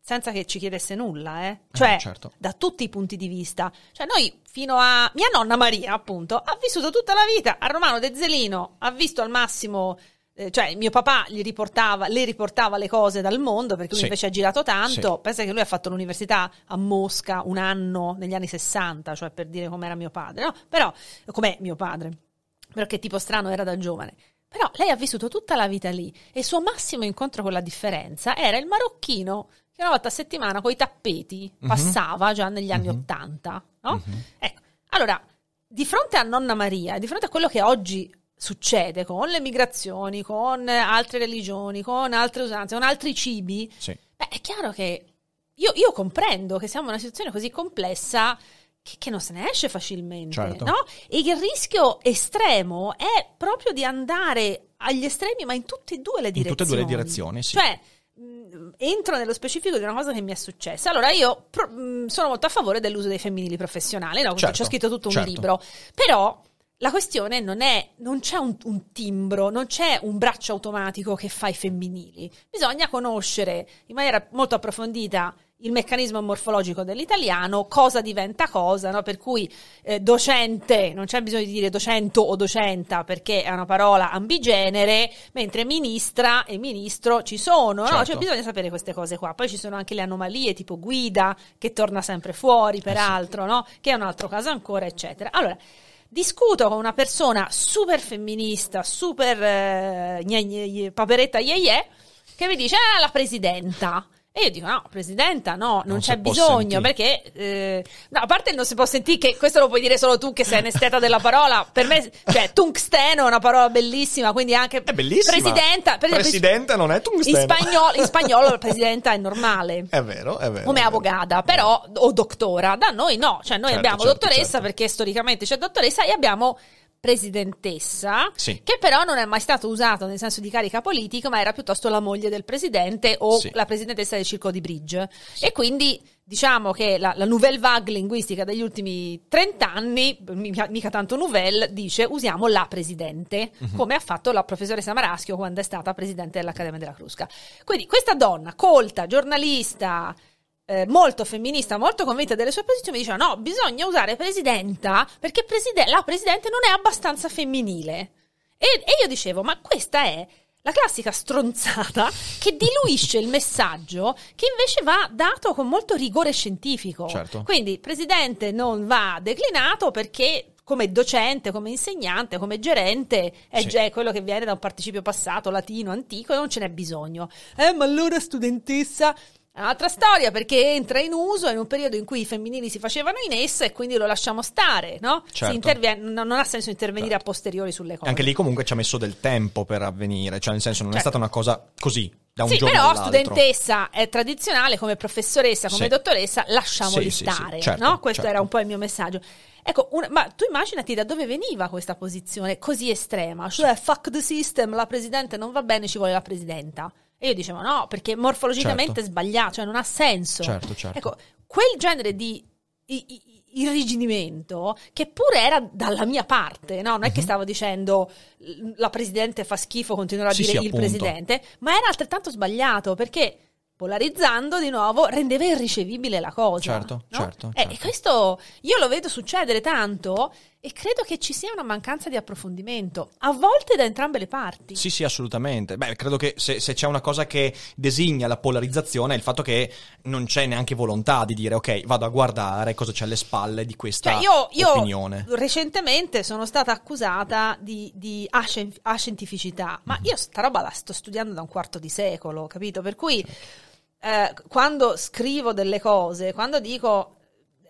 senza che ci chiedesse nulla, eh? Cioè, certo. da tutti i punti di vista. Cioè, noi fino a... Mia nonna Maria, appunto, ha vissuto tutta la vita a Romano De Zelino, ha visto al massimo... eh, cioè, mio papà gli riportava, le riportava le cose dal mondo perché lui Sì. invece ha girato tanto. Sì. Pensa che lui ha fatto l'università a Mosca un anno negli anni 60, cioè per dire com'era mio padre, no? Però, com'è mio padre? Però che tipo strano era da giovane. Però lei ha vissuto tutta la vita lì e il suo massimo incontro con la differenza era il marocchino che una volta a settimana con i tappeti Mhm. passava già negli anni Ottanta. no? Ecco, allora, di fronte a Nonna Maria, di fronte a quello che oggi succede con le migrazioni, con altre religioni, con altre usanze, con altri cibi, sì. beh, è chiaro che io, io comprendo che siamo in una situazione così complessa che, che non se ne esce facilmente, Certo. no? E il rischio estremo è proprio di andare agli estremi, ma in tutte e due le In direzioni. tutte e due le direzioni, sì. Cioè, entro nello specifico di una cosa che mi è successa. Allora, io pro- mh, sono molto a favore dell'uso dei femminili professionali, no? Certo, Ci ho scritto tutto un certo. libro. Però la questione non è, non c'è un, un timbro, non c'è un braccio automatico che fa i femminili. Bisogna conoscere in maniera molto approfondita il meccanismo morfologico dell'italiano, cosa diventa cosa, no? per cui eh, docente, non c'è bisogno di dire docento o docenta perché è una parola ambigenere, mentre ministra e ministro ci sono, no? Certo. Cioè bisogna sapere queste cose qua. Poi ci sono anche le anomalie tipo guida che torna sempre fuori, peraltro, no? che è un altro caso ancora, eccetera. Allora, discuto con una persona super femminista, super eh, gne- gne- paperetta ye ye, che mi dice, ah, la presidenta. E io dico, no, presidenta, no, non, Non c'è bisogno, perché, eh, no, a parte non si può sentire che questo lo puoi dire solo tu che sei un'esteta della parola, per me, cioè, tungsteno è una parola bellissima, quindi anche È bellissima. presidenta, per Presidenta non è in tungsteno. spagnolo, in spagnolo la presidenta è normale. È vero, è vero. Come è vero. però, o dottora, da noi no, cioè noi Certo, abbiamo certo, dottoressa certo. perché storicamente c'è dottoressa e abbiamo presidentessa, Sì. che però non è mai stato usato nel senso di carica politica, ma era piuttosto la moglie del presidente o Sì. la presidentessa del circo di Bridge. E quindi diciamo che la, la nouvelle vague linguistica degli ultimi 30 anni, mica, mica tanto nouvelle, dice usiamo la presidente, Mhm. come ha fatto la professoressa Maraschio quando è stata presidente dell'Accademia della Crusca. Quindi questa donna, colta, giornalista, eh, molto femminista, molto convinta delle sue posizioni, mi diceva no, bisogna usare presidenta perché preside- la presidente non è abbastanza femminile. E, e io dicevo, ma questa è la classica stronzata che diluisce il messaggio che invece va dato con molto rigore scientifico. Certo. Quindi presidente non va declinato perché come docente, come insegnante, come gerente è Sì. già quello che viene da un participio passato, latino, antico e non ce n'è bisogno. Eh, ma allora studentessa... È un'altra storia perché entra in uso in un periodo in cui i femminili si facevano in essa e quindi lo lasciamo stare, no? Certo. interviene- non non ha senso intervenire a posteriori sulle cose. Anche lì comunque ci ha messo del tempo per avvenire, cioè nel senso non è Certo. stata una cosa così, da un sì, giorno però all'altro. studentessa è tradizionale come professoressa, come Sì. dottoressa, lasciamoli Sì, sì, sì, stare, certo, no? Questo certo. era un po' il mio messaggio. Ecco, un- ma tu immaginati da dove veniva questa posizione così estrema, cioè fuck the system, la presidente non va bene, ci vuole la presidenta. E io dicevo no, perché morfologicamente Certo. è sbagliato, cioè non ha senso. Certo, certo. Ecco, quel genere di irrigidimento che pure era dalla mia parte, no? Non è che stavo dicendo "L- la presidente fa schifo, continuerò a Mhm. Sì, dire sì, il appunto. presidente, ma era altrettanto sbagliato perché polarizzando di nuovo rendeva irricevibile la cosa. Certo, no? certo, Eh, certo. E questo io lo vedo succedere tanto e credo che ci sia una mancanza di approfondimento, a volte da entrambe le parti. Sì, sì, assolutamente. Beh, credo che se, se c'è una cosa che designa la polarizzazione è il fatto che non c'è neanche volontà di dire ok, vado a guardare cosa c'è alle spalle di questa Cioè, io, io opinione. recentemente sono stata accusata di, di ascien- ascientificità, ma Mhm. io sta roba la sto studiando da un quarto di secolo, capito? Per cui eh, quando scrivo delle cose, quando dico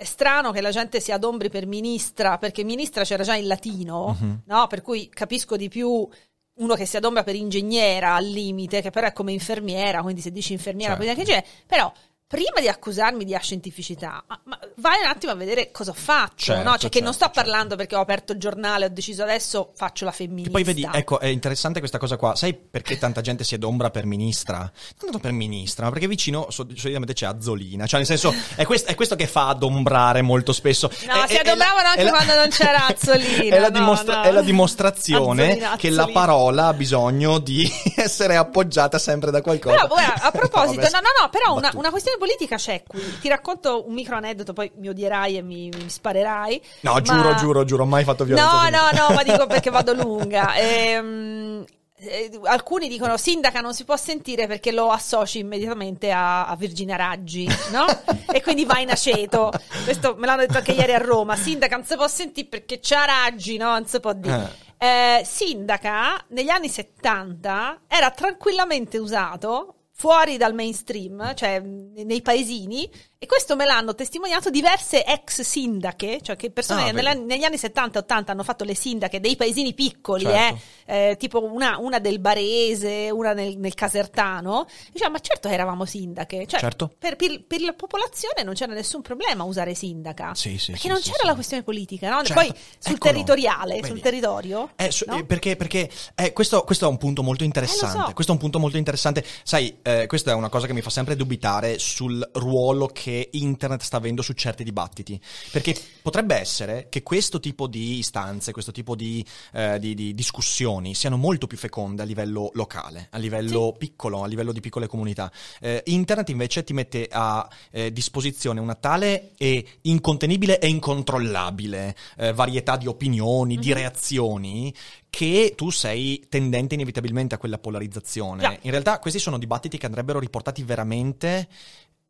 è strano che la gente si adombri per ministra, perché ministra c'era già in latino, Mhm. no? Per cui capisco di più uno che si adombra per ingegnera al limite, che però è come infermiera, quindi se dici infermiera Certo. dire anche ingegnere, però prima di accusarmi di ascientificità, ma, ma vai un attimo a vedere cosa fatto, Certo, no? Cioè che non sto certo, certo. parlando perché ho aperto il giornale, ho deciso adesso faccio la femminista. Che poi vedi, ecco, è interessante questa cosa qua. Sai perché tanta gente si adombra per ministra? Non tanto per ministra, ma perché vicino so- solitamente c'è Azzolina. Cioè, nel senso, è, quest- è questo che fa adombrare molto spesso. No, È- si è- adombravano anche la- quando non c'era <laughs> Azzolina, È la, no, dimostra- no. è la dimostrazione Azzolina, che la Azzolina. parola ha bisogno di <laughs> essere appoggiata sempre da qualcosa. Però, a <laughs> proposito, no, no, no, però una, una questione politica c'è qui. Ti racconto un micro aneddoto, poi mi odierai e mi, mi sparerai. No, ma- giuro, giuro, giuro, mai fatto violenza. No, no, no, ma dico <laughs> perché vado lunga. Ehm, eh, alcuni dicono sindaca non si può sentire perché lo associ immediatamente a, a Virginia Raggi, no? e quindi vai in aceto. Questo me l'hanno detto anche ieri a Roma. Sindaca non si può sentire perché c'ha Raggi, no? Non si può dire. Eh, sindaca negli anni 70 era tranquillamente usato fuori dal mainstream, cioè nei paesini, e questo me l'hanno testimoniato diverse ex sindache, cioè che persone Ah, nella- negli anni 70 e 80 hanno fatto le sindache dei paesini piccoli, Certo. eh, eh, tipo una, una del Barese, una nel, nel Casertano, diceva ma certo che eravamo sindache, cioè, Certo. per, per- per la popolazione non c'era nessun problema a usare sindaca, Sì, sì, perché sì, non sì, c'era sì. la questione politica, no? Certo. poi sul Eccolo. territoriale, sul Vedi. territorio. Eh, su- no? eh, perché perché eh, questo, questo è un punto molto interessante. Eh, so. Questo è un punto molto interessante. Sai, eh, questa è una cosa che mi fa sempre dubitare sul ruolo che internet sta avendo su certi dibattiti. Perché potrebbe essere che questo tipo di istanze, questo tipo di, eh, di- di discussioni siano molto più feconde a livello locale, a livello piccolo, a livello di piccole comunità. Eh, internet invece ti mette a eh, disposizione una tale e incontenibile e incontrollabile eh, varietà di opinioni, di reazioni che tu sei tendente inevitabilmente a quella polarizzazione. Già. In realtà questi sono dibattiti che andrebbero riportati veramente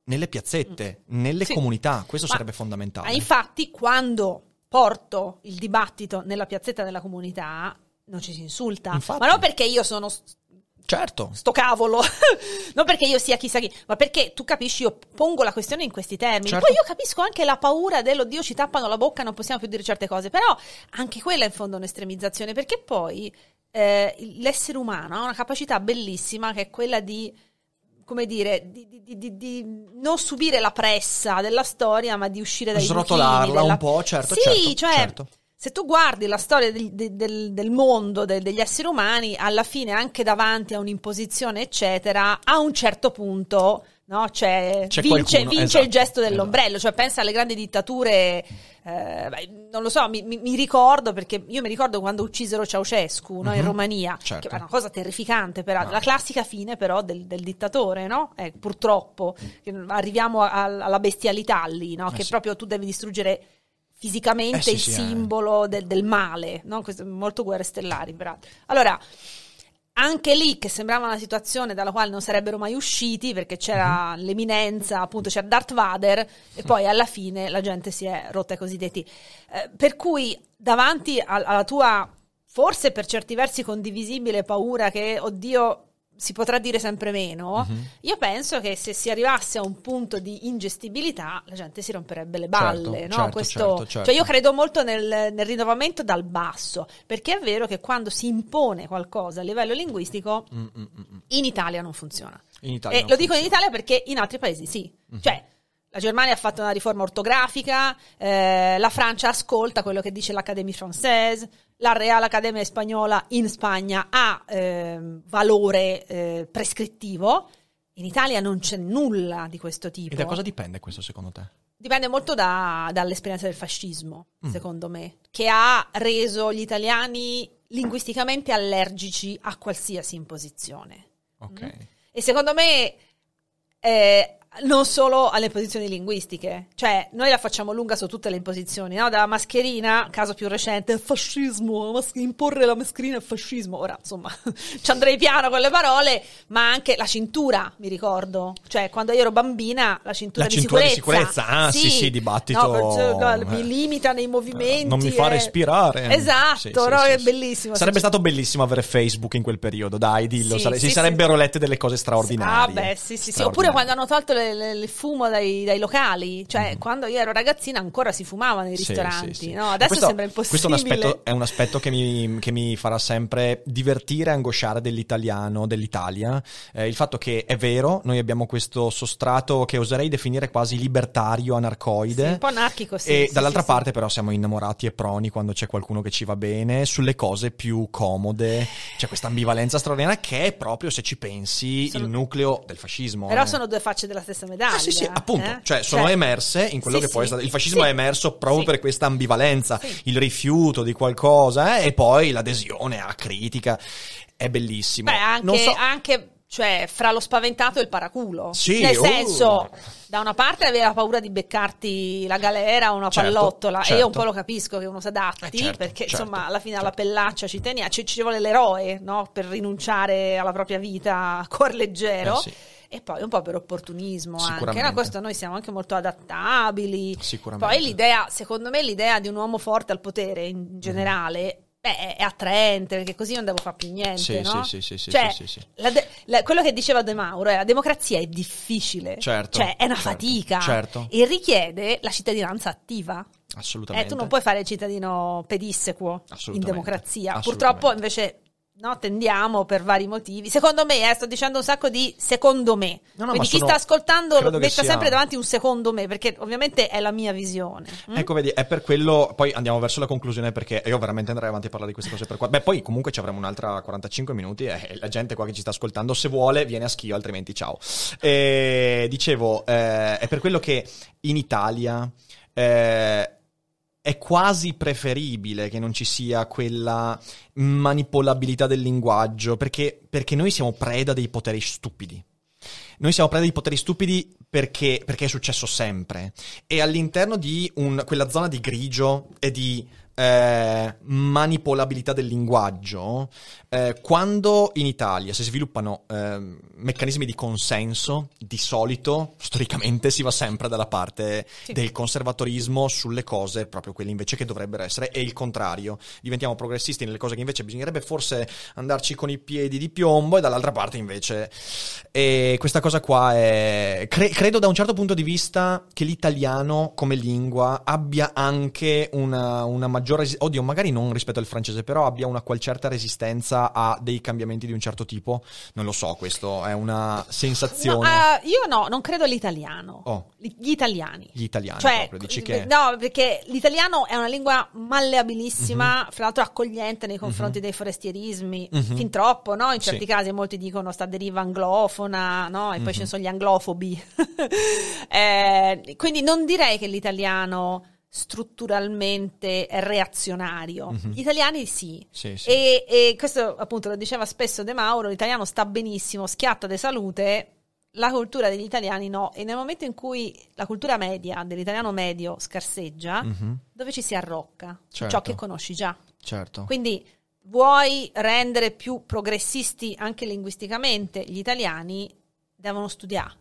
nelle piazzette, nelle Sì. comunità, questo Ma- sarebbe fondamentale. Ma infatti, quando porto il dibattito nella piazzetta della comunità, non ci si insulta. Infatti. Ma non perché io sono Certo. sto cavolo, <laughs> non perché io sia chissà chi, ma perché tu capisci, io pongo la questione in questi termini. Certo. Poi io capisco anche la paura dell'oddio ci tappano la bocca, non possiamo più dire certe cose, però anche quella è in fondo un'estremizzazione, perché poi eh, l'essere umano ha una capacità bellissima che è quella di come dire, di, di- di- di- non subire la pressa della storia, ma di uscire dai Srotolarla buchini, della- un po', certo, Sì, certo, cioè, certo. se tu guardi la storia del, del- del- del mondo, de- degli esseri umani, alla fine, anche davanti a un'imposizione, eccetera, a un certo punto, no, C'è vince, qualcuno, vince esatto, il gesto dell'ombrello. Cioè, pensa alle grandi dittature, eh, non lo so, mi, mi- ricordo perché io mi ricordo quando uccisero Ceausescu no, in Mhm, Romania, certo. che è una cosa terrificante, però, No. la classica fine, però, del, del dittatore, no? Eh, purtroppo, arriviamo a- alla bestialità lì, no? Eh che sì. proprio tu devi distruggere fisicamente Eh sì, il sì, eh. simbolo del, del male, no? Questo molto guerre stellari, peraltro. Allora, anche lì che sembrava una situazione dalla quale non sarebbero mai usciti perché c'era Mhm. l'eminenza, appunto c'era Darth Vader e poi alla fine la gente si è rotta i cosiddetti. Eh, per cui davanti al- alla tua forse per certi versi condivisibile paura che oddio si potrà dire sempre meno, Mhm. io penso che se si arrivasse a un punto di ingestibilità la gente si romperebbe le balle, Certo, no? certo, Questo- certo, certo. Cioè io credo molto nel, nel rinnovamento dal basso, perché è vero che quando si impone qualcosa a livello linguistico Mm, mm, mm, mm. in Italia non funziona. In Italia E non lo dico in funziona. Italia perché in altri paesi sì. Cioè, la Germania ha fatto una riforma ortografica, eh, la Francia ascolta quello che dice l'Académie Française, la Real Accademia Spagnola in Spagna ha ehm, valore eh, prescrittivo. In Italia non c'è nulla di questo tipo. E da cosa dipende questo secondo te? Dipende molto da- dall'esperienza del fascismo, Mm. secondo me, che ha reso gli italiani linguisticamente allergici a qualsiasi imposizione. Ok. Mm. E secondo me eh, non solo alle posizioni linguistiche, cioè noi la facciamo lunga su tutte le imposizioni, no? dalla mascherina, caso più recente, fascismo, mas- imporre la mascherina è fascismo, ora insomma <laughs> ci andrei piano con le parole, ma anche la cintura, mi ricordo, cioè quando io ero bambina la cintura, La di, cintura di sicurezza, sicurezza, ah, sì, sì, dibattito, no, perciò, no, mi eh. limita nei movimenti, Non mi fa eh. respirare. esatto, Sì, sì, no? sì, è sì. bellissimo. Sarebbe stato bellissimo avere Facebook in quel periodo, dai, dillo. Sì, sare- sì, si sarebbero lette delle cose Ah, straordinarie. beh, sì, sì, sì. Oppure quando hanno tolto le- le- il fumo dai, dai locali, cioè quando io ero ragazzina ancora si fumava nei Mhm. Sì, ristoranti, sì, sì. no? Adesso questo- sembra impossibile. Questo è un aspetto, è un aspetto che, mi, che mi farà sempre divertire e angosciare dell'italiano, dell'Italia. Eh, il fatto che è vero, noi abbiamo questo sostrato che oserei definire quasi libertario, anarcoide. Un po' anarchico, sì, E dall'altra parte, però, siamo innamorati e proni quando c'è qualcuno che ci va bene sulle cose più comode. C'è questa ambivalenza straordinaria che è proprio, se ci pensi, Sono- il nucleo del fascismo. Però eh. sono due facce della stessa medaglia. Ah, sì, sì, appunto, eh? cioè sono emerse in quello sì, che poi è stato. Il fascismo è emerso proprio per questa ambivalenza, il rifiuto di qualcosa eh, e poi l'adesione alla critica. È bellissimo. Beh, anche, so, anche cioè, fra lo spaventato e il paraculo. Sì, Nel uh. senso, da una parte aveva paura di beccarti la galera o una Certo, pallottola, e io certo. un po' lo capisco che uno si adatti, Eh, certo, perché certo, insomma alla fine alla certo. pellaccia ci tenia, ci, ci vuole l'eroe no? per rinunciare alla propria vita a cuor leggero. Eh, sì. E poi un po' per opportunismo anche, no? questo noi siamo anche molto adattabili. Sicuramente. Poi l'idea, secondo me, l'idea di un uomo forte al potere in generale, beh, è attraente, perché così non devo fare più niente, Sì, no? sì, sì, sì, Cioè, sì, sì, sì. la de- la- quello che diceva De Mauro è la democrazia è difficile, Certo, cioè è una certo, fatica certo. e richiede la cittadinanza attiva. assolutamente. Eh, tu non puoi fare il cittadino pedissequo in democrazia. Purtroppo invece no, tendiamo per vari motivi. Secondo me, eh, sto dicendo un sacco di secondo me. No, no, Quindi chi sono- sta ascoltando metta sia- sempre davanti un secondo me, perché ovviamente è la mia visione. mm? Ecco, vedi, è per quello. Poi andiamo verso la conclusione perché io veramente andrei avanti a parlare di queste cose per qua. Beh, poi comunque ci avremo un'altra 45 minuti e la gente qua che ci sta ascoltando, se vuole, viene a schio, altrimenti ciao. E, dicevo, eh, è per quello che in Italia. eh, è quasi preferibile che non ci sia quella manipolabilità del linguaggio, perché, perché noi siamo preda dei poteri stupidi. Noi siamo preda di poteri stupidi perché, perché è successo sempre. E all'interno di un- quella zona di grigio e di eh, manipolabilità del linguaggio, eh, quando in Italia si sviluppano eh, meccanismi di consenso, di solito, storicamente, si va sempre dalla parte Sì. del conservatorismo sulle cose, proprio quelle invece che dovrebbero essere, e il contrario. Diventiamo progressisti nelle cose che invece bisognerebbe forse andarci con i piedi di piombo, e dall'altra parte invece. E questa cosa qua è. cre- credo da un certo punto di vista che l'italiano come lingua abbia anche una, una maggiore. Resi- Oddio, magari non rispetto al francese, però abbia una qual certa resistenza a dei cambiamenti di un certo tipo. Non lo so, questo è una No, sensazione. eh, io no, non credo all'italiano. Oh. Gli italiani. Gli italiani Cioè, proprio, dici che. no, perché l'italiano è una lingua malleabilissima, Mhm. fra l'altro accogliente nei confronti dei forestierismi, Mhm. fin troppo, no? In Sì. certi casi molti dicono sta deriva anglofona, no? E Mhm. poi ce ne sono gli anglofobi. <laughs> Eh, quindi non direi che l'italiano strutturalmente reazionario. Mhm. Gli italiani sì. Sì, sì. E, e questo appunto lo diceva spesso De Mauro, l'italiano sta benissimo, schiatta di salute, la cultura degli italiani no. E nel momento in cui la cultura media dell'italiano medio scarseggia, Mhm, dove ci si arrocca? Certo. ciò che conosci già. certo. Quindi vuoi rendere più progressisti anche linguisticamente gli italiani, devono studiare.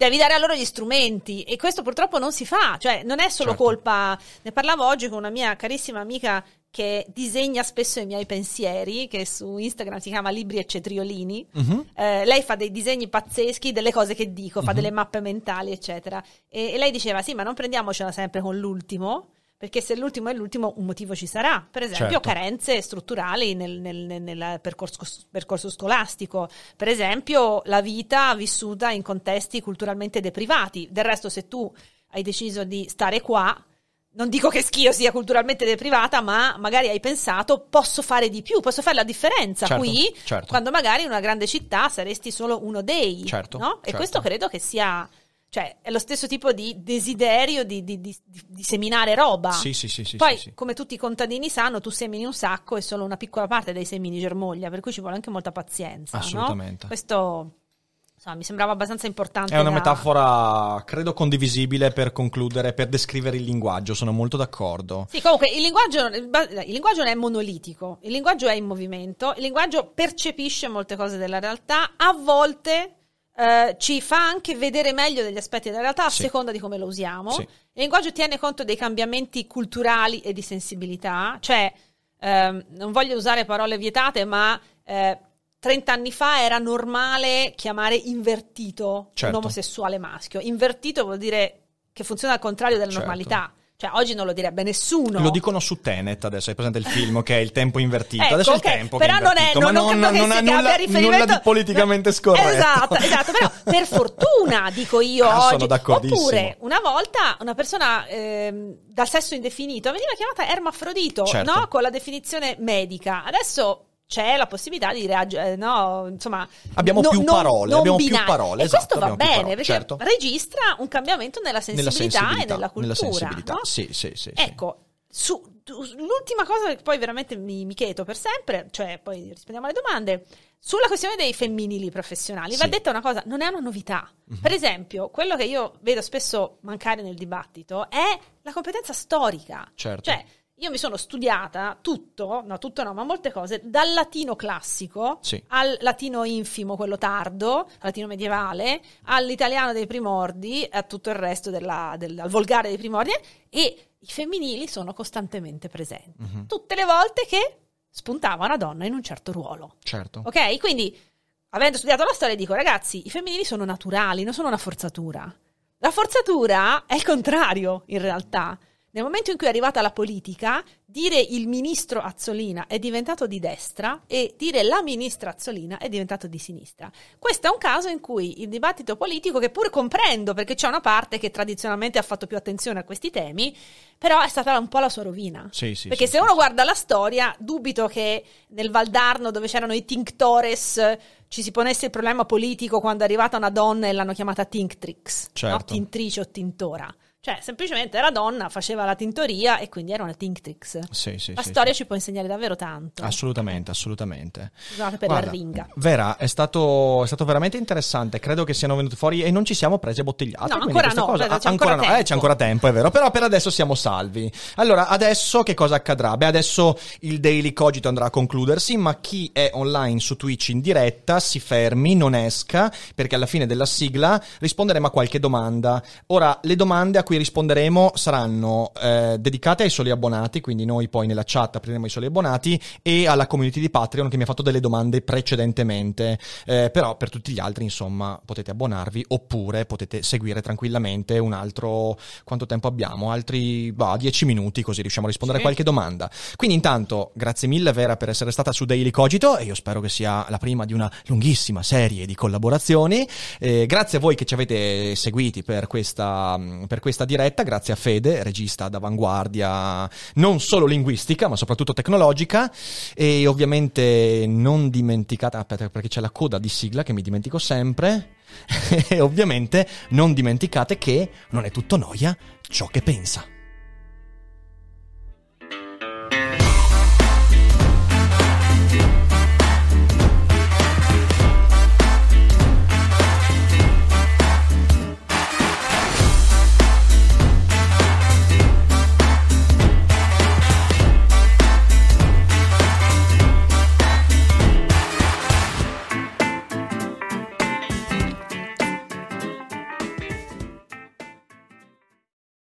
Devi dare a loro gli strumenti e questo purtroppo non si fa, cioè non è solo Certo. colpa, ne parlavo oggi con una mia carissima amica che disegna spesso i miei pensieri, che su Instagram si chiama Libri e Cetriolini. Mhm. Eh, lei fa dei disegni pazzeschi delle cose che dico, fa Mhm. delle mappe mentali, eccetera. E, e lei diceva: Sì, ma non prendiamocela sempre con l'ultimo. Perché se l'ultimo è l'ultimo, un motivo ci sarà. Per esempio, Certo. carenze strutturali nel, nel- nel- percorso, percorso scolastico. Per esempio, la vita vissuta in contesti culturalmente deprivati. Del resto, se tu hai deciso di stare qua, non dico che Schio sia culturalmente deprivata, ma magari hai pensato posso fare di più, posso fare la differenza Certo, qui, certo. quando magari in una grande città saresti solo uno dei. Certo, no? E certo. questo credo che sia, cioè, è lo stesso tipo di desiderio di, di- di- di- seminare roba. Sì, sì, sì, sì, Poi, sì, sì. come tutti i contadini sanno, tu semini un sacco e solo una piccola parte dei semini germoglia, per cui ci vuole anche molta pazienza. no? Assolutamente. Questo insomma, mi sembrava abbastanza importante. È una da- metafora, credo, condivisibile per concludere, per descrivere il linguaggio, sono molto d'accordo. Sì, comunque il linguaggio, il linguaggio non è monolitico, il linguaggio è in movimento, il linguaggio percepisce molte cose della realtà, a volte eh, ci fa anche vedere meglio degli aspetti della realtà a Sì. seconda di come lo usiamo. Sì. Il linguaggio tiene conto dei cambiamenti culturali e di sensibilità, cioè ehm, non voglio usare parole vietate, ma eh, 30 anni fa era normale chiamare invertito Certo. un omosessuale maschio. Invertito vuol dire che funziona al contrario della Certo. normalità. Cioè, oggi non lo direbbe nessuno. Lo dicono su Tenet adesso, hai presente il film che è il tempo invertito. Ecco, adesso è ok, il tempo però è non è non, ma non, non, non ha nulla, nulla di politicamente scorretto. Esatto, esatto, però <laughs> per fortuna dico io Ah, oggi. Oppure una volta una persona ehm, dal sesso indefinito veniva chiamata ermafrodito, Certo. no? Con la definizione medica. Adesso c'è la possibilità di reagire, no, insomma, Abbiamo no- più non- parole, non abbiamo più binario. parole, E esatto, questo va abbiamo più bene perché certo. registra un cambiamento nella Nella sensibilità, sensibilità, e nella cultura. nella sensibilità. no? Sì, sì, sì. Ecco, su- l'ultima cosa che poi veramente mi, mi chiedo per sempre, cioè poi rispondiamo alle domande, sulla questione dei femminili professionali, va Sì. detta una cosa, non è una novità. Mhm. Per esempio, quello che io vedo spesso mancare nel dibattito è la competenza storica. Certo. Cioè, io mi sono studiata tutto, no tutto no, ma molte cose, dal latino classico Sì. al latino infimo, quello tardo, al latino medievale, all'italiano dei primordi, a tutto il resto della, del, al volgare dei primordi e i femminili sono costantemente presenti. Mhm. Tutte le volte che spuntava una donna in un certo ruolo. Certo. Ok? Quindi, avendo studiato la storia, dico, ragazzi, i femminili sono naturali, non sono una forzatura. La forzatura è il contrario, in realtà. Nel momento in cui è arrivata la politica, dire il ministro Azzolina è diventato di destra e dire la ministra Azzolina è diventato di sinistra. Questo è un caso in cui il dibattito politico, che pur comprendo perché c'è una parte che tradizionalmente ha fatto più attenzione a questi temi, però è stata un po' la sua rovina. Sì, sì, perché sì, se uno guarda la storia, dubito che nel Valdarno, dove c'erano i tinctores, ci si ponesse il problema politico quando è arrivata una donna e l'hanno chiamata tinctrix, Certo. no? tintrice o tintora. Cioè, semplicemente era donna, faceva la tintoria e quindi era una Tinctrix. Sì, sì, la sì, storia sì. ci può insegnare davvero tanto. Assolutamente, assolutamente. Scusate per Guarda, la ringa. Vera, è stato, è stato veramente interessante. Credo che siano venuti fuori e non ci siamo presi a bottigliate. No, ancora no, cosa- c'è ah, ancora no, eh, c'è ancora tempo, è vero. Però per adesso siamo salvi. Allora, adesso che cosa accadrà? Beh, adesso il Daily Cogito andrà a concludersi, ma chi è online su Twitch in diretta si fermi, non esca, perché alla fine della sigla risponderemo a qualche domanda. Ora, le domande a cui risponderemo saranno eh, dedicate ai soli abbonati, quindi noi poi nella chat apriremo i soli abbonati, e alla community di Patreon che mi ha fatto delle domande precedentemente. Eh, però per tutti gli altri, insomma, potete abbonarvi oppure potete seguire tranquillamente un altro... Quanto tempo abbiamo? Altri bah, 10 minuti, così riusciamo a rispondere a qualche domanda. Quindi intanto, grazie mille Vera per essere stata su Daily Cogito e io spero che sia la prima di una lunghissima serie di collaborazioni. Eh, grazie a voi che ci avete seguiti per questa, per questa diretta, grazie a Fede, regista d'avanguardia non solo linguistica ma soprattutto tecnologica e ovviamente non dimenticate, perché c'è la coda di sigla che mi dimentico sempre. <laughs> e ovviamente non dimenticate che non è tutto noia ciò che pensa.